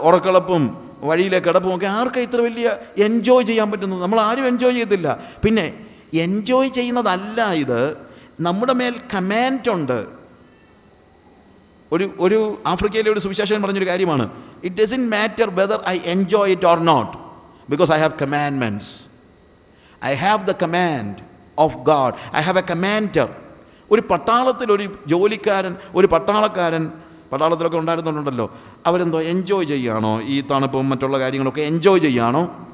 ഉറക്കളപ്പും വഴിയിലെ കിടപ്പും ഒക്കെ ആർക്കാ ഇത്ര വലിയ എൻജോയ് ചെയ്യാൻ പറ്റുന്നത്? നമ്മൾ ആരും എൻജോയ് ചെയ്തില്ല പിന്നെ എൻജോയ് ചെയ്യുന്നതല്ല ഇത്. നമ്മുടെ മേൽ കമാൻഡ് ഉണ്ട്. ഒരു ഒരു ആഫ്രിക്കയിലെ ഒരു സുവിശേഷൻ പറഞ്ഞൊരു കാര്യമാണ്. It doesn't matter whether I enjoy it or not because I have commandments I have the command of God I have a commander ഒരു പട്ടാളത്തിൽ ഒരു ജോലിക്കാരൻ ഒരു പട്ടാളക്കാരൻ പട്ടാളത്തിലൊക്കെ ഉണ്ടായിരുന്നുണ്ടല്ലോ അവരെന്തോ എൻജോയ് ചെയ്യുകയാണോ ഈ തണുപ്പും മറ്റുള്ള കാര്യങ്ങളൊക്കെ എൻജോയ് ചെയ്യുകയാണോ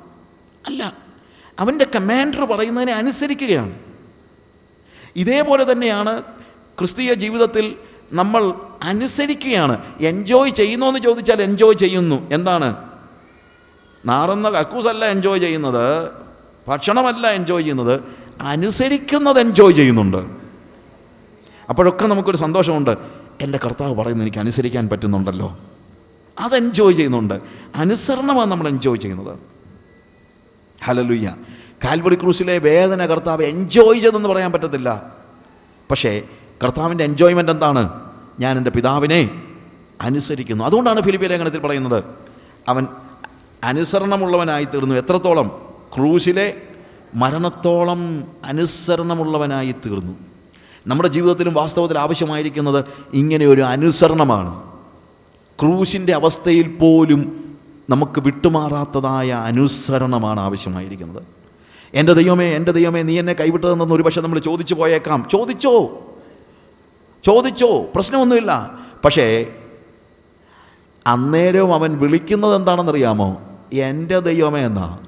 അല്ല. അവന്റെ കമാൻഡർ പറയുന്നതിനെ അനുസരിക്കുകയാണ്. ഇതേപോലെ തന്നെയാണ് ക്രിസ്തീയ ജീവിതത്തിൽ നമ്മൾ അനുസരിക്കുകയാണ്. എൻജോയ് ചെയ്യുന്നു എന്ന് ചോദിച്ചാൽ എൻജോയ് ചെയ്യുന്നു. എന്താണ്? നാറുന്ന കക്കൂസല്ല എൻജോയ് ചെയ്യുന്നത്. ഭക്ഷണമല്ല എൻജോയ് ചെയ്യുന്നത്. അനുസരിക്കുന്നത് എൻജോയ് ചെയ്യുന്നുണ്ട്. അപ്പോഴൊക്കെ നമുക്കൊരു സന്തോഷമുണ്ട്. എന്റെ കർത്താവ് പറയുന്നത് എനിക്ക് അനുസരിക്കാൻ പറ്റുന്നുണ്ടല്ലോ. അത് എൻജോയ് ചെയ്യുന്നുണ്ട്. അനുസരണമാണ് നമ്മൾ എൻജോയ് ചെയ്യുന്നത്. ഹലലുയ്യ കാൽവറി ക്രൂസിലെ വേദന കർത്താവ് എൻജോയ് ചെയ്തെന്ന് പറയാൻ പറ്റത്തില്ല. പക്ഷേ കർത്താവിന്റെ എൻജോയ്മെന്റ് എന്താണ്? ഞാൻ എന്റെ പിതാവിനെ അനുസരിക്കുന്നു. അതുകൊണ്ടാണ് ഫിലിപ്പിയ ലേഖനത്തിൽ പറയുന്നത്. അവൻ അനുസരണമുള്ളവനായി തീർന്നു എത്രത്തോളം? ക്രൂശിലെ മരണത്തോളം അനുസരണമുള്ളവനായി തീർന്നു നമ്മുടെ ജീവിതത്തിലും വാസ്തവത്തിൽ ആവശ്യമായിരിക്കുന്നത് ഇങ്ങനെ ഒരു അനുസരണമാണ്. ക്രൂശിന്റെ അവസ്ഥയിൽ പോലും നമുക്ക് വിട്ടുമാറാത്തതായ അനുസരണമാണ് ആവശ്യമായിരിക്കുന്നത്. എന്റെ ദൈവമേ എന്റെ ദൈവമേ നീ എന്നെ കൈവിട്ടതെന്ന് ഒരു പക്ഷേ നമ്മൾ ചോദിച്ചു പോയേക്കാം. ചോദിച്ചോ? ചോദിച്ചോ? പ്രശ്നമൊന്നുമില്ല. പക്ഷേ അന്നേരവും അവൻ വിളിക്കുന്നത് എന്താണെന്നറിയാമോ? എന്റെ ദൈവമേ എന്നാ.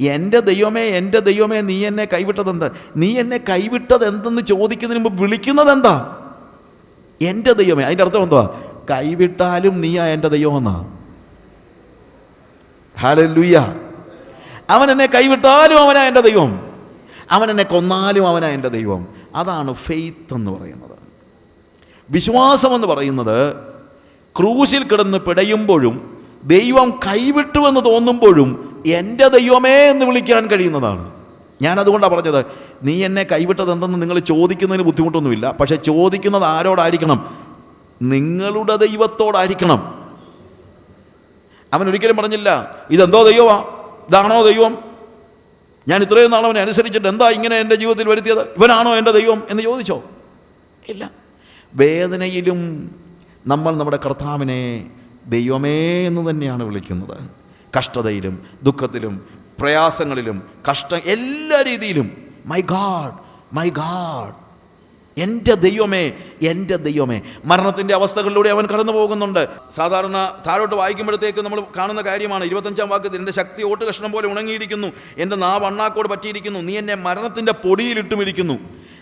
എന്റെ ദൈവമേ എന്റെ ദൈവമേ നീ എന്നെ കൈവിട്ടത് എന്താ നീ എന്നെ കൈവിട്ടത് എന്തെന്ന് ചോദിക്കുന്നതിന് മുമ്പ് വിളിക്കുന്നത് എന്താ എന്റെ ദൈവമേ അതിന്റെ അർത്ഥം എന്തുവാ? കൈവിട്ടാലും നീയാ എന്റെ ദൈവമെന്നാ. ഹാലലുയ്യ അവൻ എന്നെ കൈവിട്ടാലും അവനാ എന്റെ ദൈവം. അവൻ എന്നെ കൊന്നാലും അവനാ എന്റെ ദൈവം. അതാണ് ഫെയ്ത്ത് എന്ന് പറയുന്നത്. വിശ്വാസം എന്ന് പറയുന്നത് ക്രൂശിൽ കിടന്ന് പിടയുമ്പോഴും ദൈവം കൈവിട്ടുവെന്ന് തോന്നുമ്പോഴും എന്റെ ദൈവമേ എന്ന് വിളിക്കാൻ കഴിയുന്നതാണ്. ഞാൻ അതുകൊണ്ടാണ് പറഞ്ഞത് നീ എന്നെ കൈവിട്ടത് എന്തെന്ന് നിങ്ങൾ ചോദിക്കുന്നതിന് ബുദ്ധിമുട്ടൊന്നുമില്ല. പക്ഷെ ചോദിക്കുന്നത് ആരോടായിരിക്കണം? നിങ്ങളുടെ ദൈവത്തോടായിരിക്കണം. അവൻ ഒരിക്കലും പറഞ്ഞില്ല ഇതെന്തോ ദൈവമാ? ഇതാണോ ദൈവം? ഞാൻ ഇത്രയും നാൾ അവനെ അനുസരിച്ചിട്ട് എന്താ ഇങ്ങനെ എന്റെ ജീവിതത്തിൽ വരുത്തിയത്? ഇവനാണോ എന്റെ ദൈവം? എന്ന് ചോദിച്ചോ? ഇല്ല. വേദനയിലും നമ്മൾ നമ്മുടെ കർത്താവിനെ ദൈവമേ എന്ന് തന്നെയാണ് വിളിക്കുന്നത്. കഷ്ടതയിലും ദുഃഖത്തിലും പ്രയാസങ്ങളിലും കഷ്ട എല്ലാ രീതിയിലും മൈ ഗാഡ് മൈ ഗാഡ് എന്റെ ദൈവമേ എന്റെ ദൈവമേ. മരണത്തിന്റെ അവസ്ഥകളിലൂടെ അവൻ കടന്നു പോകുന്നുണ്ട്. സാധാരണ താഴോട്ട് വായിക്കുമ്പോഴത്തേക്ക് നമ്മൾ കാണുന്ന കാര്യമാണ്. ഇരുപത്തഞ്ചാം വാക്യത്തിൽ എന്റെ ശക്തി ഓട്ട് കഷ്ണം പോലെ ഉണങ്ങിയിരിക്കുന്നു. എന്റെ നാവ് അണ്ണാക്കോട് പറ്റിയിരിക്കുന്നു. നീ എന്നെ മരണത്തിന്റെ പൊടിയിലിട്ടുമിരിക്കുന്നു.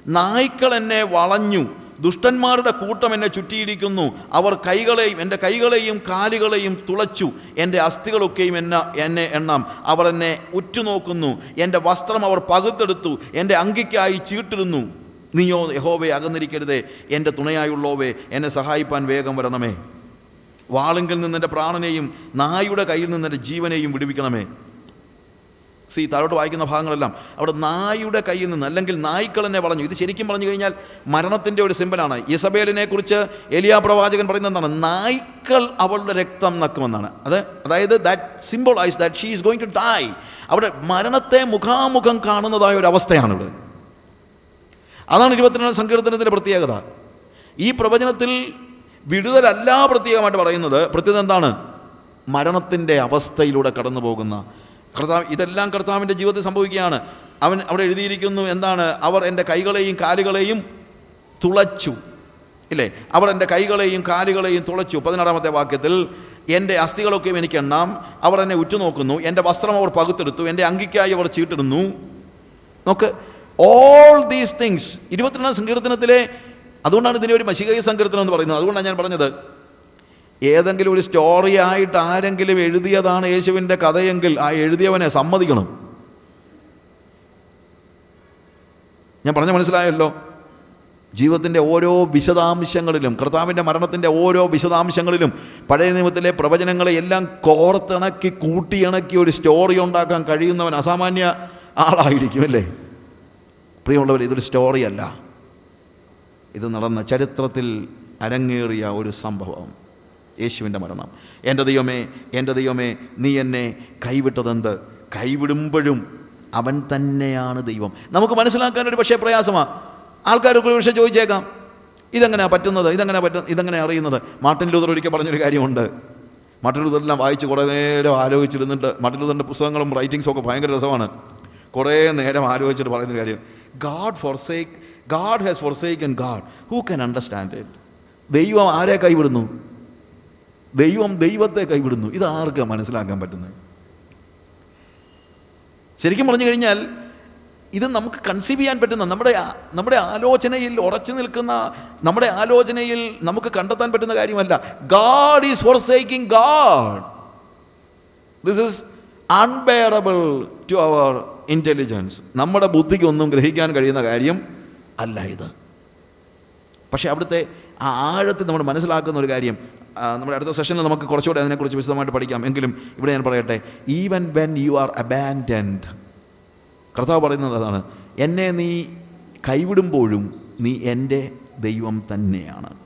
നായ്ക്കൾ എന്നെ വളഞ്ഞു. ദുഷ്ടന്മാരുടെ കൂട്ടം എന്നെ ചുറ്റിയിരിക്കുന്നു. അവർ കൈകളെയും എന്റെ കൈകളെയും കാലുകളെയും തുളച്ചു. എന്റെ അസ്ഥികളൊക്കെയും എന്നെ എന്നെ എണ്ണാം. അവർ എന്നെ ഉറ്റുനോക്കുന്നു. എന്റെ വസ്ത്രം അവർ പകുത്തെടുത്തു. എന്റെ അങ്കിക്കായി ചീട്ടിരുന്നു നീയോ യഹോവെ അകന്നിരിക്കരുതേ. എന്റെ തുണയായുള്ളോവേ എന്നെ സഹായിപ്പാൻ വേഗം വരണമേ. വാളിങ്കിൽ നിന്നെന്റെ പ്രാണനെയും നായുടെ കയ്യിൽ നിന്നെന്റെ ജീവനെയും വിടുവിക്കണമേ. സി താഴോട്ട് വായിക്കുന്ന ഭാഗങ്ങളെല്ലാം അവിടെ നായുടെ കയ്യിൽ നിന്ന് അല്ലെങ്കിൽ നായ്ക്കൾ എന്നെ പറഞ്ഞു ഇത് ശരിക്കും പറഞ്ഞു കഴിഞ്ഞാൽ മരണത്തിന്റെ ഒരു സിമ്പലാണ് ഇസബേലിനെ കുറിച്ച് എലിയ പ്രവാചകൻ പറയുന്നത് എന്താണ്? നായ്ക്കൾ അവളുടെ രക്തം നക്കുമെന്നാണ്. അത് അതായത് that symbolize that she is going to die അവിടെ മരണത്തെ മുഖാമുഖം കാണുന്നതായ ഒരു അവസ്ഥയാണ് ഇവിടെ. അതാണ് ഇരുപത്തിരണ്ട് സങ്കീർത്തനത്തിന്റെ പ്രത്യേകത. ഈ പ്രവചനത്തിൽ വിടുതലല്ല പ്രത്യേകമായിട്ട് പറയുന്നത്. പ്രത്യേകത എന്താണ്? മരണത്തിന്റെ അവസ്ഥയിലൂടെ കടന്നു പോകുന്ന കർത്താവ് ഇതെല്ലാം കർത്താവിന്റെ ജീവിതത്തിൽ സംഭവിക്കുകയാണ്. അവൻ അവിടെ എഴുതിയിരിക്കുന്നു എന്താണ്? അവർ എന്റെ കൈകളെയും കാലുകളെയും തുളച്ചു. ഇല്ലേ? അവർ എന്റെ കൈകളെയും കാലുകളെയും തുളച്ചു. പതിനാറാമത്തെ വാക്യത്തിൽ എന്റെ അസ്ഥികളൊക്കെയും എനിക്ക് എണ്ണാം. അവർ എന്നെ ഉറ്റുനോക്കുന്നു. എന്റെ വസ്ത്രം അവർ പകുത്തെടുത്തു. എന്റെ അങ്കിക്കായി അവർ ചീട്ടിടുന്നു. നോക്ക് ഓൾ ദീസ് തിങ്സ് ഇരുപത്തിരണ്ടാം സങ്കീർത്തനത്തിലെ അതുകൊണ്ടാണ് ഇതിനെ ഒരു മഷികൈ സങ്കീർത്തനം എന്ന് പറയുന്നത്. അതുകൊണ്ടാണ് ഞാൻ പറഞ്ഞത് ഏതെങ്കിലും ഒരു സ്റ്റോറി ആയിട്ട് ആരെങ്കിലും എഴുതിയതാണ് യേശുവിന്റെ കഥയെങ്കിൽ ആ എഴുതിയവനെ സമ്മതിക്കണം. ഞാൻ പറഞ്ഞ മനസ്സിലായല്ലോ? ജീവിതത്തിന്റെ ഓരോ വിശദാംശങ്ങളിലും കർത്താവിന്റെ മരണത്തിന്റെ ഓരോ വിശദാംശങ്ങളിലും പഴയ നിയമത്തിലെ പ്രവചനങ്ങളെ എല്ലാം കോർത്തിണക്കി കൂട്ടിയിണക്കി ഒരു സ്റ്റോറി ഉണ്ടാക്കാൻ കഴിയുന്നവൻ അസാമാന്യ ആളായിരിക്കും അല്ലേ? പ്രിയമുള്ളവർ ഇതൊരു സ്റ്റോറിയല്ല ഇത് നടന്ന ചരിത്രത്തിൽ അരങ്ങേറിയ ഒരു സംഭവം. യേശുവിന്റെ മരണം. എന്റെ ദൈവമേ എന്റെ ദൈവമേ നീ എന്നെ കൈവിട്ടതെന്ത്? കൈവിടുമ്പോഴും അവൻ തന്നെയാണ് ദൈവം. നമുക്ക് മനസ്സിലാക്കാൻ ഒരു പക്ഷേ പ്രയാസമാണ് ആൾക്കാരൊക്കെ പക്ഷേ ചോദിച്ചേക്കാം ഇതെങ്ങനെയാണ് പറ്റുന്നത്? ഇതെങ്ങനെ പറ്റുന്നത് ഇതെങ്ങനെ അറിയുന്നത്? മാർട്ടിൻ ലൂതർ ഒരിക്കൽ പറഞ്ഞൊരു കാര്യമുണ്ട്. മാർട്ടിൻ ലൂതറെല്ലാം വായിച്ച് കുറേ നേരം ആലോചിച്ചിരുന്നിട്ട് മാർട്ടിൻ ലൂതറിന്റെ പുസ്തകങ്ങളും റൈറ്റിങ്സും ഒക്കെ ഭയങ്കര രസമാണ്. കുറേ നേരം ആലോചിച്ചിട്ട് പറയുന്നൊരു കാര്യം. God forsake God has forsake and God who can understand it ദൈവം ആരെ കൈവിടുന്നു? ദൈവം ദൈവത്തെ കൈവിടുന്നു. ഇത് മനസ്സിലാക്കാൻ പറ്റുന്നത്? ശരിക്കും പറഞ്ഞു കഴിഞ്ഞാൽ ഇത് നമുക്ക് കൺസീവ് ചെയ്യാൻ പറ്റുന്ന നമ്മുടെ നമ്മുടെ ആലോചനയിൽ ഉറച്ചു നിൽക്കുന്ന നമ്മുടെ ആലോചനയിൽ നമുക്ക് കണ്ടെത്താൻ പറ്റുന്ന കാര്യമല്ല. God is forsaking God this is unbearable to our intelligence നമ്മുടെ ബുദ്ധിക്കൊന്നും ഗ്രഹിക്കാൻ കഴിയുന്ന കാര്യം അല്ല ഇത്. പക്ഷേ അവിടുത്തെ ആ ആഴത്തിൽ നമ്മൾ മനസ്സിലാക്കുന്ന ഒരു കാര്യം നമ്മുടെ അടുത്ത സെഷനിൽ നമുക്ക് കുറച്ചുകൂടെ അതിനെക്കുറിച്ച് വിശദമായിട്ട് പഠിക്കാം. എങ്കിലും ഇവിടെ ഞാൻ പറയട്ടെ even when you are abandoned കർത്താവ് പറയുന്നത് അതാണ് എന്നെ നീ കൈവിടുമ്പോഴും നീ എന്റെ ദൈവം തന്നെയാണ്.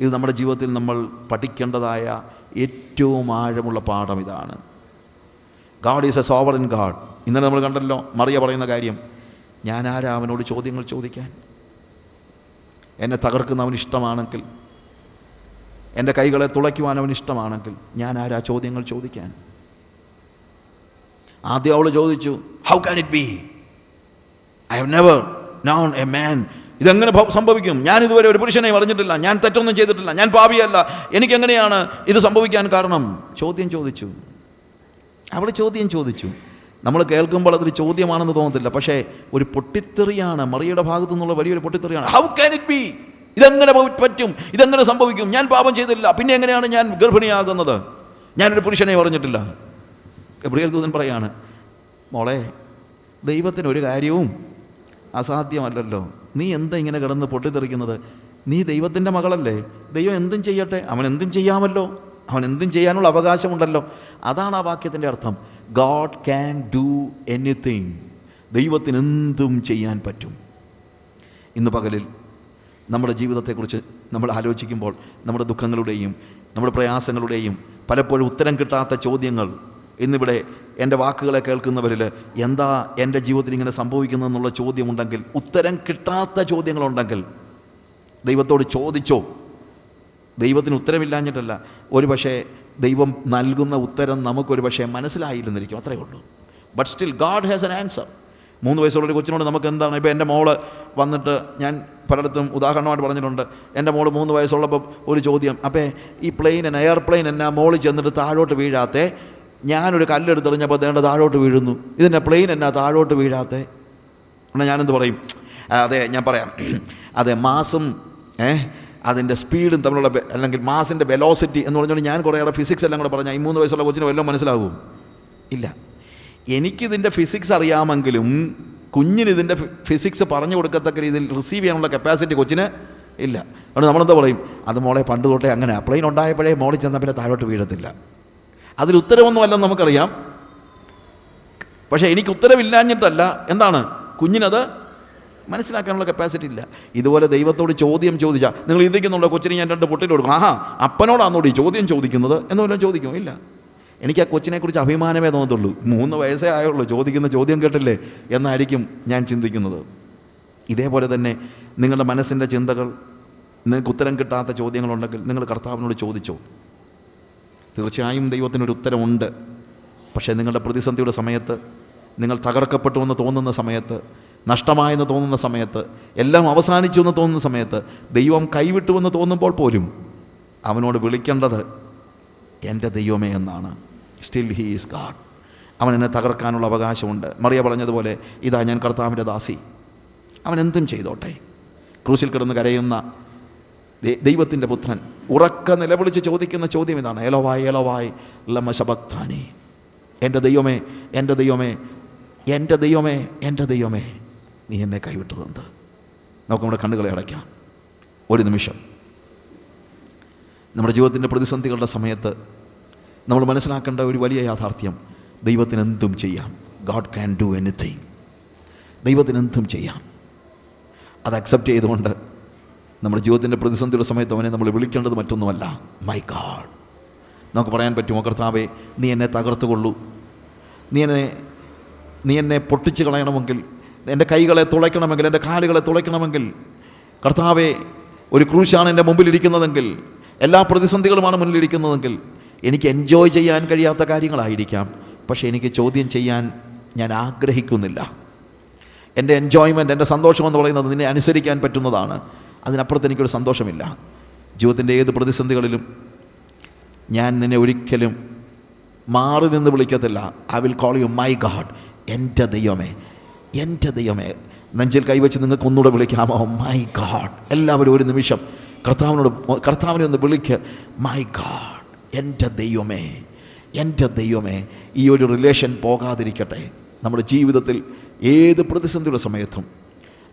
ഇത് നമ്മുടെ ജീവിതത്തിൽ നമ്മൾ പഠിക്കേണ്ടതായ ഏറ്റവും ആഴമുള്ള പാഠം ഇതാണ്. God is a sovereign God ഇന്നലെ നമ്മൾ കണ്ടല്ലോ മറിയ പറയുന്ന കാര്യം ഞാൻ ആരാ അവനോട് ചോദ്യങ്ങൾ ചോദിക്കാൻ? എന്നെ തകർക്കുന്നവൻ ഇഷ്ടമാണെങ്കിൽ എന്റെ കൈകളെ തുളയ്ക്കുവാൻ അവൻ ഇഷ്ടമാണെങ്കിൽ ഞാൻ ആരാ ചോദ്യങ്ങൾ ചോദിക്കാൻ? ആദ്യം അവൾ ചോദിച്ചു how can it be I have never known a man ഇതെങ്ങനെ സംഭവിക്കും? ഞാൻ ഇതുവരെ ഒരു പുരുഷനെ അറിഞ്ഞിട്ടില്ല ഞാൻ തെറ്റൊന്നും ചെയ്തിട്ടില്ല. ഞാൻ പാപിയല്ല. എനിക്കെങ്ങനെയാണ് ഇത് സംഭവിക്കാൻ കാരണം? ചോദ്യം ചോദിച്ചു. അവൾ ചോദ്യം ചോദിച്ചു. നമ്മൾ കേൾക്കുമ്പോൾ അതൊരു ചോദ്യമാണെന്ന് തോന്നത്തില്ല. പക്ഷേ ഒരു പൊട്ടിത്തെറിയാണ്. മറിയുടെ ഭാഗത്തു നിന്നുള്ള വലിയൊരു പൊട്ടിത്തെറിയാണ്. ഹൗ ക്യാൻ ഇറ്റ് ബി ഇതെങ്ങനെ പറ്റും? ഇതെങ്ങനെ സംഭവിക്കും? ഞാൻ പാപം ചെയ്തില്ല പിന്നെ എങ്ങനെയാണ് ഞാൻ ഗർഭിണിയാകുന്നത്? ഞാനൊരു പുരുഷനെ പറഞ്ഞിട്ടില്ല. ഗബ്രിയൽ ദൂതൻ പറയാണ് മോളെ ദൈവത്തിന് ഒരു കാര്യവും അസാധ്യമല്ലല്ലോ. നീ എന്താ ഇങ്ങനെ കിടന്ന് പൊട്ടിത്തെറിക്കുന്നത്? നീ ദൈവത്തിന്റെ മകളല്ലേ. ദൈവം എന്തും ചെയ്യട്ടെ. അവൻ എന്തും ചെയ്യാമല്ലോ. അവൻ എന്തും ചെയ്യാനുള്ള അവകാശമുണ്ടല്ലോ. അതാണ് ആ വാക്യത്തിന്റെ അർത്ഥം. ഗോഡ് ക്യാൻ ഡു എനിത്തിങ് ദൈവത്തിന് എന്തും ചെയ്യാൻ പറ്റും. ഇന്ന് പകലിൽ നമ്മുടെ ജീവിതത്തെക്കുറിച്ച് നമ്മൾ ആലോചിക്കുമ്പോൾ നമ്മുടെ ദുഃഖങ്ങളുടെയും നമ്മുടെ പ്രയാസങ്ങളുടെയും പലപ്പോഴും ഉത്തരം കിട്ടാത്ത ചോദ്യങ്ങൾ ഇന്നിവിടെ എന്റെ വാക്കുകളെ കേൾക്കുന്നവരിൽ എന്താ എന്റെ ജീവിതത്തിൽ ഇങ്ങനെ സംഭവിക്കുന്നതെന്നുള്ള ചോദ്യമുണ്ടെങ്കിൽ ഉത്തരം കിട്ടാത്ത ചോദ്യങ്ങളുണ്ടെങ്കിൽ ദൈവത്തോട് ചോദിച്ചോ? ദൈവത്തിന് ഉത്തരമില്ലാഞ്ഞിട്ടല്ല. ഒരു പക്ഷേ ദൈവം നൽകുന്ന ഉത്തരം നമുക്കൊരു പക്ഷേ മനസ്സിലായില്ലെന്നിരിക്കും. അത്രയേ ഉള്ളൂ. But still God has an answer മൂന്ന് വയസ്സുള്ള ഒരു കൊച്ചിനോട് നമുക്ക് എന്താണ് ഇപ്പോൾ എന്റെ മോൾ വന്നിട്ട് ഞാൻ പലയിടത്തും ഉദാഹരണമായിട്ട് പറഞ്ഞിട്ടുണ്ട്. എന്റെ മോൾ മൂന്ന് വയസ്സുള്ളപ്പോൾ ഒരു ചോദ്യം അപ്പോൾ ഈ പ്ലെയിൻ എന്നാ എയർപ്ലെയിൻ എന്നാ മോളിൽ ചെന്നിട്ട് താഴോട്ട് വീഴാത്തെ? ഞാനൊരു കല്ലെടുത്തെറിഞ്ഞപ്പോൾ ദേണ്ട താഴോട്ട് വീഴുന്നു. ഇതിന്റെ പ്ലെയിൻ എന്നാ താഴോട്ട് വീഴാത്തെ? എന്നാൽ ഞാനെന്ത് പറയും? അതെ ഞാൻ പറയാം. അതെ മാസും ഏഹ് അതിന്റെ സ്പീഡും തമ്മിലുള്ള അല്ലെങ്കിൽ മാസിന്റെ വെലോസിറ്റി എന്ന് പറഞ്ഞുകൊണ്ട് ഞാൻ കുറേയേറെ ഫിസിക്സ് എല്ലാം കൂടെ പറഞ്ഞാൽ ഈ മൂന്ന് വയസ്സുള്ള കൊച്ചിന് വല്ലതും മനസ്സിലാവും ഇല്ല. എനിക്കിതിന്റെ ഫിസിക്സ് അറിയാമെങ്കിലും കുഞ്ഞിന് ഇതിന്റെ ഫിസിക്സ് പറഞ്ഞു കൊടുക്കത്തക്ക രീതിയിൽ റിസീവ് ചെയ്യാനുള്ള കപ്പാസിറ്റി കൊച്ചിന് ഇല്ല. അതുകൊണ്ട് നമ്മളെന്താ പറയും? അത് മോളെ പണ്ട് തൊട്ടേ അങ്ങനെ പ്ലെയിൻ ഉണ്ടായപ്പോഴേ മോളിൽ ചെന്നാൽ പിന്നെ താഴോട്ട് വീഴത്തില്ല. അതിൽ ഉത്തരവൊന്നുമല്ലെന്ന് നമുക്കറിയാം. പക്ഷേ എനിക്ക് ഉത്തരവില്ലാഞ്ഞിട്ടല്ല. എന്താണ്? കുഞ്ഞിനത് മനസ്സിലാക്കാനുള്ള കപ്പാസിറ്റി ഇല്ല. ഇതുപോലെ ദൈവത്തോട് ചോദ്യം ചോദിച്ചാൽ നിങ്ങൾ ചിന്തിക്കുന്നുണ്ടോ? കൊച്ചിനെ ഞാൻ രണ്ട് പൊട്ടിട്ട് കൊടുക്കും. ആഹാ അപ്പനോടാന്നോടി ചോദ്യം ചോദിക്കുന്നത്? എന്ന് വല്ലതും ചോദിക്കും ഇല്ല. എനിക്ക് ആ കൊച്ചിനെക്കുറിച്ച് അഭിമാനമേ തോന്നത്തുള്ളൂ. മൂന്ന് വയസ്സേ ആയുള്ളൂ. ചോദിക്കുന്ന ചോദ്യം കേട്ടില്ലേ? എന്നായിരിക്കും ഞാൻ ചിന്തിക്കുന്നത്. ഇതേപോലെ തന്നെ നിങ്ങളുടെ മനസ്സിന്റെ ചിന്തകൾ നിങ്ങൾക്ക് ഉത്തരം കിട്ടാത്ത ചോദ്യങ്ങളുണ്ടെങ്കിൽ നിങ്ങൾ കർത്താവിനോട് ചോദിച്ചോ? തീർച്ചയായും ദൈവത്തിനൊരു ഉത്തരമുണ്ട്. പക്ഷേ നിങ്ങളുടെ പ്രതിസന്ധിയുടെ സമയത്ത് നിങ്ങൾ തകർക്കപ്പെട്ടു എന്ന് തോന്നുന്ന സമയത്ത് നഷ്ടമായെന്ന് തോന്നുന്ന സമയത്ത് എല്ലാം അവസാനിച്ചു എന്ന് തോന്നുന്ന സമയത്ത് ദൈവം കൈവിട്ടുവെന്ന് തോന്നുമ്പോൾ പോലും അവനോട് വിളിക്കേണ്ടത് എന്റെ ദൈവമേ എന്നാണ്. സ്റ്റിൽ ഹീ ഈസ് ഗാഡ് അവൻ എന്നെ തകർക്കാനുള്ള അവകാശമുണ്ട്. മറിയ പറഞ്ഞതുപോലെ ഇതാ ഞാൻ കർത്താവിന്റെ ദാസി. അവൻ എന്തും ചെയ്തോട്ടെ. ക്രൂസിൽ കിടന്ന് കരയുന്ന ദൈവത്തിന്റെ പുത്രൻ ഉറക്ക നിലവിളിച്ച് ചോദിക്കുന്ന ചോദ്യം ഇതാണ്. ഏലോവായ് ഏലോവായ് ലമ ശബക്താനി. എന്റെ ദൈവമേ എന്റെ ദൈവമേ എന്റെ ദൈവമേ എന്റെ ദൈവമേ നീ എന്നെ കൈവിട്ടതെന്ത് നമുക്ക് നമ്മുടെ കണ്ണുകളെ അടയ്ക്കാം. ഒരു നിമിഷം. നമ്മുടെ ജീവിതത്തിന്റെ പ്രതിസന്ധികളുടെ സമയത്ത് നമ്മൾ മനസ്സിലാക്കേണ്ട ഒരു വലിയ യാഥാർത്ഥ്യം ദൈവത്തിന് എന്തും ചെയ്യാം. ഗാഡ് ക്യാൻ ഡു എനിത്തിങ് ദൈവത്തിന് എന്തും ചെയ്യാം. അത് അക്സെപ്റ്റ് ചെയ്തുകൊണ്ട് നമ്മുടെ ജീവിതത്തിന്റെ പ്രതിസന്ധിയുടെ സമയത്ത് അവനെ നമ്മൾ വിളിക്കേണ്ടത് മറ്റൊന്നുമല്ല മൈ ഗാഡ് നമുക്ക് പറയാൻ പറ്റുമോ കർത്താവേ നീ എന്നെ തകർത്തുകൊള്ളൂ. നീ എന്നെ നീ എന്നെ പൊട്ടിച്ച് കളയണമെങ്കിൽ എന്റെ കൈകളെ തുളയ്ക്കണമെങ്കിൽ എന്റെ കാലുകളെ തുളയ്ക്കണമെങ്കിൽ കർത്താവെ ഒരു ക്രൂശാണ് എന്റെ മുമ്പിലിരിക്കുന്നതെങ്കിൽ എല്ലാ പ്രതിസന്ധികളുമാണ് മുന്നിലിരിക്കുന്നതെങ്കിൽ എനിക്ക് എൻജോയ് ചെയ്യാൻ കഴിയാത്ത കാര്യങ്ങളായിരിക്കാം. പക്ഷേ എനിക്ക് ചോദ്യം ചെയ്യാൻ ഞാൻ ആഗ്രഹിക്കുന്നില്ല. എന്റെ എൻജോയ്മെന്റ് എന്റെ സന്തോഷം എന്ന് പറയുന്നത് നിന്നെ അനുസരിക്കാൻ പറ്റുന്നതാണ്. അതിനപ്പുറത്ത് എനിക്കൊരു സന്തോഷമില്ല. ജീവിതത്തിന്റെ ഏത് പ്രതിസന്ധികളിലും ഞാൻ നിന്നെ ഒരിക്കലും മാറി നിന്ന് വിളിക്കത്തില്ല. I will call you my God എന്റെ ദൈവമേ എന്റെ ദൈവമേ. നെഞ്ചിൽ കൈവച്ച് നിങ്ങൾക്ക് ഒന്നുകൂടെ വിളിക്കാമോ മൈ ഗാഡ് എല്ലാവരും ഒരു നിമിഷം കർത്താവിനോട് കർത്താവിനെ ഒന്ന് വിളിക്ക്. മൈ ഗാഡ് എന്റെ ദൈവമേ എന്റെ ദൈവമേ ഈ ഒരു റിലേഷൻ പോകാതിരിക്കട്ടെ. നമ്മുടെ ജീവിതത്തിൽ ഏത് പ്രതിസന്ധിയുടെ സമയത്തും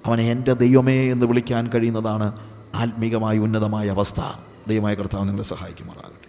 അവനെ എന്റെ ദൈവമേ എന്ന് വിളിക്കാൻ കഴിയുന്നതാണ് ആത്മീകമായ ഉന്നതമായ അവസ്ഥ. ദൈവമായ കർത്താവ് നിങ്ങളെ സഹായിക്കുമാറാകട്ടെ.